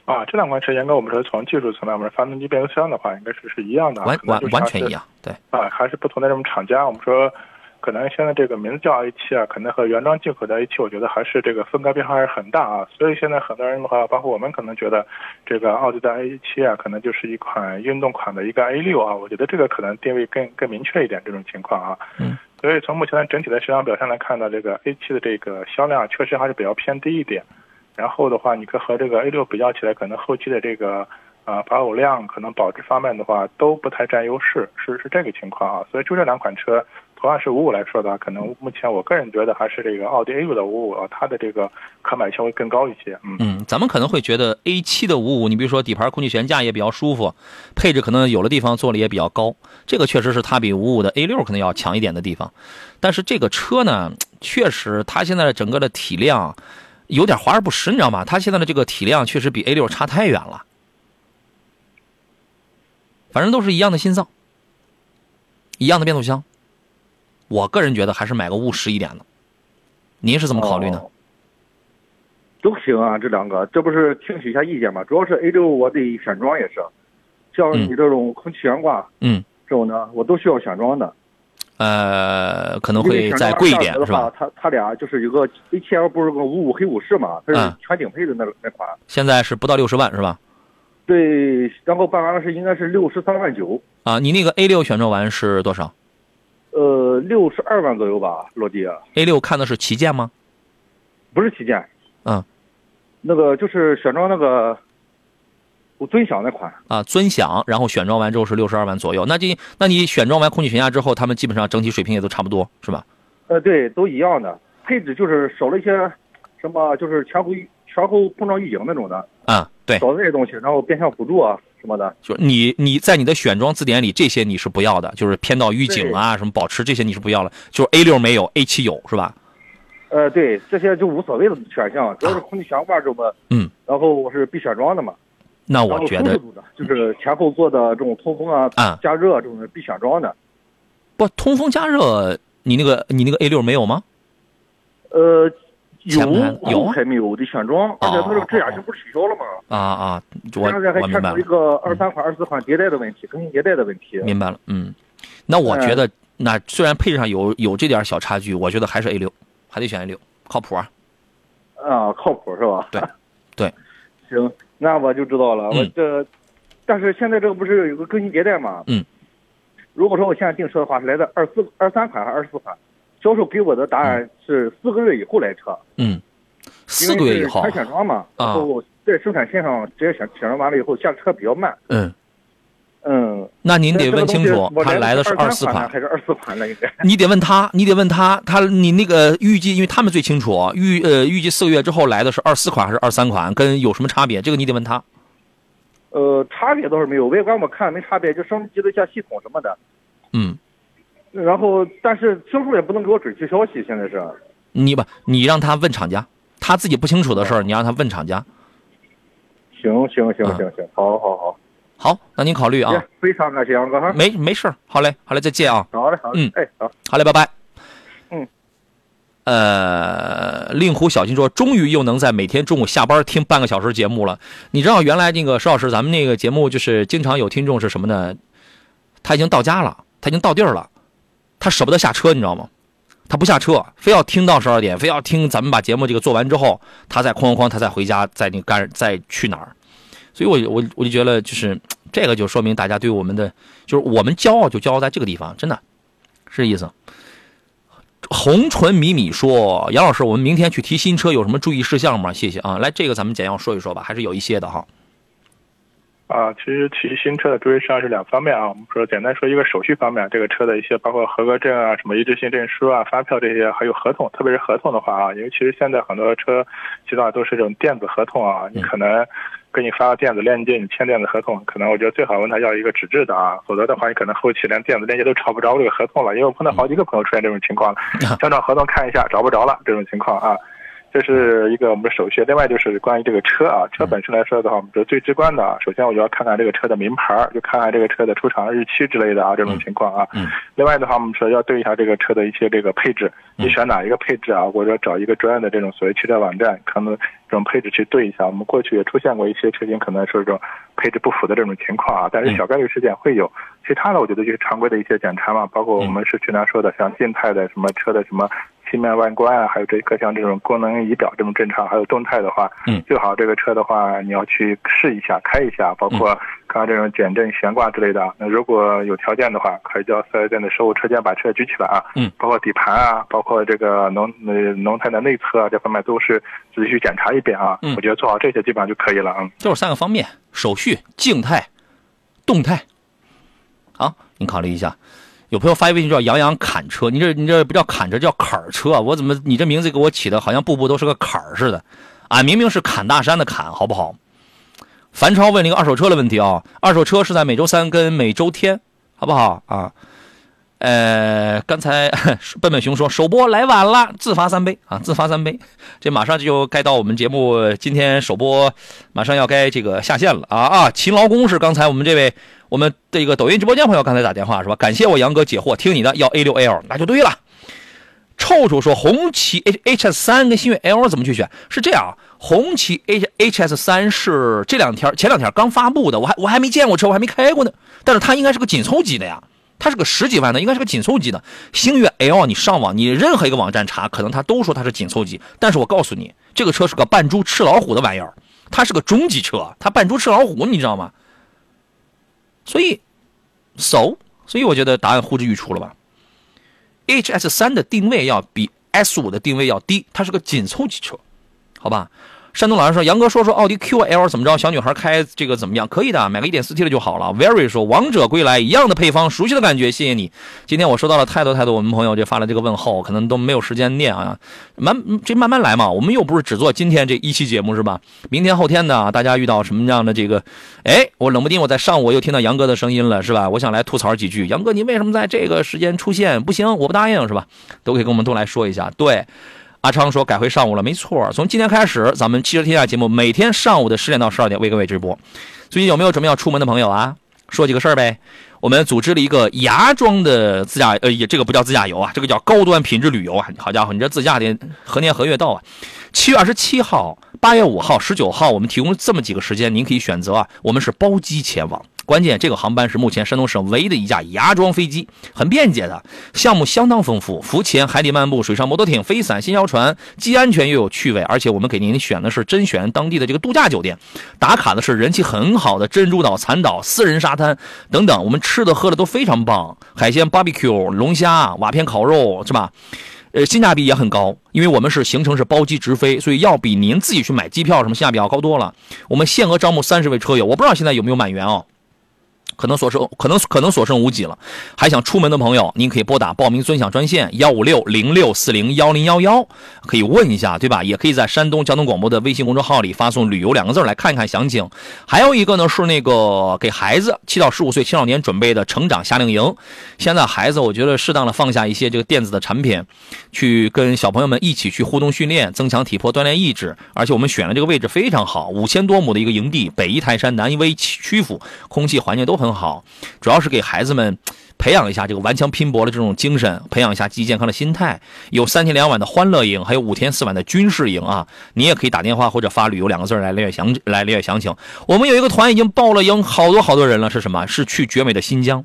S3: 啊，这两款车严格我们说从技术层面，我们说发动机、变速箱的话，应该是是一样的啊，
S2: 完完完全一样，对。
S3: 啊，还是不同的这种厂家。我们说，可能现在这个名字叫 A 七啊，可能和原装进口的 A 七我觉得还是这个风格变化还是很大啊。所以现在很多人的话，包括我们可能觉得，这个奥迪的 A 七啊，可能就是一款运动款的一个 A 六啊。我觉得这个可能定位更更明确一点这种情况啊。
S2: 嗯。
S3: 所以从目前的整体的市场表现来看呢，这个 A 七的这个销量确实还是比较偏低一点。然后的话，你可和这个 A 六比较起来，可能后期的这个啊保有量、可能保值方面的话都不太占优势，是是这个情况啊。所以就这两款车，同样是五五来说的话，可能目前我个人觉得还是这个奥迪 A 6的五五啊，它的这个可买性会更高一些。嗯
S2: 嗯，咱们可能会觉得 A 7的五五，你比如说底盘空气悬架也比较舒服，配置可能有的地方做的也比较高，这个确实是它比五五的 A 6可能要强一点的地方。但是这个车呢，确实它现在的整个的体量有点华而不实，你知道吗？它现在的这个体量确实比 A 6差太远了。反正都是一样的心脏，一样的变速箱，我个人觉得还是买个务实一点的。您是怎么考虑呢？
S12: 哦都行啊，这两个，这不是听取一下意见嘛？主要是 A 六我得选装也是，像你这种空气悬挂
S2: 嗯，
S12: 这种呢，我都需要选装的。
S2: 呃，可能会再贵一点，是吧？
S12: 话，它它俩就是有个 A 7 L 不是个五五黑武士嘛，它
S2: 嗯
S12: 是全顶配的那那款。
S2: 现在是不到六十万，是吧？
S12: 对，然后办完了是应该是六十三万九，
S2: 啊，你那个 A 六选装完是多少
S12: 呃，六十二万左右吧，落地。
S2: ？A 六看的是旗舰吗？
S12: 不是旗舰，
S2: 嗯，
S12: 那个就是选装那个尊享那款。
S2: 啊，尊享，然后选装完之后是六十二万左右。那这那你选装完空气悬架之后，他们基本上整体水平也都差不多，是吧？
S12: 呃，对，都一样的，配置就是少了一些什么，就是前后前后碰撞预警那种的，
S2: 啊，对，
S12: 少这些东西，然后变向辅助啊什么的。
S2: 就是你你在你的选装字典里这些你是不要的，就是偏到预警啊什么保持这些你是不要了，就是 A 六没有，A 七有是吧？
S12: 呃，对，这些就无所谓的选项，主要是空气悬挂这么，
S2: 嗯，
S12: 然后我是必选装的嘛。
S2: 那我觉得
S12: 就是前后座的这种通风啊、
S2: 啊
S12: 加热这种是必选装的。
S2: 不通风加热，你那个你那个 A 六没有吗？
S12: 呃，
S2: 前
S12: 有
S2: 有
S12: 还没有的选装，而且它这个质押性不是取消了吗？
S2: 啊啊，我
S12: 现在还
S2: 我明白了
S12: 牵扯一，个二三款、二四款迭代的问题，更新迭代的问题。
S2: 明白了，嗯，那我觉得那虽然配置上有有这点小差距，我觉得还是 A 六，还得选 A 六，靠谱啊。
S12: 啊，靠谱是吧？
S2: 对，对，
S12: 行，那我就知道了。
S2: 嗯
S12: 我这，但是现在这个不是有个更新迭代吗？
S2: 嗯。
S12: 如果说我现在订车的话，是来的二四二三款还是二四款？销售给我的答案是四个月以后来车，
S2: 嗯，四个月以后
S12: 因为是全选装嘛，
S2: 啊
S12: 然后在生产线上直接选选装完了以后，下车比较慢。
S2: 嗯，
S12: 嗯。
S2: 那您得问清楚，他来的是二
S12: 二
S2: 四款，
S12: 还是二四款了？应该。
S2: 你得问他，你得问他，他你那个预计，因为他们最清楚，预呃预计四个月之后来的是二四款还是二三款，跟有什么差别？这个你得问他。
S12: 呃，差别倒是没有，外观我看没差别，就升级了一下系统什么的。
S2: 嗯，
S12: 然后，但是销售也不能给我准确消息，现在是。
S2: 你吧，你让他问厂家，他自己不清楚的事儿，你让他问厂家。
S12: 行行行
S2: 嗯
S12: 行行，好好好，
S2: 好，那您考虑啊。
S12: 非常感谢杨哥哈。
S2: 没没事儿好嘞，好嘞，再见啊。
S12: 好嘞好嘞，
S2: 嗯
S12: 哎好。
S2: 好嘞，拜拜。
S12: 嗯。
S2: 呃，令狐小新说，终于又能在每天中午下班听半个小时节目了。你知道原来那个石老师，咱们那个节目就是经常有听众是什么呢？他已经到家了，他已经到地儿了，他舍不得下车，你知道吗？他不下车，非要听到十二点，非要听咱们把节目这个做完之后，他再哐哐哐，他再回家，再那干再去哪儿。所以我我我就觉得，就是 这个就说明大家对我们的，就是我们骄傲就骄傲在这个地方，真的。是这意思。红唇米米说：“杨老师，我们明天去提新车有什么注意事项吗？谢谢啊。来，这个咱们简要说一说吧，还是有一些的哈。
S3: 啊，其实提新车的注意事项是两方面啊。我们说简单说一个手续方面，这个车的一些包括合格证啊、什么一致性证书啊、发票这些，还有合同，特别是合同的话啊，因为其实现在很多车基本上都是这种电子合同啊，你可能给你发个电子链接，你签电子合同，可能我觉得最好问他要一个纸质的啊，否则的话你可能后期连电子链接都找不着这个合同了，因为我碰到好几个朋友出现这种情况了，想找合同看一下找不着了这种情况啊。这是一个我们的手续，另外就是关于这个车啊，车本身来说的话，我们觉得最直观的啊，首先我就要看看这个车的名牌，就看看这个车的出厂日期之类的啊，这种情况啊。
S2: 嗯。
S3: 另外的话，我们说要对一下这个车的一些这个配置，你选哪一个配置啊，或者找一个专业的这种所谓汽车网站，可能这种配置去对一下。我们过去也出现过一些车型可能是这种配置不符的这种情况啊，但是小概率事件会有。其他的我觉得就是常规的一些检查嘛，包括我们是经常说的像静态的什么车的什么。漆面外观啊，还有这各项这种功能仪表这种正常，还有动态的话，
S2: 嗯，
S3: 最好这个车的话你要去试一下，开一下，包括刚刚这种减震、悬挂之类的。那如果有条件的话，可以叫四 S 店的售后车间把车举起来啊，
S2: 嗯，
S3: 包括底盘啊，包括这个轮呃轮胎的内侧啊，这方面都是仔细去检查一遍啊。
S2: 嗯，
S3: 我觉得做好这些基本上就可以了。嗯，
S2: 就是三个方面：手续、静态、动态。好，你考虑一下。有朋友发一微信叫杨洋砍车，你这你这不叫砍车，叫坎儿车。我怎么你这名字给我起的好像步步都是个坎儿似的？俺明明是砍大山的砍，好不好？樊超问了一个二手车的问题啊，二手车是在每周三跟每周天，好不好啊？呃，刚才 笨笨熊说首播来晚了，自罚三杯啊，自罚三杯。这马上就该到我们节目今天首播，马上要该这个下线了啊啊！勤劳工是刚才我们这位我们这个抖音直播间朋友刚才打电话是吧？感谢我杨哥解惑，听你的要 A 六 L，那就对了。臭臭说红旗 H H 三跟星越 L 怎么去选？是这样，红旗 H H S 三是这两天前两天刚发布的，我还我还没见过车，我还没开过呢，但是它应该是个紧凑级的呀。它是个十几万的，应该是个紧凑级的。星越 L，你上网，你任何一个网站查，可能它都说它是紧凑级。但是我告诉你，这个车是个扮猪吃老虎的玩意儿，它是个中级车，它扮猪吃老虎，你知道吗？所以，so，所以我觉得答案呼之欲出了吧。HS 三的定位要比 S 五的定位要低，它是个紧凑级车，好吧？山东老师说：“杨哥说说奥迪 Q L 怎么着？小女孩开这个怎么样？可以的，买个 1.4T 的就好了。”Very 说：“王者归来一样的配方，熟悉的感觉，谢谢你。今天我收到了太多太多我们朋友就发了这个问候，可能都没有时间念啊，慢这慢慢来嘛。我们又不是只做今天这一期节目是吧？明天后天的大家遇到什么样的这个，哎，我冷不丁我在上午又听到杨哥的声音了是吧？我想来吐槽几句，杨哥你为什么在这个时间出现？不行，我不答应是吧？都可以跟我们都来说一下，对。”阿昌说：“改回上午了，没错。从今天开始，咱们汽车天下节目每天上午的十点到十二点为各位直播。最近有没有准备要出门的朋友啊？说几个事儿呗。我们组织了一个芽庄的自驾，呃，也这个不叫自驾游啊，这个叫高端品质旅游啊。好家伙，你这自驾的何年何月到啊？七月二十七号、八月五号、十九号，我们提供这么几个时间，您可以选择啊。我们是包机前往。”关键，这个航班是目前山东省唯一的一架芽装飞机，很便捷的，项目相当丰富，浮潜、海底漫步、水上摩托艇、飞伞、新摇船，既安全又有趣味。而且我们给您选的是甄选当地的这个度假酒店，打卡的是人气很好的珍珠岛、残岛、私人沙滩等等。我们吃的喝的都非常棒，海鲜 barbecue、龙虾、瓦片烤肉，是吧？呃，性价比也很高，因为我们是行程是包机直飞，所以要比您自己去买机票什么性价比要高多了。我们限额招募三十位车友，我不知道现在有没有满员哦。可能所剩，可能可能所剩无几了。还想出门的朋友，您可以拨打报名尊享专线幺五六零六四零幺零幺幺，可以问一下，对吧？也可以在山东交通广播的微信公众号里发送“旅游”两个字来看一看详情。还有一个呢，是那个给孩子七到十五岁青少年准备的成长夏令营。现在孩子，我觉得适当的放下一些这个电子的产品，去跟小朋友们一起去互动训练，增强体魄，锻炼意志。而且我们选的这个位置非常好，五千多亩的一个营地，北依泰山，南依威曲阜，空气环境都很。很好，主要是给孩子们培养一下这个顽强拼搏的这种精神，培养一下积极健康的心态。有三天两晚的欢乐营，还有五天四晚的军事营啊！你也可以打电话或者发“旅游”两个字来了解详来了解详情。我们有一个团已经报了营，好多好多人了。是什么？是去绝美的新疆，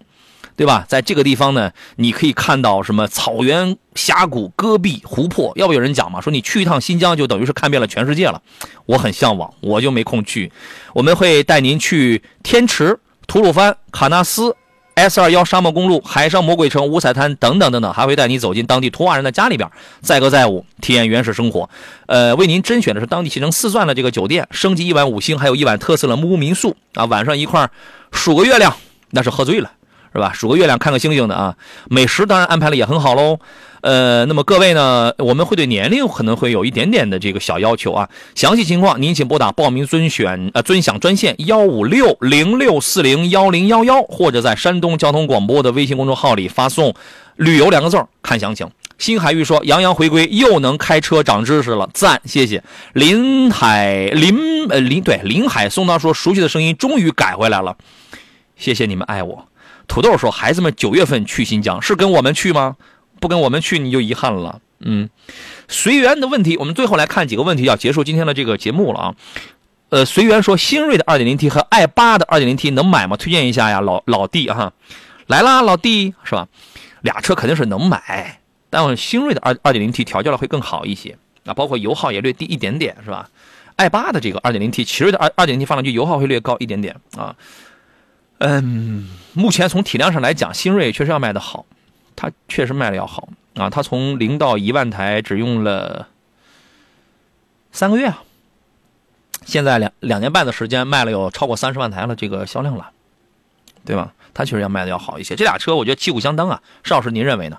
S2: 对吧？在这个地方呢，你可以看到什么草原、峡谷、戈壁、湖泊。要不有人讲嘛，说你去一趟新疆就等于是看遍了全世界了。我很向往，我就没空去。我们会带您去天池。吐鲁番、喀纳斯、S 二幺沙漠公路、海上魔鬼城、五彩滩等等等等，还会带你走进当地图瓦人的家里边，载歌载舞，体验原始生活。呃，为您甄选的是当地形成四钻的这个酒店，升级一晚五星，还有一晚特色的木屋民宿啊，晚上一块数个月亮，那是喝醉了。是吧？数个月亮，看个星星的啊！美食当然安排的也很好喽。呃，那么各位呢，我们会对年龄可能会有一点点的这个小要求啊。详细情况您请拨打报名尊选呃尊享专线幺五六零六四零幺零幺幺，或者在山东交通广播的微信公众号里发送“旅游”两个字看详情。新海玉说：“杨洋回归又能开车长知识了，赞，谢谢。”林海林呃林对林海松涛说：“熟悉的声音终于改回来了，谢谢你们爱我。”土豆说：“孩子们九月份去新疆，是跟我们去吗？不跟我们去，你就遗憾了。”嗯，随缘的问题，我们最后来看几个问题，要结束今天的这个节目了啊。呃，随缘说：“新锐的 2.0T 和 i8 的 2.0T 能买吗？推荐一下呀，老老弟哈。”来啦，老弟是吧？俩车肯定是能买，但新锐的2 2.0T 调教的会更好一些啊，包括油耗也略低一点点是吧？i8 的这个 2.0T，奇瑞的2 2.0T 发动机油耗会略高一点点啊。嗯，目前从体量上来讲，新锐确实要卖的好，它确实卖的要好啊。它从零到一万台只用了三个月啊，现在两两年半的时间卖了有超过三十万台了，这个销量了，对吧？它确实要卖的要好一些。这俩车我觉得旗鼓相当啊，邵老师您认为呢？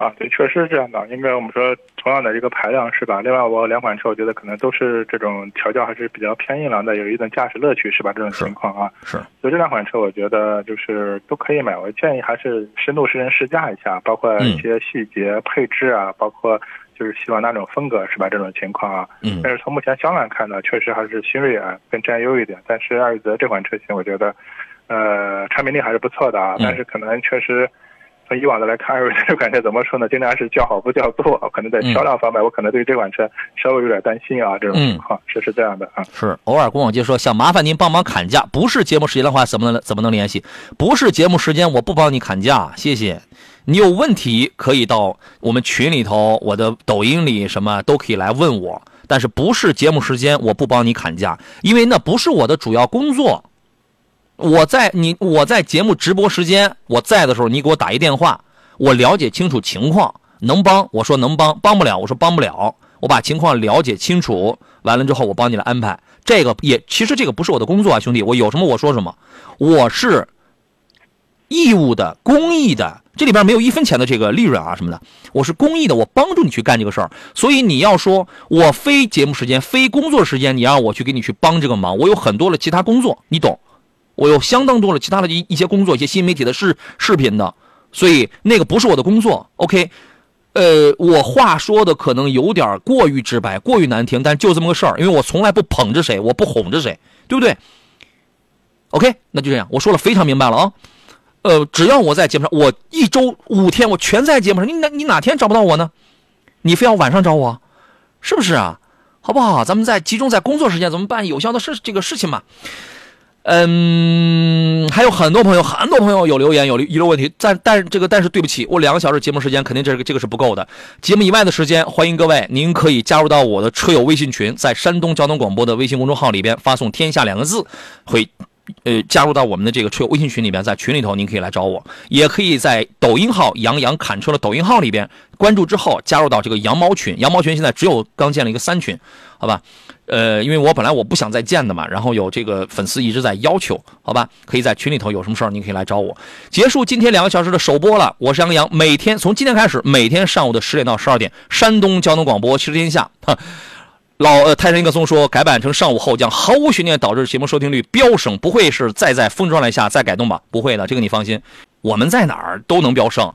S3: 啊，对，确实是这样的。因为我们说同样的一个排量是吧？另外，我两款车我觉得可能都是这种调教还是比较偏硬朗的，有一定驾驶乐趣是吧？这种情况啊，
S2: 是。
S3: 所以这两款车我觉得就是都可以买。我建议还是深度试乘试驾一下，包括一些细节配置啊，包括就是希望哪种风格是吧？这种情况啊。
S2: 嗯。
S3: 但是从目前销量看呢，确实还是新锐啊更占优一点。但是艾瑞泽这款车型，我觉得呃产品力还是不错的啊，但是可能确实。从以往的来看，艾瑞这款车怎么说呢？经常是叫好不叫座，可能在销量方面，我可能对这款车稍微有点担心啊。这种情况是是这样的啊。
S2: 是偶尔跟我就说想麻烦您帮忙砍价，不是节目时间的话，怎么能怎么能联系？不是节目时间，我不帮你砍价，谢谢。你有问题可以到我们群里头，我的抖音里什么都可以来问我。但是不是节目时间，我不帮你砍价，因为那不是我的主要工作。我在你我在节目直播时间我在的时候，你给我打一电话，我了解清楚情况，能帮我说能帮，帮不了我说帮不了，我把情况了解清楚，完了之后我帮你来安排。这个也其实这个不是我的工作啊，兄弟，我有什么我说什么，我是义务的、公益的，这里边没有一分钱的这个利润啊什么的，我是公益的，我帮助你去干这个事儿。所以你要说我非节目时间、非工作时间，你让我去给你去帮这个忙，我有很多的其他工作，你懂。我有相当多的其他的一一些工作，一些新媒体的视视频的，所以那个不是我的工作。OK，呃，我话说的可能有点过于直白，过于难听，但就这么个事儿，因为我从来不捧着谁，我不哄着谁，对不对？OK，那就这样，我说了非常明白了啊。呃，只要我在节目上，我一周五天我全在节目上，你哪你哪天找不到我呢？你非要晚上找我，是不是啊？好不好？咱们在集中在工作时间，怎么办有效的事这个事情嘛？嗯，还有很多朋友，很多朋友有留言，有遗留问题。但但这个，但是对不起，我两个小时节目时间，肯定这个这个是不够的。节目以外的时间，欢迎各位，您可以加入到我的车友微信群，在山东交通广播的微信公众号里边发送“天下”两个字，会呃加入到我们的这个车友微信群里边，在群里头您可以来找我，也可以在抖音号“杨洋侃车”的抖音号里边关注之后，加入到这个羊毛群。羊毛群现在只有刚建了一个三群，好吧？呃，因为我本来我不想再建的嘛，然后有这个粉丝一直在要求，好吧，可以在群里头有什么事儿，您可以来找我。结束今天两个小时的首播了，我是杨洋，每天从今天开始，每天上午的十点到十二点，山东交通广播汽车天下。老呃泰山一个松说改版成上午后将毫无悬念导致节目收听率飙升，不会是再在风状态下再改动吧？不会的，这个你放心，我们在哪儿都能飙升。